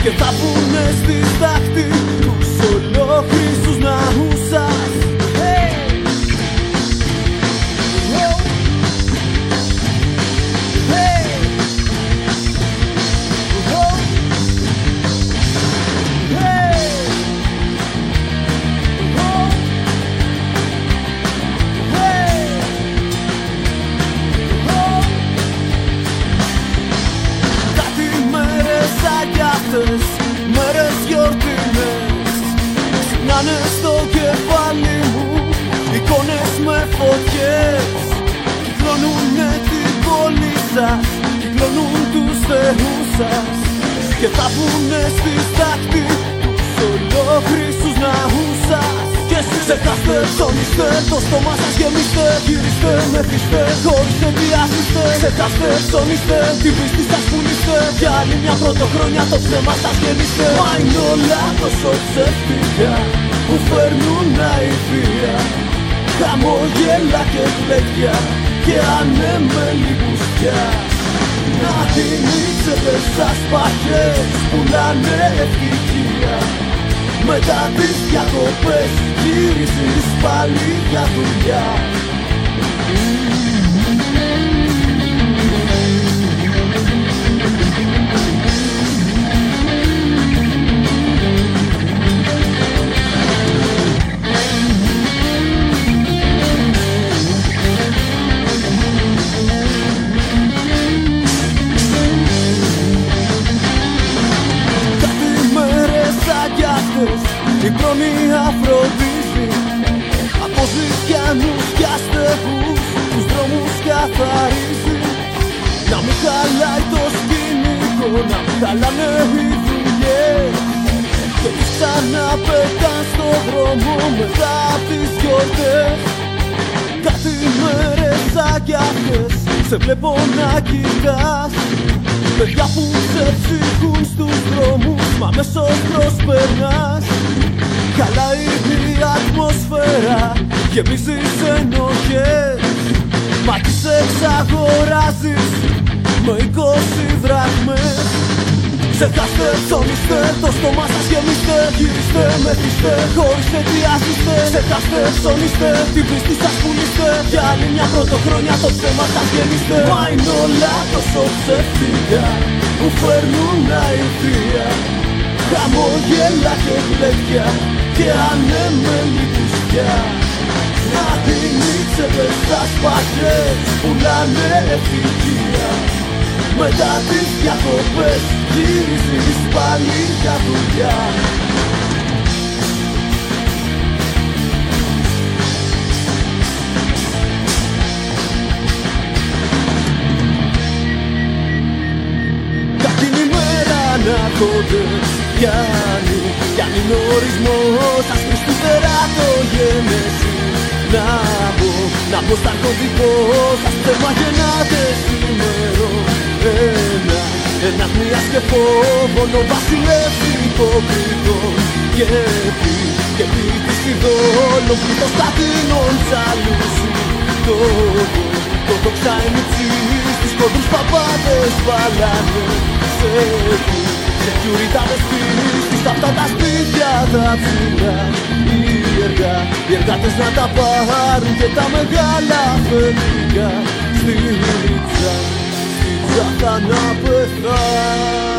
Και θα πούνε στις δάχτυλους ολόκληρους ναούς με φωτιές Κυκλώνουνε την πόλη σας Κυκλώνουν τους θεούς σας Και θα βγουνε στη στάχτη Τους ολόχρυσους ναούς σας. Και εσείς ξεχάστε, ψώνιστε Το στόμα σας γεμίστε Γυρίστε, μεθύστε Χωρίς ενδιάσιστε Ξεχάστε, ψώνιστε Την πίστη σας πουλήστε Για άλλη μια πρωτοχρόνια το ψέμα σας γεννήστε Μα είναι όλα τόσο ψεύτικα Που φέρνουν αηδία Χαμόγελα και γλέντια Και ανέμελη μπουστιά Να θυμίξετε σας παχές Πουλάνε ευτυχία. Μετά τις διακοπές γύριζεις πάλι για δουλειά χαλάνε οι δουλειές Και τις ξαναπετάν στο δρόμο Μετά απ' τις γιορτές. Κάτι μέρες σαν κι αυτές Σε βλέπω να κοιτάς. Παιδιά που σε ψυχούν στους δρόμους Μα μέσως προσπερνάς. Καλά είναι η ατμοσφαίρα Γεμίζεις ενοχές. Μα τις εξαγοράζεις Με 20 δραχμές Ξεχάστε, ψώνιστε, το στόμα σας γεμίστε. Γυρίστε, μεθύστε, χωρίς αιτιάζεστε Ξεχάστε, ψώνιστε, την πίστη σας πουλήστε. Για άλλη μια πρωτοχρόνια το ψέμα σας γεννήστε Μα είναι όλα τόσο ψεύτικα Που φέρνουν αηδία Χαμόγελα και γλέντια Και ανέμελη πουστιά. Να θυμίξετε σας παχές Πουλάνε ευτυχία μετά τις διακοπές γυρίζεις πάλι για δουλειά. Κάτι ημέρα να κοντές πιάνει Πιάνει νορισμός σας Χριστούγεννα το γένεση Να μπω, να μπω στα κωδικό σας θέμα γεννάτε σήμερα ένα ένας μίας και φόβο βασιλεύει υποκριτός. Και πει, και πει της ειδόλων που το στατίνων τσαλούσει Το το το ξαενιτσίς τις κοντρούς παπάδες βάλανε. Σε τι, σε κιουριτάδες πίστης Αυτά τα σπίτια τα ψηλά. Οι εργά, οι εργάτες να τα πάρουν Και τα μεγάλα αφεντικά Στη ρίτσα Just another not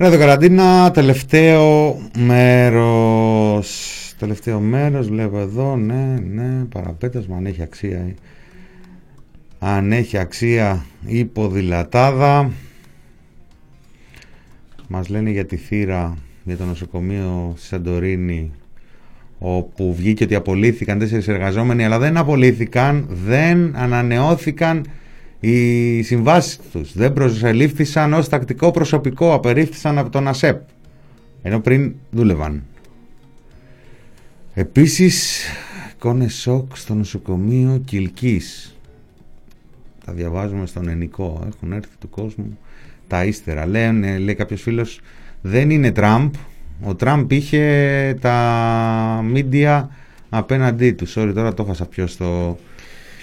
Ράδιο Καραντίνα, τελευταίο μέρος. Τελευταίο μέρος, βλέπω εδώ, ναι, ναι, παραπέτασμα, αν έχει αξία. Αν έχει αξία η ποδηλατάδα. Μας λένε για τη θύρα για το νοσοκομείο στη Σαντορίνη όπου βγήκε ότι απολύθηκαν τέσσερις εργαζόμενοι αλλά δεν απολύθηκαν, δεν ανανεώθηκαν οι συμβάσεις τους δεν προσελήφθησαν ως τακτικό προσωπικό απερίφθησαν από τον ΑΣΕΠ ενώ πριν δούλευαν. Επίσης εικόνες σοκ στο νοσοκομείο Κιλκής τα διαβάζουμε στον ενικό έχουν έρθει του κόσμου τα ύστερα λένε, λέει κάποιος φίλος δεν είναι Τραμπ ο Τραμπ είχε τα μίντια απέναντί του. Sorry τώρα το έχασα ποιος το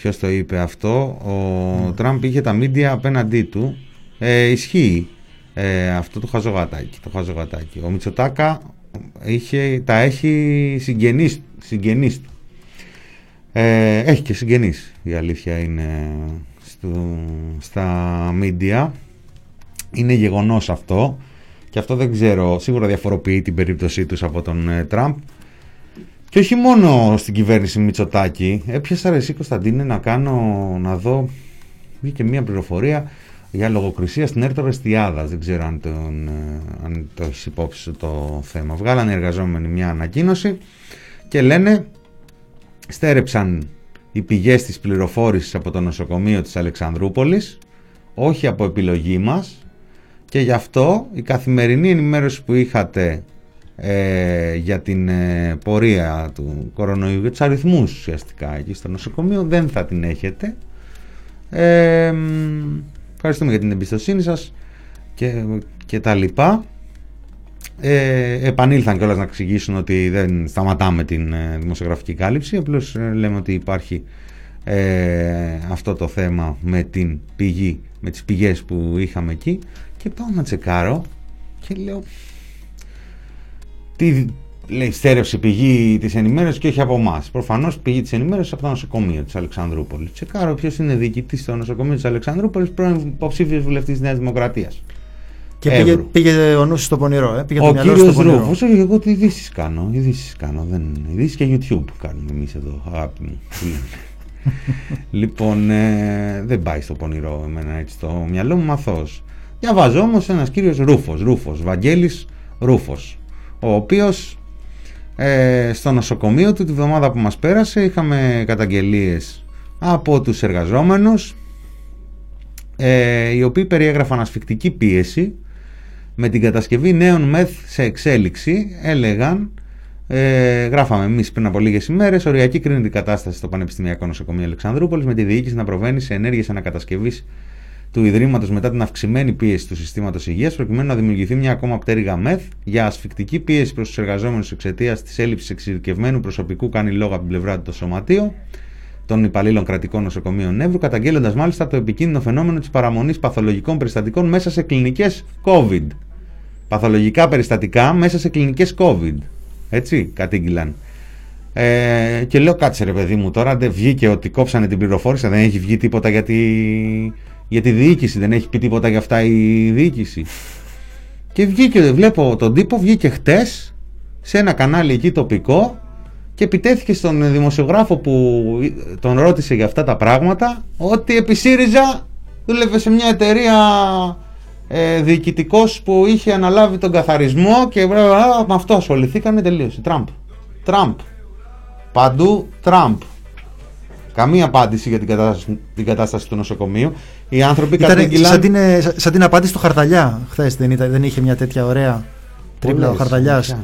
Ποιος το είπε αυτό. Ο Τραμπ είχε τα μίντια απέναντί του. Ε, ισχύει ε, αυτό το χαζογατάκι. Το χαζογατάκι. Ο Μητσοτάκα είχε, τα έχει συγγενείς, συγγενείς του. Ε, έχει και συγγενείς η αλήθεια είναι στο, στα μίντια. Είναι γεγονός αυτό και αυτό δεν ξέρω, σίγουρα διαφοροποιεί την περίπτωσή τους από τον ε, Τραμπ. Και όχι μόνο στην κυβέρνηση Μητσοτάκη. Έπιασα ρε εσύ Κωνσταντίνε να κάνω, να δω, βγήκε μια πληροφορία για λογοκρισία στην Έρτο Ρεστιάδα. Δεν ξέρω αν, τον, ε, αν το έχεις υπόψη το θέμα. Βγάλανε οι εργαζόμενοι μια ανακοίνωση και λένε στέρεψαν οι πηγές της πληροφόρησης από το νοσοκομείο της Αλεξανδρούπολης όχι από επιλογή μας και γι' αυτό η καθημερινή ενημέρωση που είχατε ε, για την ε, πορεία του κορονοϊού, για τους αριθμούς ουσιαστικά εκεί στο νοσοκομείο, δεν θα την έχετε. Ε, ευχαριστούμε για την εμπιστοσύνη σας και, και τα λοιπά. Ε, επανήλθαν κιόλας να εξηγήσουν ότι δεν σταματάμε την ε, δημοσιογραφική κάλυψη, απλώς ε, λέμε ότι υπάρχει αυτό το θέμα με την πηγή, με τις πηγές που είχαμε εκεί και πάω να τσεκάρω και λέω τι λέει, στέρευσε πηγή της ενημέρωσης και όχι από εμάς. Προφανώς πηγή της ενημέρωσης από το νοσοκομείο της Αλεξανδρούπολης. Τσεκάρω ποιος είναι διοικητής στο νοσοκομείο της Αλεξανδρούπολης, πρώην υποψήφιος βουλευτής της Νέας Δημοκρατίας. Και πήγε, πήγε ο νου στο πονηρό, ε; πήγε ο κύριος Ρούφος. Εγώ τι ειδήσεις κάνω. Ειδήσεις κάνω. Δεν... Ειδήσεις και YouTube κάνουμε εμείς εδώ, αγάπη μου. λοιπόν, ε, δεν πάει στο πονηρό εμένα έτσι το μυαλό μου μαθό. Διαβάζω όμως ένας κύριος Ρούφος, Ρούφος, Βαγγέλης Ρούφος ο οποίος ε, στο νοσοκομείο του τη βδομάδα που μας πέρασε είχαμε καταγγελίες από τους εργαζόμενους ε, οι οποίοι περιέγραφαν ασφικτική πίεση με την κατασκευή νέων μεθ σε εξέλιξη έλεγαν ε, γράφαμε εμείς πριν από λίγες ημέρες. Οριακή κρίνεται η κατάσταση στο Πανεπιστημιακό Νοσοκομείο Αλεξανδρούπολης με τη διοίκηση να προβαίνει σε ενέργειες ανακατασκευής του Ιδρύματος μετά την αυξημένη πίεση του συστήματος υγείας, προκειμένου να δημιουργηθεί μια ακόμα πτέρυγα ΜΕΘ για ασφικτική πίεση προς τους εργαζόμενους εξαιτίας της έλλειψης εξειδικευμένου προσωπικού, κάνει λόγο από την πλευρά του το σωματείο των υπαλλήλων κρατικών νοσοκομείων Νεύρου, καταγγέλλοντας μάλιστα το επικίνδυνο φαινόμενο της παραμονής παθολογικών περιστατικών μέσα σε κλινικές COVID. Παθολογικά περιστατικά μέσα σε κλινικές COVID. Έτσι, κατήγγυλαν. Ε, και λέω κάτσε ρε παιδί μου τώρα δεν βγήκε ότι κόψανε την πληροφόρηση δεν έχει βγει τίποτα γιατί για τη διοίκηση. Δεν έχει πει τίποτα για αυτά η διοίκηση. Και βγήκε, βλέπω τον τύπο, βγήκε χτες σε ένα κανάλι εκεί τοπικό και επιτέθηκε στον δημοσιογράφο που τον ρώτησε για αυτά τα πράγματα ότι επί ΣΥΡΙΖΑ δούλευε σε μια εταιρεία ε, διοικητικός που είχε αναλάβει τον καθαρισμό και με αυτό ασχοληθήκανε τελείωσε. Τραμπ. Τραμπ. Παντού Τραμπ. Καμία απάντηση για την κατάσταση, την κατάσταση του νοσοκομείου. Οι άνθρωποι ήταν κατήγγυλαν... σαν, την, σαν την απάντηση του Χαρταλιά χθες, δεν, δεν είχε μια τέτοια ωραία τρίπλα ο Χαρταλιάς.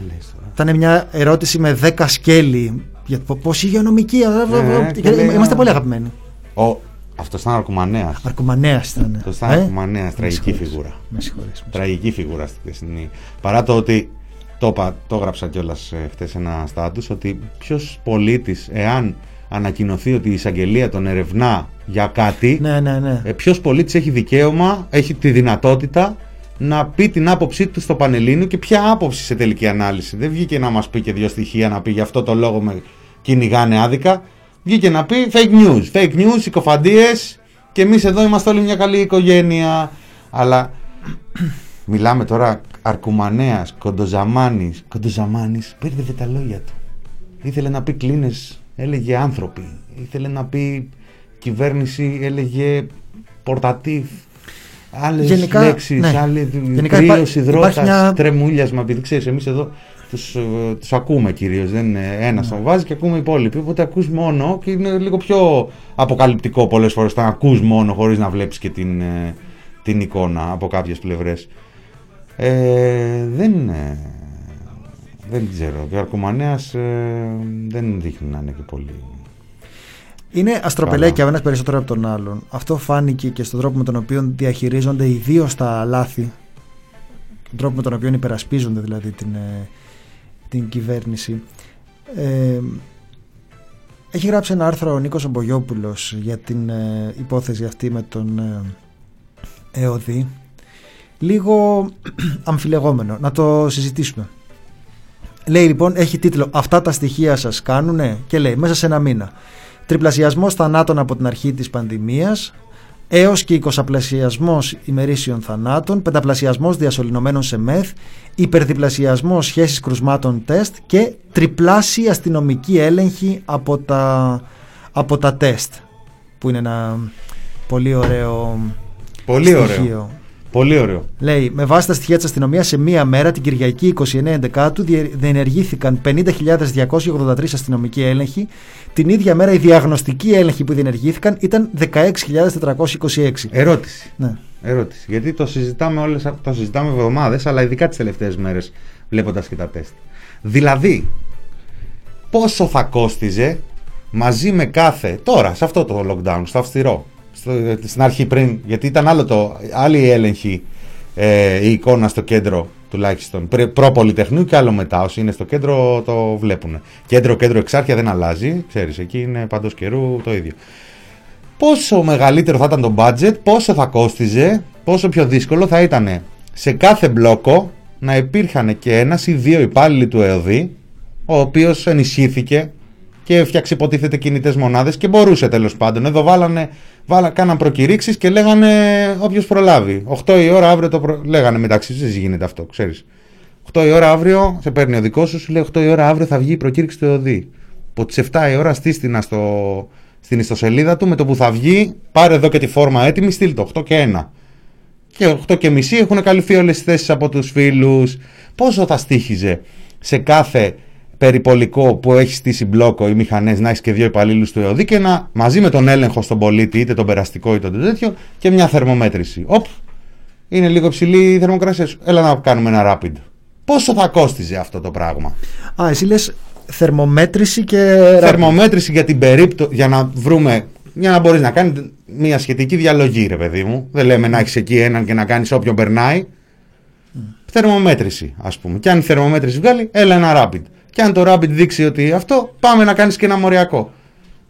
Ήταν μια ερώτηση με 10 σκέλη. Για πώς η υγειονομική. Ε, είμαστε πολύ αγαπημένοι. Ο, αυτός ήταν Αρκουμανέας. Αρκουμανέας ήταν. Αυτός ήταν ε; Αρκουμανέας, τραγική φιγούρα. Με συγχωρείς, Τραγική φιγούρα στη χθεσινή. Παρά το ότι το, το έγραψα κιόλας ε, χθες ένα στάτους ότι ποιος πολίτης, εάν ανακοινωθεί ότι η εισαγγελία τον ερευνά για κάτι, ναι, ναι, ναι. Ε, ποιος πολίτης έχει δικαίωμα, έχει τη δυνατότητα να πει την άποψή του στο Πανελλήνιο και ποια άποψη σε τελική ανάλυση. Δεν βγήκε να μας πει και δύο στοιχεία να πει γι' αυτό το λόγο με κυνηγάνε άδικα. Βγήκε να πει fake news. Fake news, συκοφαντίες και εμείς εδώ είμαστε όλοι μια καλή οικογένεια. Αλλά Μιλάμε τώρα Αρκουμανέας, Κοντοζαμάνης. Κοντοζαμάνης πέρδευε τα λόγια του. Ήθελε να πει κλίνες, έλεγε άνθρωποι. Ήθελε να πει κυβέρνηση, έλεγε πορτατίφ. Άλλες Γενικά, λέξεις, ναι. άλλη Γενικά κρύος, υπά- υδρότας, υπάρχει μια- τρεμούλιασμα. Επειδή ξέρεις, εμείς εδώ τους, ε, τους ακούμε κυρίως. Δεν είναι ένας τον βάζει και ακούμε οι υπόλοιποι. Οπότε ακούς μόνο και είναι λίγο πιο αποκαλυπτικό πολλές φορές να ακούς μόνο χωρίς να βλέπεις και την, ε, την εικόνα από κάποιες πλευρές. Ε, δεν, ε, δεν ξέρω. Και ο Αρκουμανέας ε, δεν δείχνει να είναι και πολύ. Είναι αστροπελέκια ο ένας περισσότερο από τον άλλον. Αυτό φάνηκε και στον τρόπο με τον οποίο διαχειρίζονται ιδίω τα λάθη. Τον τρόπο με τον οποίο υπερασπίζονται δηλαδή την, ε, την κυβέρνηση. Ε, έχει γράψει ένα άρθρο ο Νίκος Ομπογιόπουλος για την ε, υπόθεση αυτή με τον ε, ΕΟΔΗ. Λίγο αμφιλεγόμενο. Να το συζητήσουμε. Λέει λοιπόν, έχει τίτλο Αυτά τα στοιχεία σας κάνουνε και λέει μέσα σε ένα μήνα. Τριπλασιασμός θανάτων από την αρχή της πανδημίας έως και εικοσαπλασιασμός ημερήσιων θανάτων, πενταπλασιασμός διασωληνωμένων σε μεθ, υπερδιπλασιασμός σχέσεις κρουσμάτων τεστ και τριπλάσια αστυνομική έλεγχη από τα, από τα τεστ που είναι ένα πολύ ωραίο Πολύ στοιχείο. ωραίο. Πολύ ωραίο. Λέει, με βάση τα στοιχεία της αστυνομίας, σε μία μέρα, την Κυριακή 29 Εντεκάτου, διε- διενεργήθηκαν 50.283 αστυνομικοί έλεγχοι. Την ίδια μέρα, οι διαγνωστικοί έλεγχοι που διενεργήθηκαν ήταν 16.426. Ερώτηση. Ναι. Ερώτηση. Γιατί το συζητάμε όλες, το συζητάμε εβδομάδες, αλλά ειδικά τις τελευταίες μέρες, βλέποντας και τα τεστ. Δηλαδή, πόσο θα κόστιζε μαζί με κάθε. Τώρα, σε αυτό το lockdown, στο αυστηρό. Στο, στην αρχή πριν, γιατί ήταν άλλο το, άλλη η έλεγχη, ε, η εικόνα στο κέντρο τουλάχιστον. Πρι- Προ-πολυτεχνείου και άλλο μετά. Όσοι είναι στο κέντρο το βλέπουν. Κέντρο, κέντρο, εξάρχεια δεν αλλάζει. Ξέρεις, εκεί είναι παντός καιρού το ίδιο πόσο μεγαλύτερο θα ήταν το budget, πόσο θα κόστιζε, πόσο πιο δύσκολο θα ήταν σε κάθε μπλόκο να υπήρχαν και ένας ή δύο υπάλληλοι του ΕΟΔΗ, ο οποίος ενισχύθηκε και έφτιαξε υποτίθεται κινητές μονάδες και μπορούσε τέλος πάντων. Εδώ βάλανε, βάλα, κάναν προκηρύξεις και λέγανε όποιος προλάβει. 8 η ώρα αύριο το προ... λέγανε μεταξύ τους, δεν γίνεται αυτό, ξέρεις. 8 η ώρα αύριο, σε παίρνει ο δικός σου, σου λέει 8 η ώρα αύριο θα βγει η προκήρυξη του ΕΟΔΗ. Από τις 7 η ώρα στήστηνα στο, στην ιστοσελίδα του με το που θα βγει, πάρε εδώ και τη φόρμα έτοιμη, στείλ το 8 και 1. Και 8 και μισή έχουν καλυφθεί όλες τις θέσεις από τους φίλους. Πόσο θα στήχιζε σε κάθε περιπολικό που έχει στήσει μπλόκο ή μηχανές να έχεις και δύο υπαλλήλους του ΕΟΔΗ και να μαζί με τον έλεγχο στον πολίτη, είτε τον περαστικό είτε τον τέτοιο, και μια θερμομέτρηση. Οπ, είναι λίγο ψηλή η θερμοκρασία σου. Έλα να κάνουμε ένα rapid. Πόσο θα κόστιζε αυτό το πράγμα; Α, εσύ λες θερμομέτρηση και. Θερμομέτρηση για την περίπτωση, για να βρούμε, για να μπορείς να κάνεις μια σχετική διαλογή, ρε παιδί μου. Δεν λέμε να έχεις εκεί έναν και να κάνεις όποιον περνάει. Θερμομέτρηση, ας πούμε. Και αν η θερμομέτρηση βγάλει, έλα ένα rapid. Και αν το rapid δείξει ότι αυτό, πάμε να κάνεις και ένα μοριακό.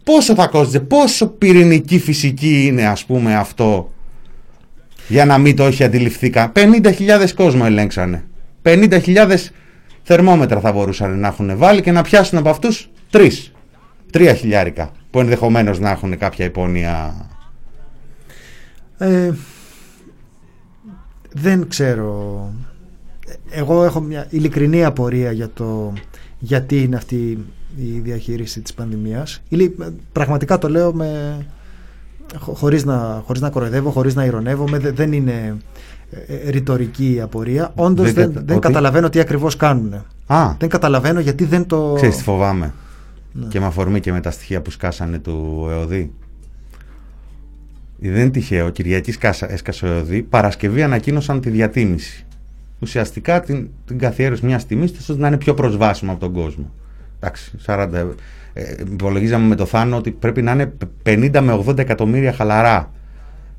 Πόσο θα κόστιζε, πόσο πυρηνική φυσική είναι, ας πούμε, αυτό για να μην το έχει αντιληφθεί καν. 50.000 κόσμο ελέγξανε. 50.000 θερμόμετρα θα μπορούσαν να έχουν βάλει και να πιάσουν από αυτούς τρεις. Τρία χιλιάρικα. Που ενδεχομένως να έχουν κάποια υπόνοια. Ε, δεν ξέρω. Εγώ έχω μια ειλικρινή απορία για το γιατί είναι αυτή η διαχείριση της πανδημίας. Ειλι- Πραγματικά το λέω με, χω- χωρίς, να, χωρίς να κοροϊδεύω, χωρίς να ηρωνεύομαι. Δε- Δεν είναι ε, ε, ρητορική η απορία. Όντως Δεν δεν, κατα- δεν ότι; καταλαβαίνω τι ακριβώς κάνουν. Α. Δεν καταλαβαίνω γιατί δεν το... Ξέρεις τι φοβάμαι. Ναι. Και με αφορμή και με τα στοιχεία που σκάσανε του ΕΟΔΗ. Δεν είναι τυχαίο. Κυριακής σκάσα- έσκασε ο ΕΟΔΗ. Παρασκευή ανακοίνωσαν τη διατίμηση. Ουσιαστικά την, την καθιέρωση μιας τιμής ώστε να είναι πιο προσβάσιμο από τον κόσμο. Εντάξει, 40, ευρώ. ε, υπολογίζαμε με το Θάνο ότι πρέπει να είναι 50 με 80 εκατομμύρια χαλαρά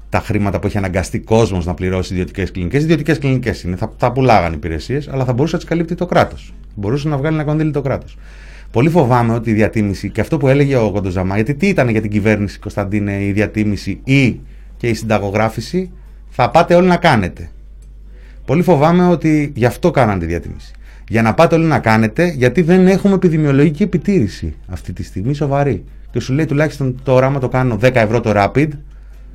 τα χρήματα που έχει αναγκαστεί κόσμος να πληρώσει ιδιωτικές κλινικές. Ιδιωτικές κλινικές είναι, θα, θα πουλάγαν υπηρεσίες, αλλά θα μπορούσε να τις καλύπτει το κράτος. Μπορούσε να βγάλει ένα κονδύλι το κράτος. Πολύ φοβάμαι ότι η διατίμηση και αυτό που έλεγε ο Κοντοζαμά, γιατί τι ήταν για την κυβέρνηση Κωνσταντίνε η διατίμηση ή και η συνταγογράφηση, θα πάτε όλοι να κάνετε. Πολύ φοβάμαι ότι γι' αυτό κάναν τη διατίμηση. Για να πάτε όλοι να κάνετε, γιατί δεν έχουμε επιδημιολογική επιτήρηση αυτή τη στιγμή σοβαρή. Και σου λέει τουλάχιστον τώρα, άμα το κάνω 10 ευρώ το rapid,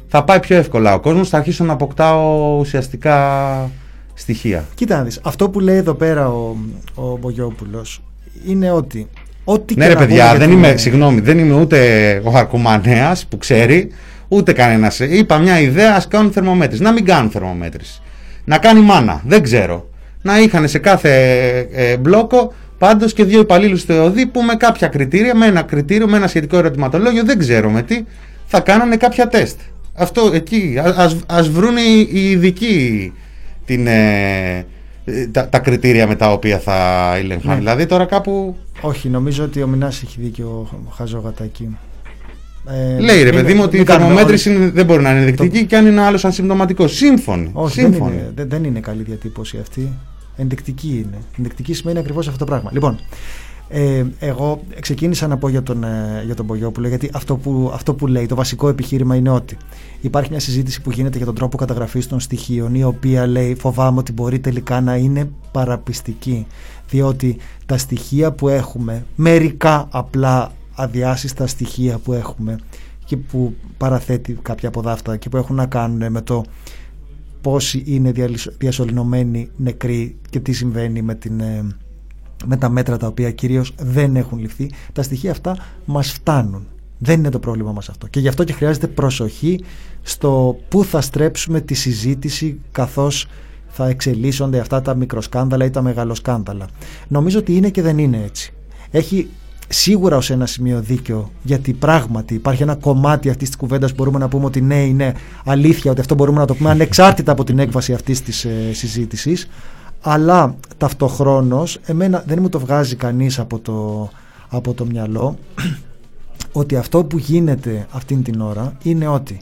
θα πάει πιο εύκολα ο κόσμος, θα αρχίσω να αποκτάω ουσιαστικά στοιχεία. Κοίτα να δεις, αυτό που λέει εδώ πέρα ο, ο Μπογιόπουλος είναι ότι ό,τι Ναι, και ρε να παιδιά, πούμε δεν για είμαι, την- συγγνώμη, δεν είμαι ούτε ο Αρκουμανέα που ξέρει, ούτε κανένας. Είπα μια ιδέα, ας κάνουν θερμομέτρηση. Να μην κάνουν θερμομέτρηση. Να κάνει μάνα, δεν ξέρω. Να είχαν σε κάθε ε, μπλόκο πάντως και δύο υπαλλήλους στο ΕΟΔΗ που με κάποια κριτήρια, με ένα κριτήριο, με ένα σχετικό ερωτηματολόγιο, δεν ξέρω με τι, θα κάνανε κάποια τεστ. Αυτό εκεί, α ας, ας βρουν οι, οι ειδικοί την, ε, ε, τα, τα κριτήρια με τα οποία θα ελεγχάνε. Ναι. Δηλαδή τώρα κάπου Όχι, νομίζω ότι ο Μινάς έχει δίκιο ο Χαζόγατακή. Ε, Λέει ρε μην- παιδί μου ότι η μην κάνουμε θερμομέτρηση όλοι- είναι- δεν μπορεί να είναι ενδεικτική και αν είναι άλλος ασυμπτωματικό. Σύμφωνοι. Όχι, δεν Σύμφωνοι. είναι, δεν, δεν είναι καλή διατύπωση αυτή. Ενδεικτική είναι. Ενδεικτική σημαίνει ακριβώς αυτό το πράγμα. Λοιπόν, ε, εγώ ξεκίνησα να πω για τον, ε, για τον Μπογιόπουλο γιατί αυτό που, αυτό που λέει, το βασικό επιχείρημα είναι ότι υπάρχει μια συζήτηση που γίνεται για τον τρόπο καταγραφής των στοιχείων η οποία λέει φοβάμαι ότι μπορεί τελικά να είναι παραπιστική διότι τα στοιχεία που έχουμε, μερικά απλά αδιάσυστα στοιχεία που έχουμε και που παραθέτει κάποια από αυτά και που έχουν να κάνουν με το πόσοι είναι διαλυσ- διασωληνωμένοι νεκροί και τι συμβαίνει με, την, ε, με τα μέτρα τα οποία κυρίως δεν έχουν ληφθεί. Τα στοιχεία αυτά μας φτάνουν. Δεν είναι το πρόβλημα μας αυτό. Και γι' αυτό και χρειάζεται προσοχή στο πού θα στρέψουμε τη συζήτηση καθώς θα εξελίσσονται αυτά τα μικροσκάνδαλα ή τα μεγαλοσκάνδαλα. Νομίζω ότι είναι και δεν είναι έτσι. Έχει σίγουρα ως ένα σημείο δίκιο γιατί πράγματι υπάρχει ένα κομμάτι αυτής της κουβέντας που μπορούμε να πούμε ότι ναι είναι αλήθεια ότι αυτό μπορούμε να το πούμε ανεξάρτητα από την έκβαση αυτής της ε, συζήτησης. Αλλά ταυτοχρόνως εμένα δεν μου το βγάζει κανείς από το, από το μυαλό ότι αυτό που γίνεται αυτήν την ώρα είναι ότι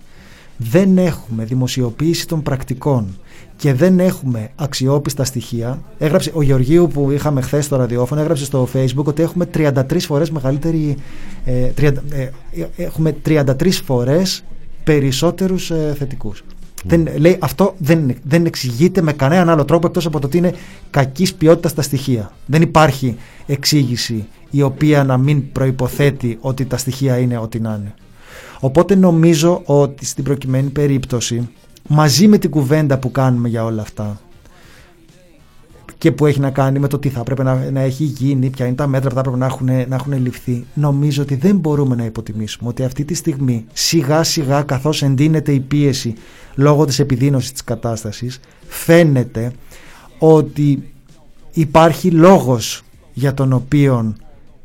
δεν έχουμε δημοσιοποίηση των πρακτικών και δεν έχουμε αξιόπιστα στοιχεία. Έγραψε ο Γεωργίου που είχαμε χθες στο ραδιόφωνο, έγραψε στο facebook ότι έχουμε 33 φορές μεγαλύτερη. Ε, 30, ε, έχουμε 33 φορές περισσότερους ε, θετικούς. Δεν, λέει, αυτό δεν, δεν εξηγείται με κανέναν άλλο τρόπο εκτός από το ότι είναι κακής ποιότητας τα στοιχεία. Δεν υπάρχει εξήγηση η οποία να μην προϋποθέτει ότι τα στοιχεία είναι ό,τι να είναι. Οπότε νομίζω ότι στην προκειμένη περίπτωση μαζί με την κουβέντα που κάνουμε για όλα αυτά και που έχει να κάνει με το τι θα πρέπει να, να έχει γίνει, ποια είναι τα μέτρα που θα πρέπει να έχουν, να έχουν ληφθεί, νομίζω ότι δεν μπορούμε να υποτιμήσουμε ότι αυτή τη στιγμή σιγά σιγά καθώς εντείνεται η πίεση λόγω της επιδείνωσης της κατάστασης φαίνεται ότι υπάρχει λόγος για τον οποίο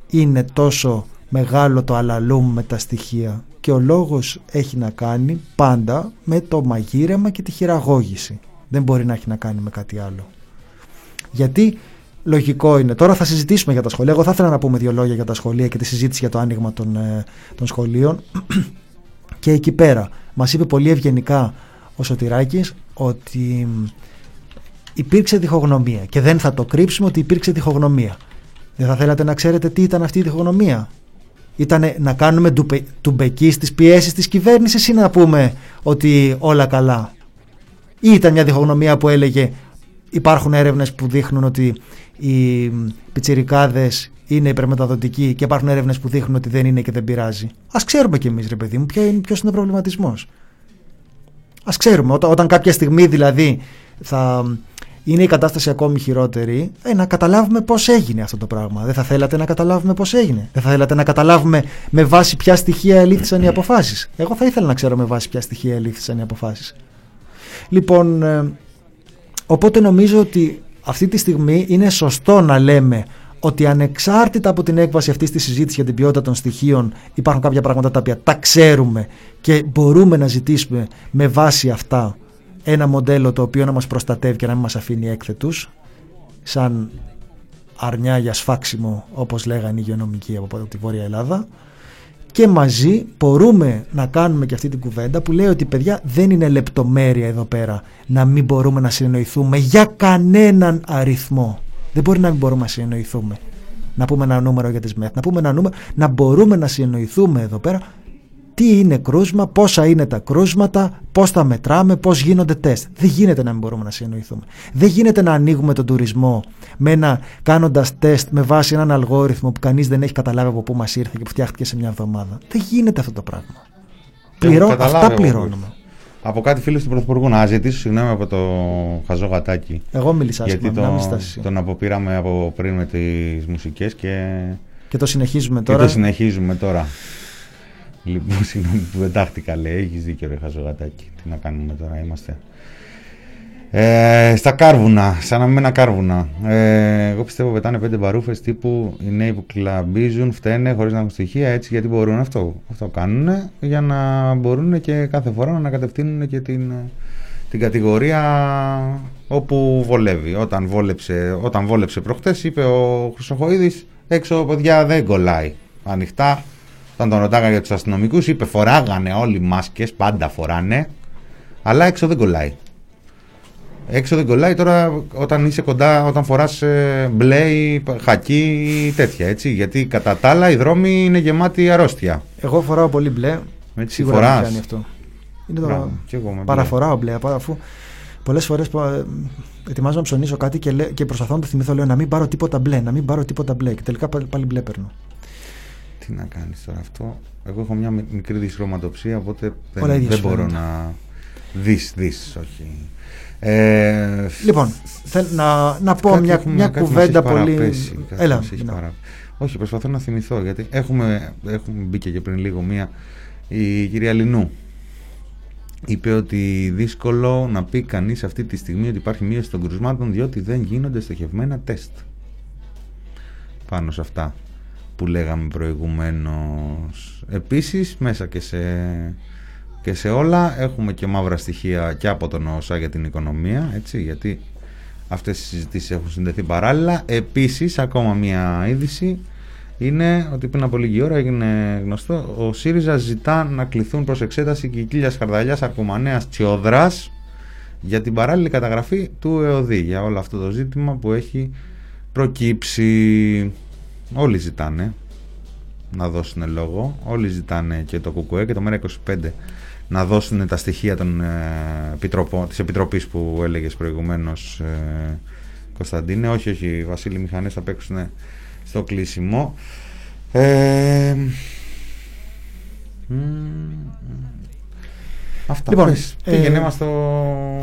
είναι τόσο μεγάλο το αλαλούμ με τα στοιχεία και ο λόγος έχει να κάνει πάντα με το μαγείρεμα και τη χειραγώγηση. Δεν μπορεί να έχει να κάνει με κάτι άλλο. Γιατί λογικό είναι. Τώρα θα συζητήσουμε για τα σχολεία. Εγώ θα ήθελα να πούμε δύο λόγια για τα σχολεία και τη συζήτηση για το άνοιγμα των, ε, των σχολείων. και εκεί πέρα μας είπε πολύ ευγενικά ο Σωτηράκης ότι υπήρξε διχογνωμία και δεν θα το κρύψουμε ότι υπήρξε διχογνωμία. Δεν θα θέλατε να ξέρετε τι ήταν αυτή η διχογνωμία; Ήταν να κάνουμε ντουπε, τουμπεκί στις πιέσεις της κυβέρνησης ή να πούμε ότι όλα καλά; Ή ήταν μια διχογνωμία που έλεγε υπάρχουν έρευνες που δείχνουν ότι οι πιτσιρικάδες είναι υπερμεταδοτικοί και υπάρχουν έρευνες που δείχνουν ότι δεν είναι και δεν πειράζει; Ας ξέρουμε κι εμείς ρε παιδί μου ποιο είναι, ποιος είναι ο προβληματισμός. Ας ξέρουμε όταν, όταν κάποια στιγμή δηλαδή θα είναι η κατάσταση ακόμη χειρότερη, ε, να καταλάβουμε πώς έγινε αυτό το πράγμα. Δεν θα θέλατε να καταλάβουμε πώς έγινε. Δεν θα θέλατε να καταλάβουμε με βάση ποια στοιχεία ελήφθησαν οι αποφάσεις. Εγώ θα ήθελα να ξέρω με βάση ποια στοιχεία ελήφθησαν οι αποφάσεις. Λοιπόν, ε, οπότε νομίζω ότι αυτή τη στιγμή είναι σωστό να λέμε ότι ανεξάρτητα από την έκβαση αυτής της συζήτησης για την ποιότητα των στοιχείων υπάρχουν κάποια πράγματα τα οποία τα ξέρουμε και μπορούμε να ζητήσουμε με βάση αυτά ένα μοντέλο το οποίο να μας προστατεύει και να μην μας αφήνει έκθετους σαν αρνιά για σφάξιμο όπως λέγανε οι υγειονομικοί από τη Βόρεια Ελλάδα και μαζί μπορούμε να κάνουμε και αυτή την κουβέντα που λέει ότι παιδιά δεν είναι λεπτομέρεια εδώ πέρα να μην μπορούμε να συνεννοηθούμε για κανέναν αριθμό. Δεν μπορεί να μην μπορούμε να συνεννοηθούμε. Να πούμε ένα νούμερο για τις ΜΕΘ, να πούμε ένα νούμερο, να μπορούμε να συνεννοηθούμε εδώ πέρα τι είναι κρούσμα, πόσα είναι τα κρούσματα, πώς τα μετράμε, πώς γίνονται τεστ. Δεν γίνεται να μην μπορούμε να συνεννοηθούμε. Δεν γίνεται να ανοίγουμε τον τουρισμό με ένα, κάνοντας τεστ με βάση έναν αλγόριθμο που κανείς δεν έχει καταλάβει από πού μας ήρθε και που φτιάχτηκε σε μια εβδομάδα. Δεν γίνεται αυτό το πράγμα. Δεν έχω Πληρώ, καταλάβει αυτά εγώ πληρώνουμε. από κάτι φίλο του Πρωθυπουργού να ζητήσω συγγνώμη από το χαζό γατάκι. Εγώ μίλησα Γιατί άσχημα, να μην το, ζητάς εσύ. τον αποπήραμε από πριν με τις μουσικές και, Και το συνεχίζουμε και τώρα. το συνεχίζουμε τώρα. Λοιπόν, συγγνώμη που δεν τάχτηκα, λέει. Έχεις δίκιο, ρε χαζό γατάκι. Τι να κάνουμε τώρα, είμαστε. Ε, στα κάρβουνα, σαν να μένα κάρβουνα. Ε, εγώ πιστεύω πετάνε πέντε μπαρούφες τύπου οι νέοι που κλαμπίζουν, φταίνε χωρίς να έχουν στοιχεία έτσι γιατί μπορούν αυτό. Αυτό κάνουν για να μπορούν και κάθε φορά να ανακατευθύνουν και την, την κατηγορία όπου βολεύει. Όταν βόλεψε, όταν βόλεψε προχτές είπε ο Χρυσοχοίδης έξω παιδιά δεν κολλάει. Ανοιχτά, όταν τον ρωτάγα για τους αστυνομικούς είπε φοράγανε όλοι μάσκες, πάντα φοράνε, αλλά έξω δεν κολλάει. Έξω δεν κολλάει τώρα όταν είσαι κοντά, όταν φοράς ε, μπλε ή χακί ή τέτοια έτσι. Γιατί κατά τα άλλα οι δρόμοι είναι γεμάτοι αρρώστια. Εγώ φοράω πολύ μπλε. Έτσι, Σίγουρα με φοράς. κάνει αυτό. Είναι το Μπράβο, κι εγώ με μπλε. παραφοράω μπλε. παρά- Αφού πολλές φορές ετοιμάζω να ψωνίσω κάτι και, λέ- και προσπαθώ να το θυμηθώ. Λέω να μην πάρω τίποτα μπλε, να μην πάρω τίποτα μπλε. Και τελικά πάλι, πάλι μπλε παίρνω. Τι να κάνεις τώρα αυτό. Εγώ έχω μια μι- μικρή δυσχρωματοψία οπότε Όλα δεν, ίδια δεν σου μπορώ φαίνονται. να... Δεις, δεις, όχι. Ε, Λοιπόν, θέλω να, να πω κάτι μια, έχουμε- μια κάτι μας κουβέντα έχει πολύ. παραπέσει, κάτι Έλα, μας έχει ναι. παρα- Όχι, προσπαθώ να θυμηθώ γιατί έχουμε, έχουμε μπει και πριν λίγο μία. Η κυρία Λινού είπε ότι δύσκολο να πει κανείς αυτή τη στιγμή ότι υπάρχει μείωση των κρουσμάτων διότι δεν γίνονται στοχευμένα τεστ. Πάνω σε αυτά που λέγαμε προηγουμένως. Επίσης μέσα και σε, και σε όλα έχουμε και μαύρα στοιχεία και από τον ΩΣΑ για την οικονομία, έτσι, γιατί αυτές οι συζητήσεις έχουν συνδεθεί παράλληλα. Επίσης, ακόμα μία είδηση είναι ότι πριν από λίγη ώρα έγινε γνωστό ο ΣΥΡΙΖΑ ζητά να κληθούν προς εξέταση και η Κίλια Καρδαλιάς Αρκουμανέας Τσιόδρας για την παράλληλη καταγραφή του ΕΟΔΗ για όλο αυτό το ζήτημα που έχει προκύψει όλοι ζητάνε να δώσουν λόγο όλοι ζητάνε και το ΚΚΕ και το ΜΕΡΑ25 να δώσουν τα στοιχεία των, ε, επιτροπών, της Επιτροπής που έλεγες προηγουμένως ε, Κωνσταντίνε. Όχι όχι οι Βασίλη Μηχανές θα παίξουν στο κλείσιμο. Ε, μ, Αυτά. Λοιπόν, πες, ε, πήγαινε μας στο.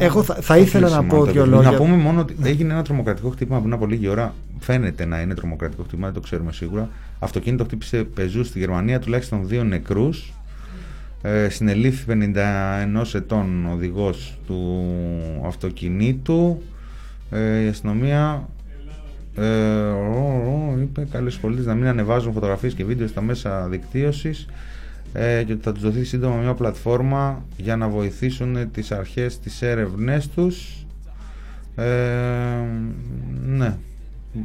εγώ θα- θα στο ήθελα να κλείσιμο, πω το δύο κλείσιμο. λόγια. Να πούμε μόνο ότι έγινε ένα τρομοκρατικό χτύπημα πριν από λίγη ώρα. Φαίνεται να είναι τρομοκρατικό χτύπημα, δεν το ξέρουμε σίγουρα. Αυτοκίνητο χτύπησε πεζούς στη Γερμανία, τουλάχιστον δύο νεκρούς. Ε, συνελήφθη 51 ετών οδηγός του αυτοκινήτου. Ε, η αστυνομία ε, ο, ο, είπε καλές πολίτες να μην ανεβάζουν φωτογραφίες και βίντεο στα μέσα δικτύωσης ε, και ότι θα τους δοθεί σύντομα μια πλατφόρμα για να βοηθήσουν τις αρχές τις έρευνές τους. Ε, ναι.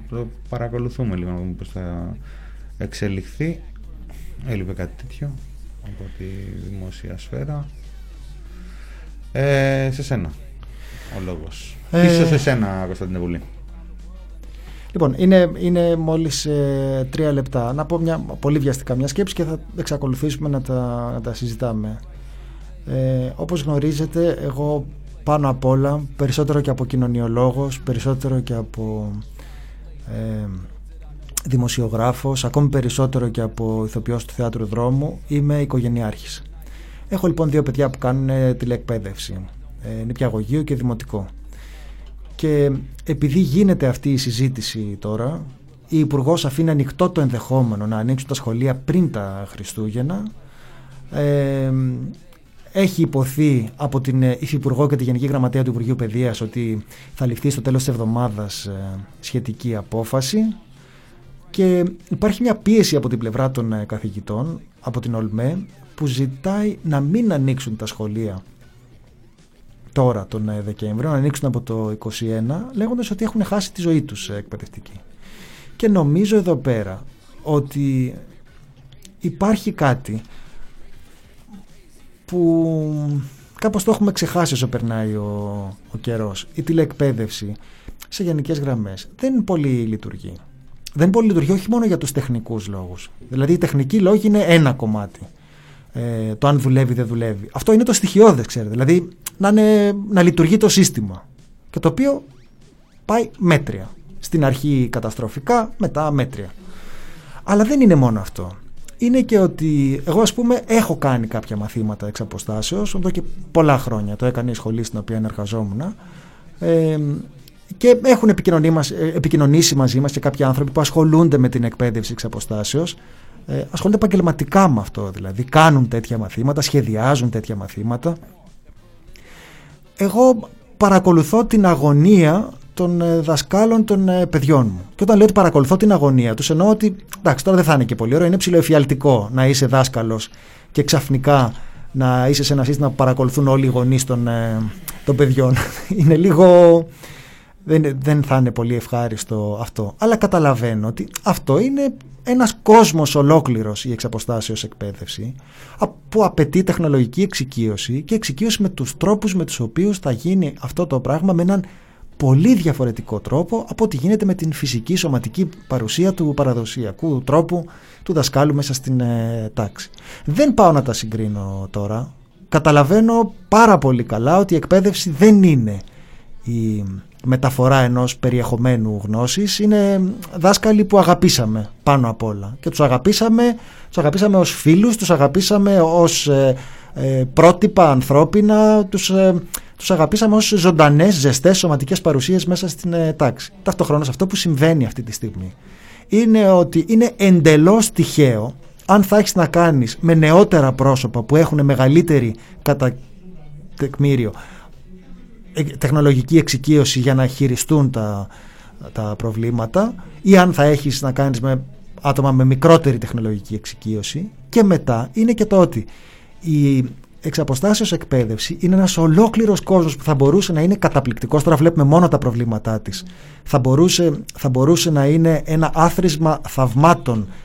Το παρακολουθούμε λίγο να δούμε πώς θα εξελιχθεί. Έλειπε κάτι τέτοιο από τη δημόσια σφαίρα. Ε, σε σένα ο λόγος. Ε, Ίσως σε σένα Κωνσταντίνε Βουλή Λοιπόν, είναι, είναι μόλις ε, τρία λεπτά. Να πω μια, πολύ βιαστικά μια σκέψη και θα εξακολουθήσουμε να τα, να τα συζητάμε. Ε, όπως γνωρίζετε, εγώ πάνω απ' όλα, περισσότερο και από κοινωνιολόγος, περισσότερο και από ε, δημοσιογράφος, ακόμη περισσότερο και από ηθοποιός του θεάτρου δρόμου, είμαι οικογενειάρχης. Έχω λοιπόν δύο παιδιά που κάνουν ε, τηλεεκπαίδευση, ε, νηπιαγωγείο και δημοτικό. Και επειδή γίνεται αυτή η συζήτηση τώρα, η Υπουργός αφήνει ανοιχτό το ενδεχόμενο να ανοίξουν τα σχολεία πριν τα Χριστούγεννα. Ε, έχει υποθεί από την ε, Υφυπουργό και τη Γενική Γραμματέα του Υπουργείου Παιδείας ότι θα ληφθεί στο τέλος της εβδομάδας ε, σχετική απόφαση και υπάρχει μια πίεση από την πλευρά των ε, καθηγητών, από την ΟΛΜΕ, που ζητάει να μην ανοίξουν τα σχολεία τώρα τον ε, Δεκέμβριο, να ανοίξουν από το 2021, λέγοντας ότι έχουν χάσει τη ζωή τους ε, εκπαιδευτική. Και νομίζω εδώ πέρα ότι υπάρχει κάτι που κάπως το έχουμε ξεχάσει όσο περνάει ο, ο καιρός. Η τηλεεκπαίδευση σε γενικές γραμμές δεν πολύ λειτουργεί. Δεν πολύ λειτουργεί όχι μόνο για τους τεχνικούς λόγους. Δηλαδή οι τεχνικοί λόγοι είναι ένα κομμάτι. Ε, το αν δουλεύει ή δεν δουλεύει. Αυτό είναι το στοιχειώδες, ξέρετε. Δηλαδή να, είναι, να λειτουργεί το σύστημα. Και το οποίο πάει μέτρια. Στην αρχή καταστροφικά, μετά μέτρια. Αλλά δεν είναι μόνο αυτό. είναι και ότι εγώ ας πούμε έχω κάνει κάποια μαθήματα εξ αποστάσεως εδώ και πολλά χρόνια. Το έκανε η σχολή στην οποία εργαζόμουν. Ε, και έχουν επικοινωνεί μας- ε, επικοινωνήσει μαζί μας και κάποιοι άνθρωποι που ασχολούνται με την εκπαίδευση εξ αποστάσεως. Ε, ασχολούνται επαγγελματικά με αυτό δηλαδή. Κάνουν τέτοια μαθήματα, σχεδιάζουν τέτοια μαθήματα. Εγώ παρακολουθώ την αγωνία των ε, δασκάλων των ε, παιδιών μου. Και όταν λέω ότι παρακολουθώ την αγωνία τους, εννοώ ότι εντάξει, τώρα δεν θα είναι και πολύ ωραίο, είναι ψηλοεφιαλτικό να είσαι δάσκαλος και ξαφνικά να είσαι σε ένα σύστημα που παρακολουθούν όλοι οι γονείς των, ε, των παιδιών. είναι λίγο. Δεν, δεν θα είναι πολύ ευχάριστο αυτό. Αλλά καταλαβαίνω ότι αυτό είναι ένας κόσμος ολόκληρος η εξαποστάσεως εκπαίδευση α- που απαιτεί τεχνολογική εξοικείωση και εξοικείωση με τους τρόπους με τους οποίους θα γίνει αυτό το πράγμα με έναν πολύ διαφορετικό τρόπο από ό,τι γίνεται με την φυσική σωματική παρουσία του παραδοσιακού τρόπου του δασκάλου μέσα στην ε, τάξη. Δεν πάω να τα συγκρίνω τώρα. Καταλαβαίνω πάρα πολύ καλά ότι η εκπαίδευση δεν είναι η μεταφορά ενός περιεχομένου γνώσης είναι δάσκαλοι που αγαπήσαμε πάνω απ' όλα και τους αγαπήσαμε, τους αγαπήσαμε ως φίλους, τους αγαπήσαμε ως ε, ε, πρότυπα ανθρώπινα, τους, ε, τους αγαπήσαμε ως ζωντανές, ζεστές σωματικές παρουσίες μέσα στην ε, τάξη. Ταυτόχρονα αυτό που συμβαίνει αυτή τη στιγμή είναι ότι είναι εντελώς τυχαίο αν θα έχεις να κάνεις με νεότερα πρόσωπα που έχουν μεγαλύτερη κατά τεκμήριο ε, τεχνολογική εξοικείωση για να χειριστούν τα, τα προβλήματα ή αν θα έχεις να κάνεις με άτομα με μικρότερη τεχνολογική εξοικείωση. Και μετά είναι και το ότι η εξαποστάσεως εκπαίδευση είναι ένας ολόκληρος κόσμος που θα μπορούσε να είναι καταπληκτικός. Τώρα βλέπουμε μόνο τα προβλήματά της. Θα μπορούσε, θα μπορούσε να είναι ένα άθροισμα θαυμάτων ε,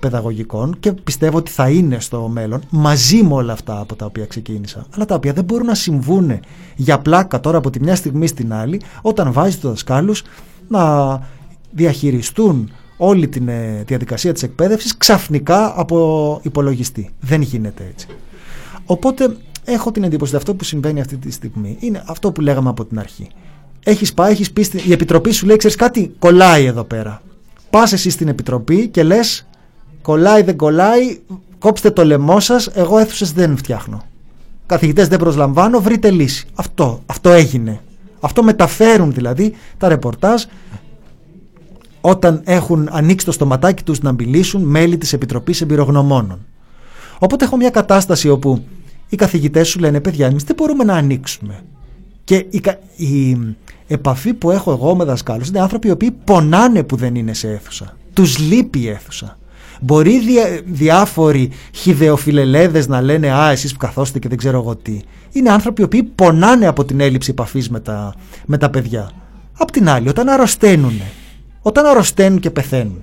παιδαγωγικών και πιστεύω ότι θα είναι στο μέλλον μαζί με όλα αυτά από τα οποία ξεκίνησα αλλά τα οποία δεν μπορούν να συμβούν για πλάκα τώρα από τη μια στιγμή στην άλλη όταν βάζει τους δασκάλους να διαχειριστούν όλη την ε, διαδικασία της εκπαίδευσης ξαφνικά από υπολογιστή. Δεν γίνεται έτσι. Οπότε έχω την εντύπωση ότι αυτό που συμβαίνει αυτή τη στιγμή είναι αυτό που λέγαμε από την αρχή. Έχεις πάει, έχεις πει, στην- η επιτροπή σου λέει, ξέρεις κάτι, κολλάει εδώ πέρα. Πας εσύ στην επιτροπή και λες, κολλάει δεν κολλάει, κόψτε το λαιμό σας, εγώ αίθουσες δεν φτιάχνω. Καθηγητές δεν προσλαμβάνω, βρείτε λύση. Αυτό, αυτό έγινε. Αυτό μεταφέρουν δηλαδή τα ρεπορτάζ όταν έχουν ανοίξει το στοματάκι τους να μιλήσουν μέλη της Επιτροπής Εμπειρογνωμόνων. Οπότε έχω μια κατάσταση όπου οι καθηγητές σου λένε παιδιά εμείς δεν μπορούμε να ανοίξουμε. Και η, κα- η επαφή που έχω εγώ με δασκάλους είναι άνθρωποι οι οποίοι πονάνε που δεν είναι σε αίθουσα. Τους λείπει η αίθουσα. Μπορεί δια, διάφοροι χιδεοφιλελέδες να λένε «Α, εσείς που καθόστε και δεν ξέρω εγώ τι». Είναι άνθρωποι οι οποίοι πονάνε από την έλλειψη επαφής με τα, με τα παιδιά. Απ' την άλλη, όταν αρρωσταίνουν, όταν αρρωσταίνουν και πεθαίνουν,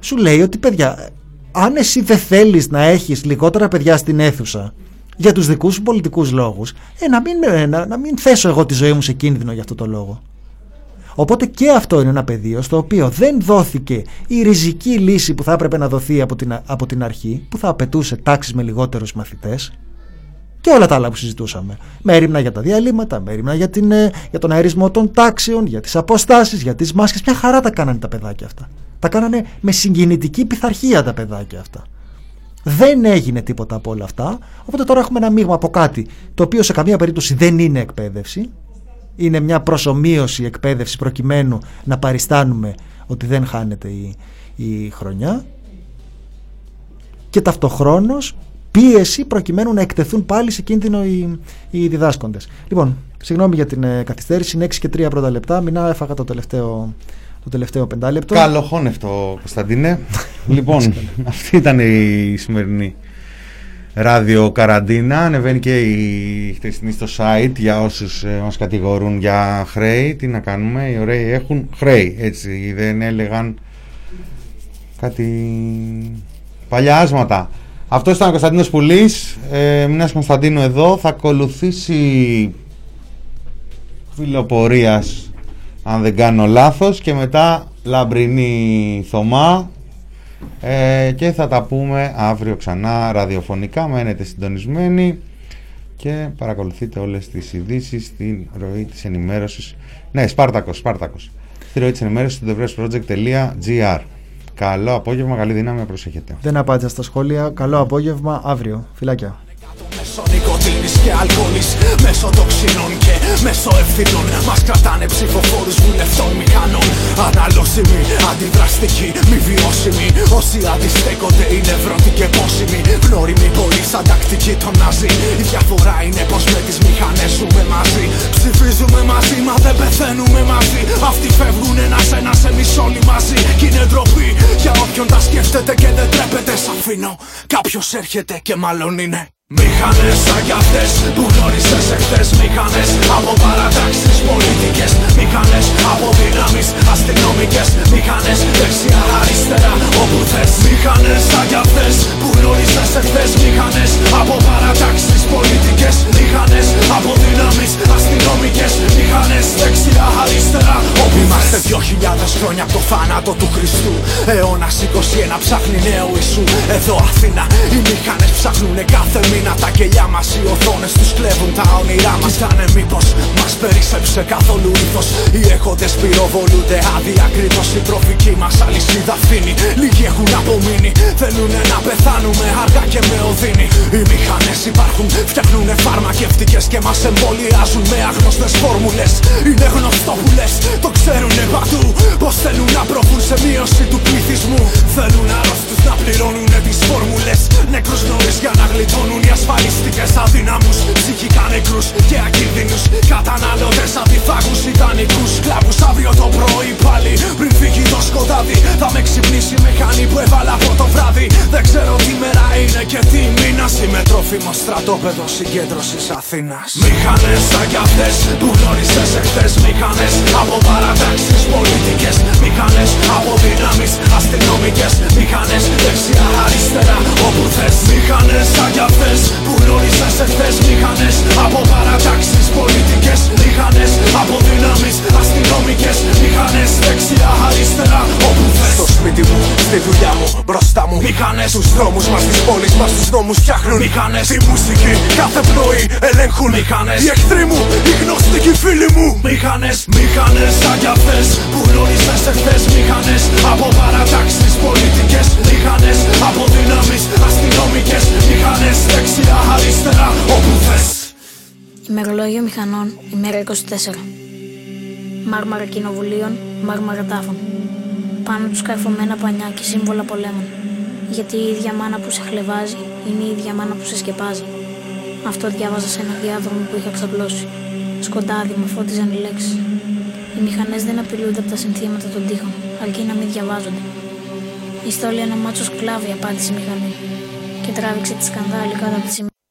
σου λέει ότι παιδιά, αν εσύ δεν θέλεις να έχεις λιγότερα παιδιά στην αίθουσα για τους δικούς σου πολιτικούς λόγους, ε, να, μην, ε, να, να μην θέσω εγώ τη ζωή μου σε κίνδυνο για αυτό το λόγο. Οπότε και αυτό είναι ένα πεδίο στο οποίο δεν δόθηκε η ριζική λύση που θα έπρεπε να δοθεί από την, από την αρχή, που θα απαιτούσε τάξεις με λιγότερους μαθητές και όλα τα άλλα που συζητούσαμε. Με έρημνα για τα διαλύματα, με έρημνα για, την, ε, για τον αερισμό των τάξεων, για τις αποστάσεις, για τις μάσκες. Μια χαρά τα κάνανε τα παιδάκια αυτά. Τα κάνανε με συγκινητική πειθαρχία τα παιδάκια αυτά. Δεν έγινε τίποτα από όλα αυτά. Οπότε τώρα έχουμε ένα μείγμα από κάτι το οποίο σε καμία περίπτωση δεν είναι εκπαίδευση. Είναι μια προσωμείωση εκπαίδευση προκειμένου να παριστάνουμε ότι δεν χάνεται η, η χρονιά. Και ταυτοχρόνως πίεση προκειμένου να εκτεθούν πάλι σε κίνδυνο οι, οι διδάσκοντες. Λοιπόν, συγγνώμη για την ε, καθυστέρηση, είναι 6 και 3 πρώτα λεπτά. Μινά έφαγα το τελευταίο, το τελευταίο πεντάλεπτο. Καλοχώνευτο, Κωνσταντίνε. λοιπόν, αυτή ήταν η σημερινή ράδιο καραντίνα. Ανεβαίνει και η χτεσινή στο site για όσους ε, μας κατηγορούν για χρέη. Τι να κάνουμε, οι ωραίοι έχουν χρέη. Έτσι, δεν έλεγαν κάτι παλιά άσματα. Αυτό ήταν ο Κωνσταντίνος Πουλής. Ε, Μινάς Κωνσταντίνου εδώ. Θα ακολουθήσει φιλοπορίας αν δεν κάνω λάθος και μετά Λαμπρινή Θωμά ε, και θα τα πούμε αύριο ξανά ραδιοφωνικά μένετε συντονισμένοι και παρακολουθείτε όλες τις ειδήσει στην ροή της ενημέρωσης ναι Σπάρτακος, Σπάρτακος στη ροή της ενημέρωσης του thepressproject.gr Καλό απόγευμα, καλή δύναμη, προσέχετε. Δεν απάντησα στα σχόλια. Καλό απόγευμα αύριο. Φιλάκια. Μέσω νοικοτήνης και αλκοόλης Μέσω τοξινών και μέσω ευθυνών. Μας κρατάνε ψηφοφόρους βουλευτών μηχανών Αναλώσιμοι, αντιδραστικοί, μη βιώσιμοι Όσοι αντιστέκονται είναι βρώτη και πόσιμοι. Γνώριμοι, πολύ σαν τακτική των Ναζί. Η διαφορά είναι πως με τις μηχανές ζούμε μαζί. Ψηφίζουμε μαζί μα δεν πεθαίνουμε μαζί. Αυτοί φεύγουν ένας ένας εμείς όλοι μαζί. Κι είναι ντροπή για όποιον τα σκέφτεται και δεν τρέπεται. Σ' αφήνω. Κάποιος έρχεται και μάλλον είναι Μηχανές σαν κι αυτές που γνώρισες εχθές. Μηχανές από παρατάξεις πολιτικές. Μηχανές από δυνάμεις αστυνομικές. Μηχανές δεξιά αριστερά όπου θες. Μηχανές σαν κι αυτές που γνώρισες εχθές. Μηχανές από παρατάξεις πολιτικές. Μηχανές από δυνάμεις αστυνομικές. Μηχανές δεξιά αριστερά όπου Είμαστε δυο χιλιάδες χρόνια από το θάνατο του Χριστού. Αιώνας 21 ψάχνει νέο Ιησού. Εδώ Αθήνα οι μηχανές ψάχνουνε κάθε μήνα Τα κελιά μας. Οι οθόνες τους κλέβουν τα όνειρά μας. Ήτανε μήπως μας περισσέψε καθόλου ήθος. Οι έχοντες πυροβολούνται αδιακρίτως Η τροφική μας αλυσίδα φθήνει. Λίγοι έχουν απομείνει. Θέλουνε να πεθάνουμε αργά και με οδύνη. Οι μηχανές υπάρχουν φτιάχνουνε φαρμακευτικές Και μας εμβολιάζουν με άγνωστες φόρμουλες. Είναι γνωστό που λες το ξέρουνε παντού. Πως θέλουν να προβούν σε μείωση του πληθυσμού. Θέλουν αρρώστους να πληρώνουνε τις φόρμουλες. Νεκρούς νωρίς για να γλιτώνουν οι ασφαλιστικές αδύναμους Ψυχικά νεκρούς και ακίνδυνους. Καταναλώτες αντιφάγους ιδανικούς. Σκλάβους αύριο το πρωί πάλι. Πριν φύγει το σκοτάδι Θα με ξυπνήσει η μηχανή που έβαλα από το βράδυ. Δεν ξέρω τι μέρα είναι και τι μήνας. Είμαι τρόφιμο στρατόπεδο συγκέντρωσης Αθήνας. Μηχανές σαν κι αυτές που γνώρισες εχθές. Μηχανές από παρατάξεις πολιτικές. Μηχανές από δυνάμεις αστυνομικές. Μηχανές δεξιά αριστερά όπου θες. Μηχανές σαν κι αυτές που γνώρισες εχθές Μηχανές από παρατάξεις πολιτικές Μηχανές από δυνάμεις αστυνομικές Μηχανές δεξιά αριστερά όπου θες. Στο σπίτι μου, στη δουλειά μου, μπροστά μου. Μηχανές. Στους δρόμους μας, στις πόλεις μας, στους νόμους φτιάχνουν. Μηχανές. Τη μουσική κάθε πνοή ελέγχουν. Μηχανές. Οι εχθροί μου, οι γνωστικοί φίλοι μου. Μηχανές, μηχανές σαν κι αυτές που γνώρισες εχθές Μηχανές από παρατάξεις πολιτικές Μηχανές από δυνάμεις αστυνομικές Μηχανές δεξιά αριστερά όπου θες Ημερολόγιο μηχανών, ημέρα 24. Μάρμαρα κοινοβουλίων, μάρμαρα τάφων. Πάνω τους καρφωμένα πανιά και σύμβολα πολέμων. Γιατί η ίδια μάνα που σε χλεβάζει είναι η ίδια μάνα που σε σκεπάζει. Αυτό διάβαζα σε ένα διάδρομο που είχα ξαπλώσει. Σκοντάδι με φώτιζαν οι λέξεις. Οι μηχανές δεν απειλούνται από τα συνθήματα των τοίχων, αρκεί να μην διαβάζονται. Η στόλη ένα μάτσος σκλάβη, απάντησε η μηχανή. Και τράβηξε τη σκανδάλη κάτω από τη σημαία.